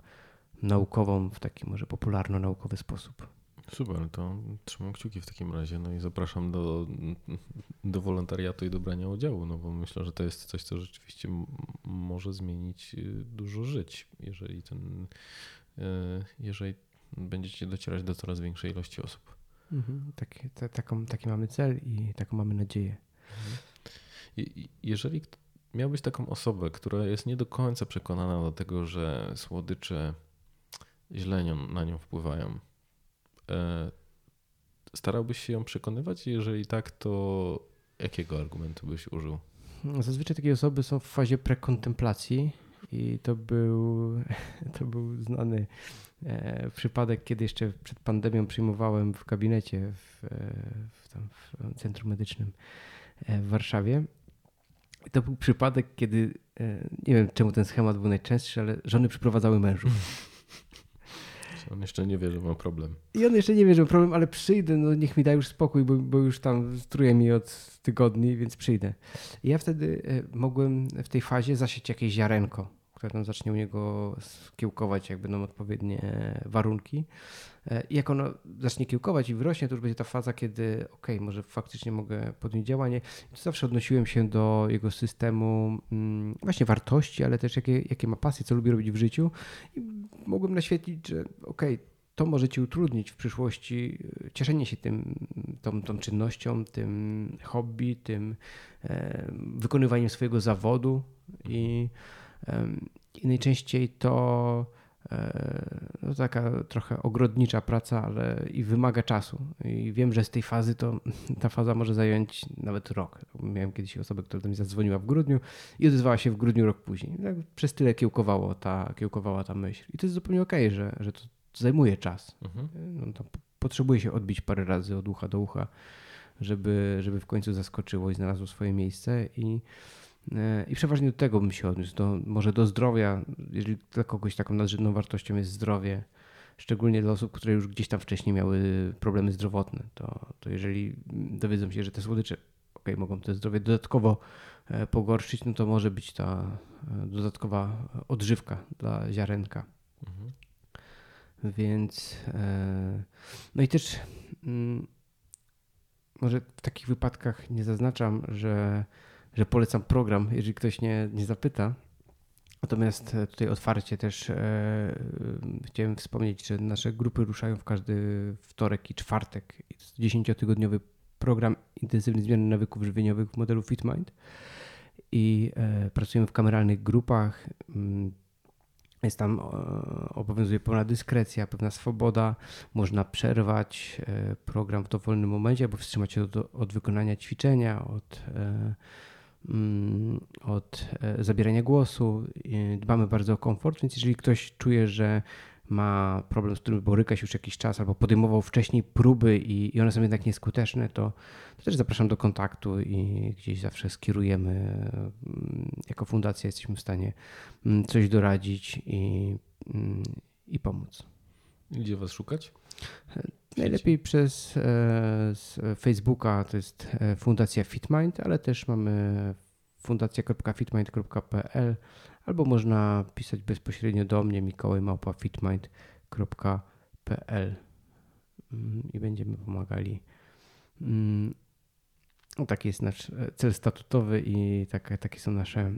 naukową w taki może popularno-naukowy sposób. Super, to trzymam kciuki w takim razie, no i zapraszam do, do wolontariatu i do brania udziału, no bo myślę, że to jest coś, co rzeczywiście może zmienić y, dużo żyć, jeżeli ten, jeżeli będziecie docierać do coraz większej ilości osób. Mhm, tak, te, taką, taki mamy cel i taką mamy nadzieję. Mhm. jeżeli miałbyś taką osobę, która jest nie do końca przekonana do tego, że słodycze źle na nią wpływają, E, starałbyś się ją przekonywać? Jeżeli tak, to jakiego argumentu byś użył? Zazwyczaj takie osoby są w fazie prekontemplacji i to był, *laughs* to był znany e, przypadek, kiedy jeszcze przed pandemią przyjmowałem w gabinecie w, e, w, tam, w centrum medycznym w Warszawie. I to był przypadek, kiedy nie wiem czemu ten schemat był najczęstszy, ale żony przyprowadzały mężów. *laughs* On jeszcze nie wie, że ma problem. I on jeszcze nie wie, że ma problem, ale przyjdę, no niech mi da już spokój, bo, bo już tam struje mi od tygodni, więc przyjdę. I ja wtedy e, mogłem w tej fazie zasieć jakieś ziarenko, tam zacznie u niego skiełkować, jak będą odpowiednie warunki. E, I jak ono zacznie kiełkować i wyrośnie, to już będzie ta faza, kiedy ok, może faktycznie mogę podjąć działanie. I to zawsze odnosiłem się do jego systemu mm, właśnie wartości, ale też jakie, jakie ma pasje, co lubi robić w życiu. I mogłem naświetlić, że ok, to może ci utrudnić w przyszłości e, cieszenie się tym, tą, tą czynnością, tym hobby, tym e, wykonywaniem swojego zawodu i, e, i najczęściej to no taka trochę ogrodnicza praca, ale i wymaga czasu. I wiem, że z tej fazy to *laughs* ta faza może zająć nawet rok. Miałem kiedyś osobę, która do mnie zadzwoniła w grudniu i odezwała się w grudniu rok później. Tak przez tyle kiełkowało ta, kiełkowała ta myśl. I to jest zupełnie okej, okay, że, że to zajmuje czas. Mhm. No to potrzebuje się odbić parę razy od ucha do ucha, żeby, żeby w końcu zaskoczyło i znalazło swoje miejsce. I E, I przeważnie do tego bym się odniósł, do, może do zdrowia, jeżeli dla kogoś taką nadrzędną wartością jest zdrowie, szczególnie dla osób, które już gdzieś tam wcześniej miały problemy zdrowotne, to, to jeżeli dowiedzą się, że te słodycze ok, mogą to zdrowie dodatkowo e, pogorszyć, no to może być ta e, dodatkowa odżywka dla ziarenka. Mhm. Więc no i też mm, może w takich wypadkach nie zaznaczam, że że polecam program, jeżeli ktoś nie, nie zapyta. Natomiast e, tutaj otwarcie też e, chciałem wspomnieć, że nasze grupy ruszają w każdy wtorek i czwartek. Jest dziesięciotygodniowy program intensywnej zmiany nawyków żywieniowych w modelu FitMind i e, pracujemy w kameralnych grupach. Mm, jest tam, e, obowiązuje pełna dyskrecja, pewna swoboda. Można przerwać e, program w dowolnym momencie albo wstrzymać się od, od wykonania ćwiczenia, od e, od e, zabierania głosu. Dbamy bardzo o komfort, więc jeżeli ktoś czuje, że ma problem, z którym boryka się już jakiś czas, albo podejmował wcześniej próby i, i one są jednak nieskuteczne, to, to, też zapraszam do kontaktu i gdzieś zawsze skierujemy. Mm, jako fundacja jesteśmy w stanie mm, coś doradzić i, i pomóc. Gdzie Was szukać? Najlepiej przez e, Facebooka, to jest e, Fundacja Fitmind, ale też mamy fundacja.fitmind.pl albo można pisać bezpośrednio do mnie mikołajmałpa.fitmind.pl mm, i będziemy pomagali. Mm, no, taki jest nasz e, cel statutowy i takie, takie są nasze.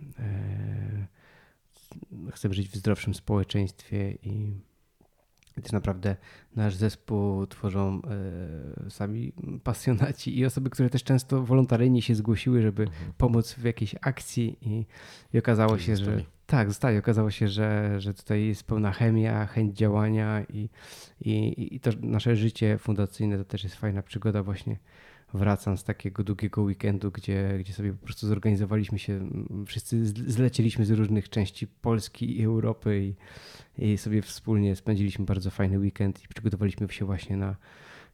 Chcemy żyć w zdrowszym społeczeństwie i też naprawdę nasz zespół tworzą e, sami pasjonaci i osoby, które też często wolontaryjnie się zgłosiły, żeby mhm. pomóc w jakiejś akcji i, i okazało Czyli się, zostali. że tak, zostali. Okazało się, że, że tutaj jest pełna chemia, chęć działania i, i, i to nasze życie fundacyjne to też jest fajna przygoda właśnie wracam z takiego długiego weekendu, gdzie, gdzie sobie po prostu zorganizowaliśmy się, wszyscy zlecieliśmy z różnych części Polski i Europy i, i sobie wspólnie spędziliśmy bardzo fajny weekend i przygotowaliśmy się właśnie na,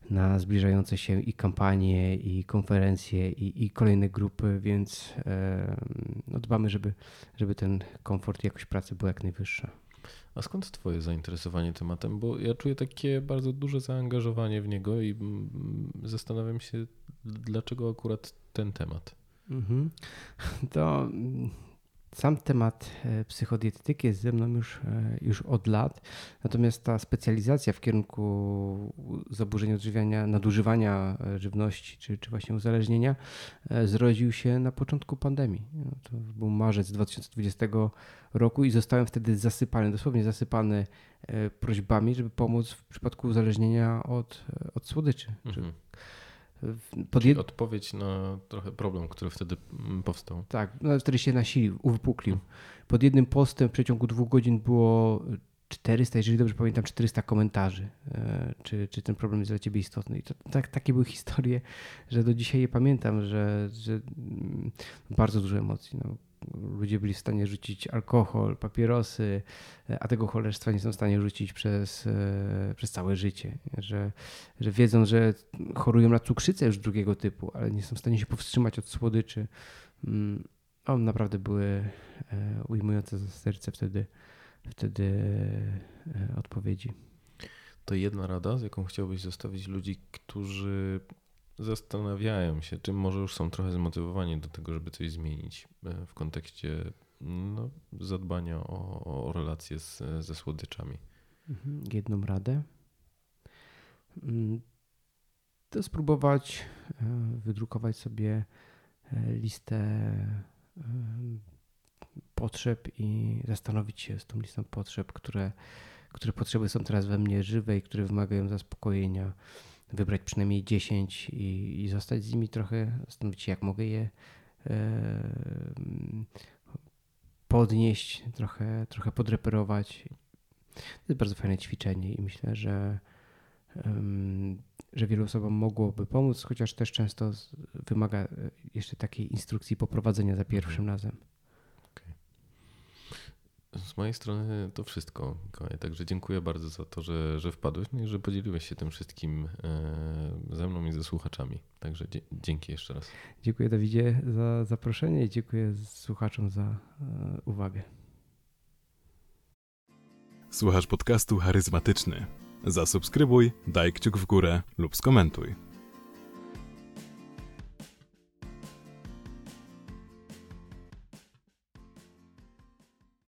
na zbliżające się i kampanie, i konferencje, i, i kolejne grupy, więc e, no dbamy, żeby, żeby ten komfort i jakość pracy była jak najwyższa. A skąd Twoje zainteresowanie tematem? Bo ja czuję takie bardzo duże zaangażowanie w niego i zastanawiam się, dlaczego akurat ten temat. Mhm. To sam temat e, psychodietetyki jest ze mną już, e, już od lat, natomiast ta specjalizacja w kierunku zaburzeń odżywiania, nadużywania e, żywności czy, czy właśnie uzależnienia zrodził się na początku pandemii. No, to był marzec 2020 roku i zostałem wtedy zasypany, dosłownie zasypany prośbami, żeby pomóc w przypadku uzależnienia od, od słodyczy. Mhm. Pod jed... Odpowiedź na trochę problem, który wtedy mm, powstał. Tak, no, wtedy się nasilił, uwypuklił. Pod jednym postem w przeciągu dwóch godzin było 400, jeżeli dobrze pamiętam, 400 komentarzy, e, czy, czy ten problem jest dla ciebie istotny. I to, tak, takie były *laughs* historie, że do dzisiaj je pamiętam, że, że mm, bardzo dużo emocji. No ludzie byli w stanie rzucić alkohol, papierosy, a tego cholerstwa nie są w stanie rzucić przez, e, przez całe życie. Że, że wiedzą, że chorują na cukrzycę już drugiego typu, ale nie są w stanie się powstrzymać od słodyczy. Mm, o, naprawdę były e, ujmujące za serce wtedy, wtedy e, odpowiedzi. To jedna rada, z jaką chciałbyś zostawić ludzi, którzy zastanawiają się, czy może już są trochę zmotywowani do tego, żeby coś zmienić e, w kontekście no, zadbania o, o relacje z, ze słodyczami. Mhm, jedną radę. Mm, to spróbować e, wydrukować sobie e, listę potrzeb i zastanowić się z tą listą potrzeb, które, które potrzeby są teraz we mnie żywe i które wymagają zaspokojenia wybrać przynajmniej 10 i, i zostać z nimi trochę, zastanowić się, jak mogę je podnieść, trochę, trochę podreperować. To jest bardzo fajne ćwiczenie i myślę, że, że wielu osobom mogłoby pomóc, chociaż też często wymaga e, jeszcze takiej instrukcji poprowadzenia za pierwszym mhm. razem. Z mojej strony to wszystko, Mikołaj. Także dziękuję bardzo za to, że, że wpadłeś no i że podzieliłeś się tym wszystkim e, ze mną i ze słuchaczami. Także dzięki jeszcze raz. Dziękuję Dawidzie za zaproszenie i dziękuję słuchaczom za e, uwagę. Słuchasz podcastu charyzmatyczny. Zasubskrybuj, daj kciuk w górę lub skomentuj.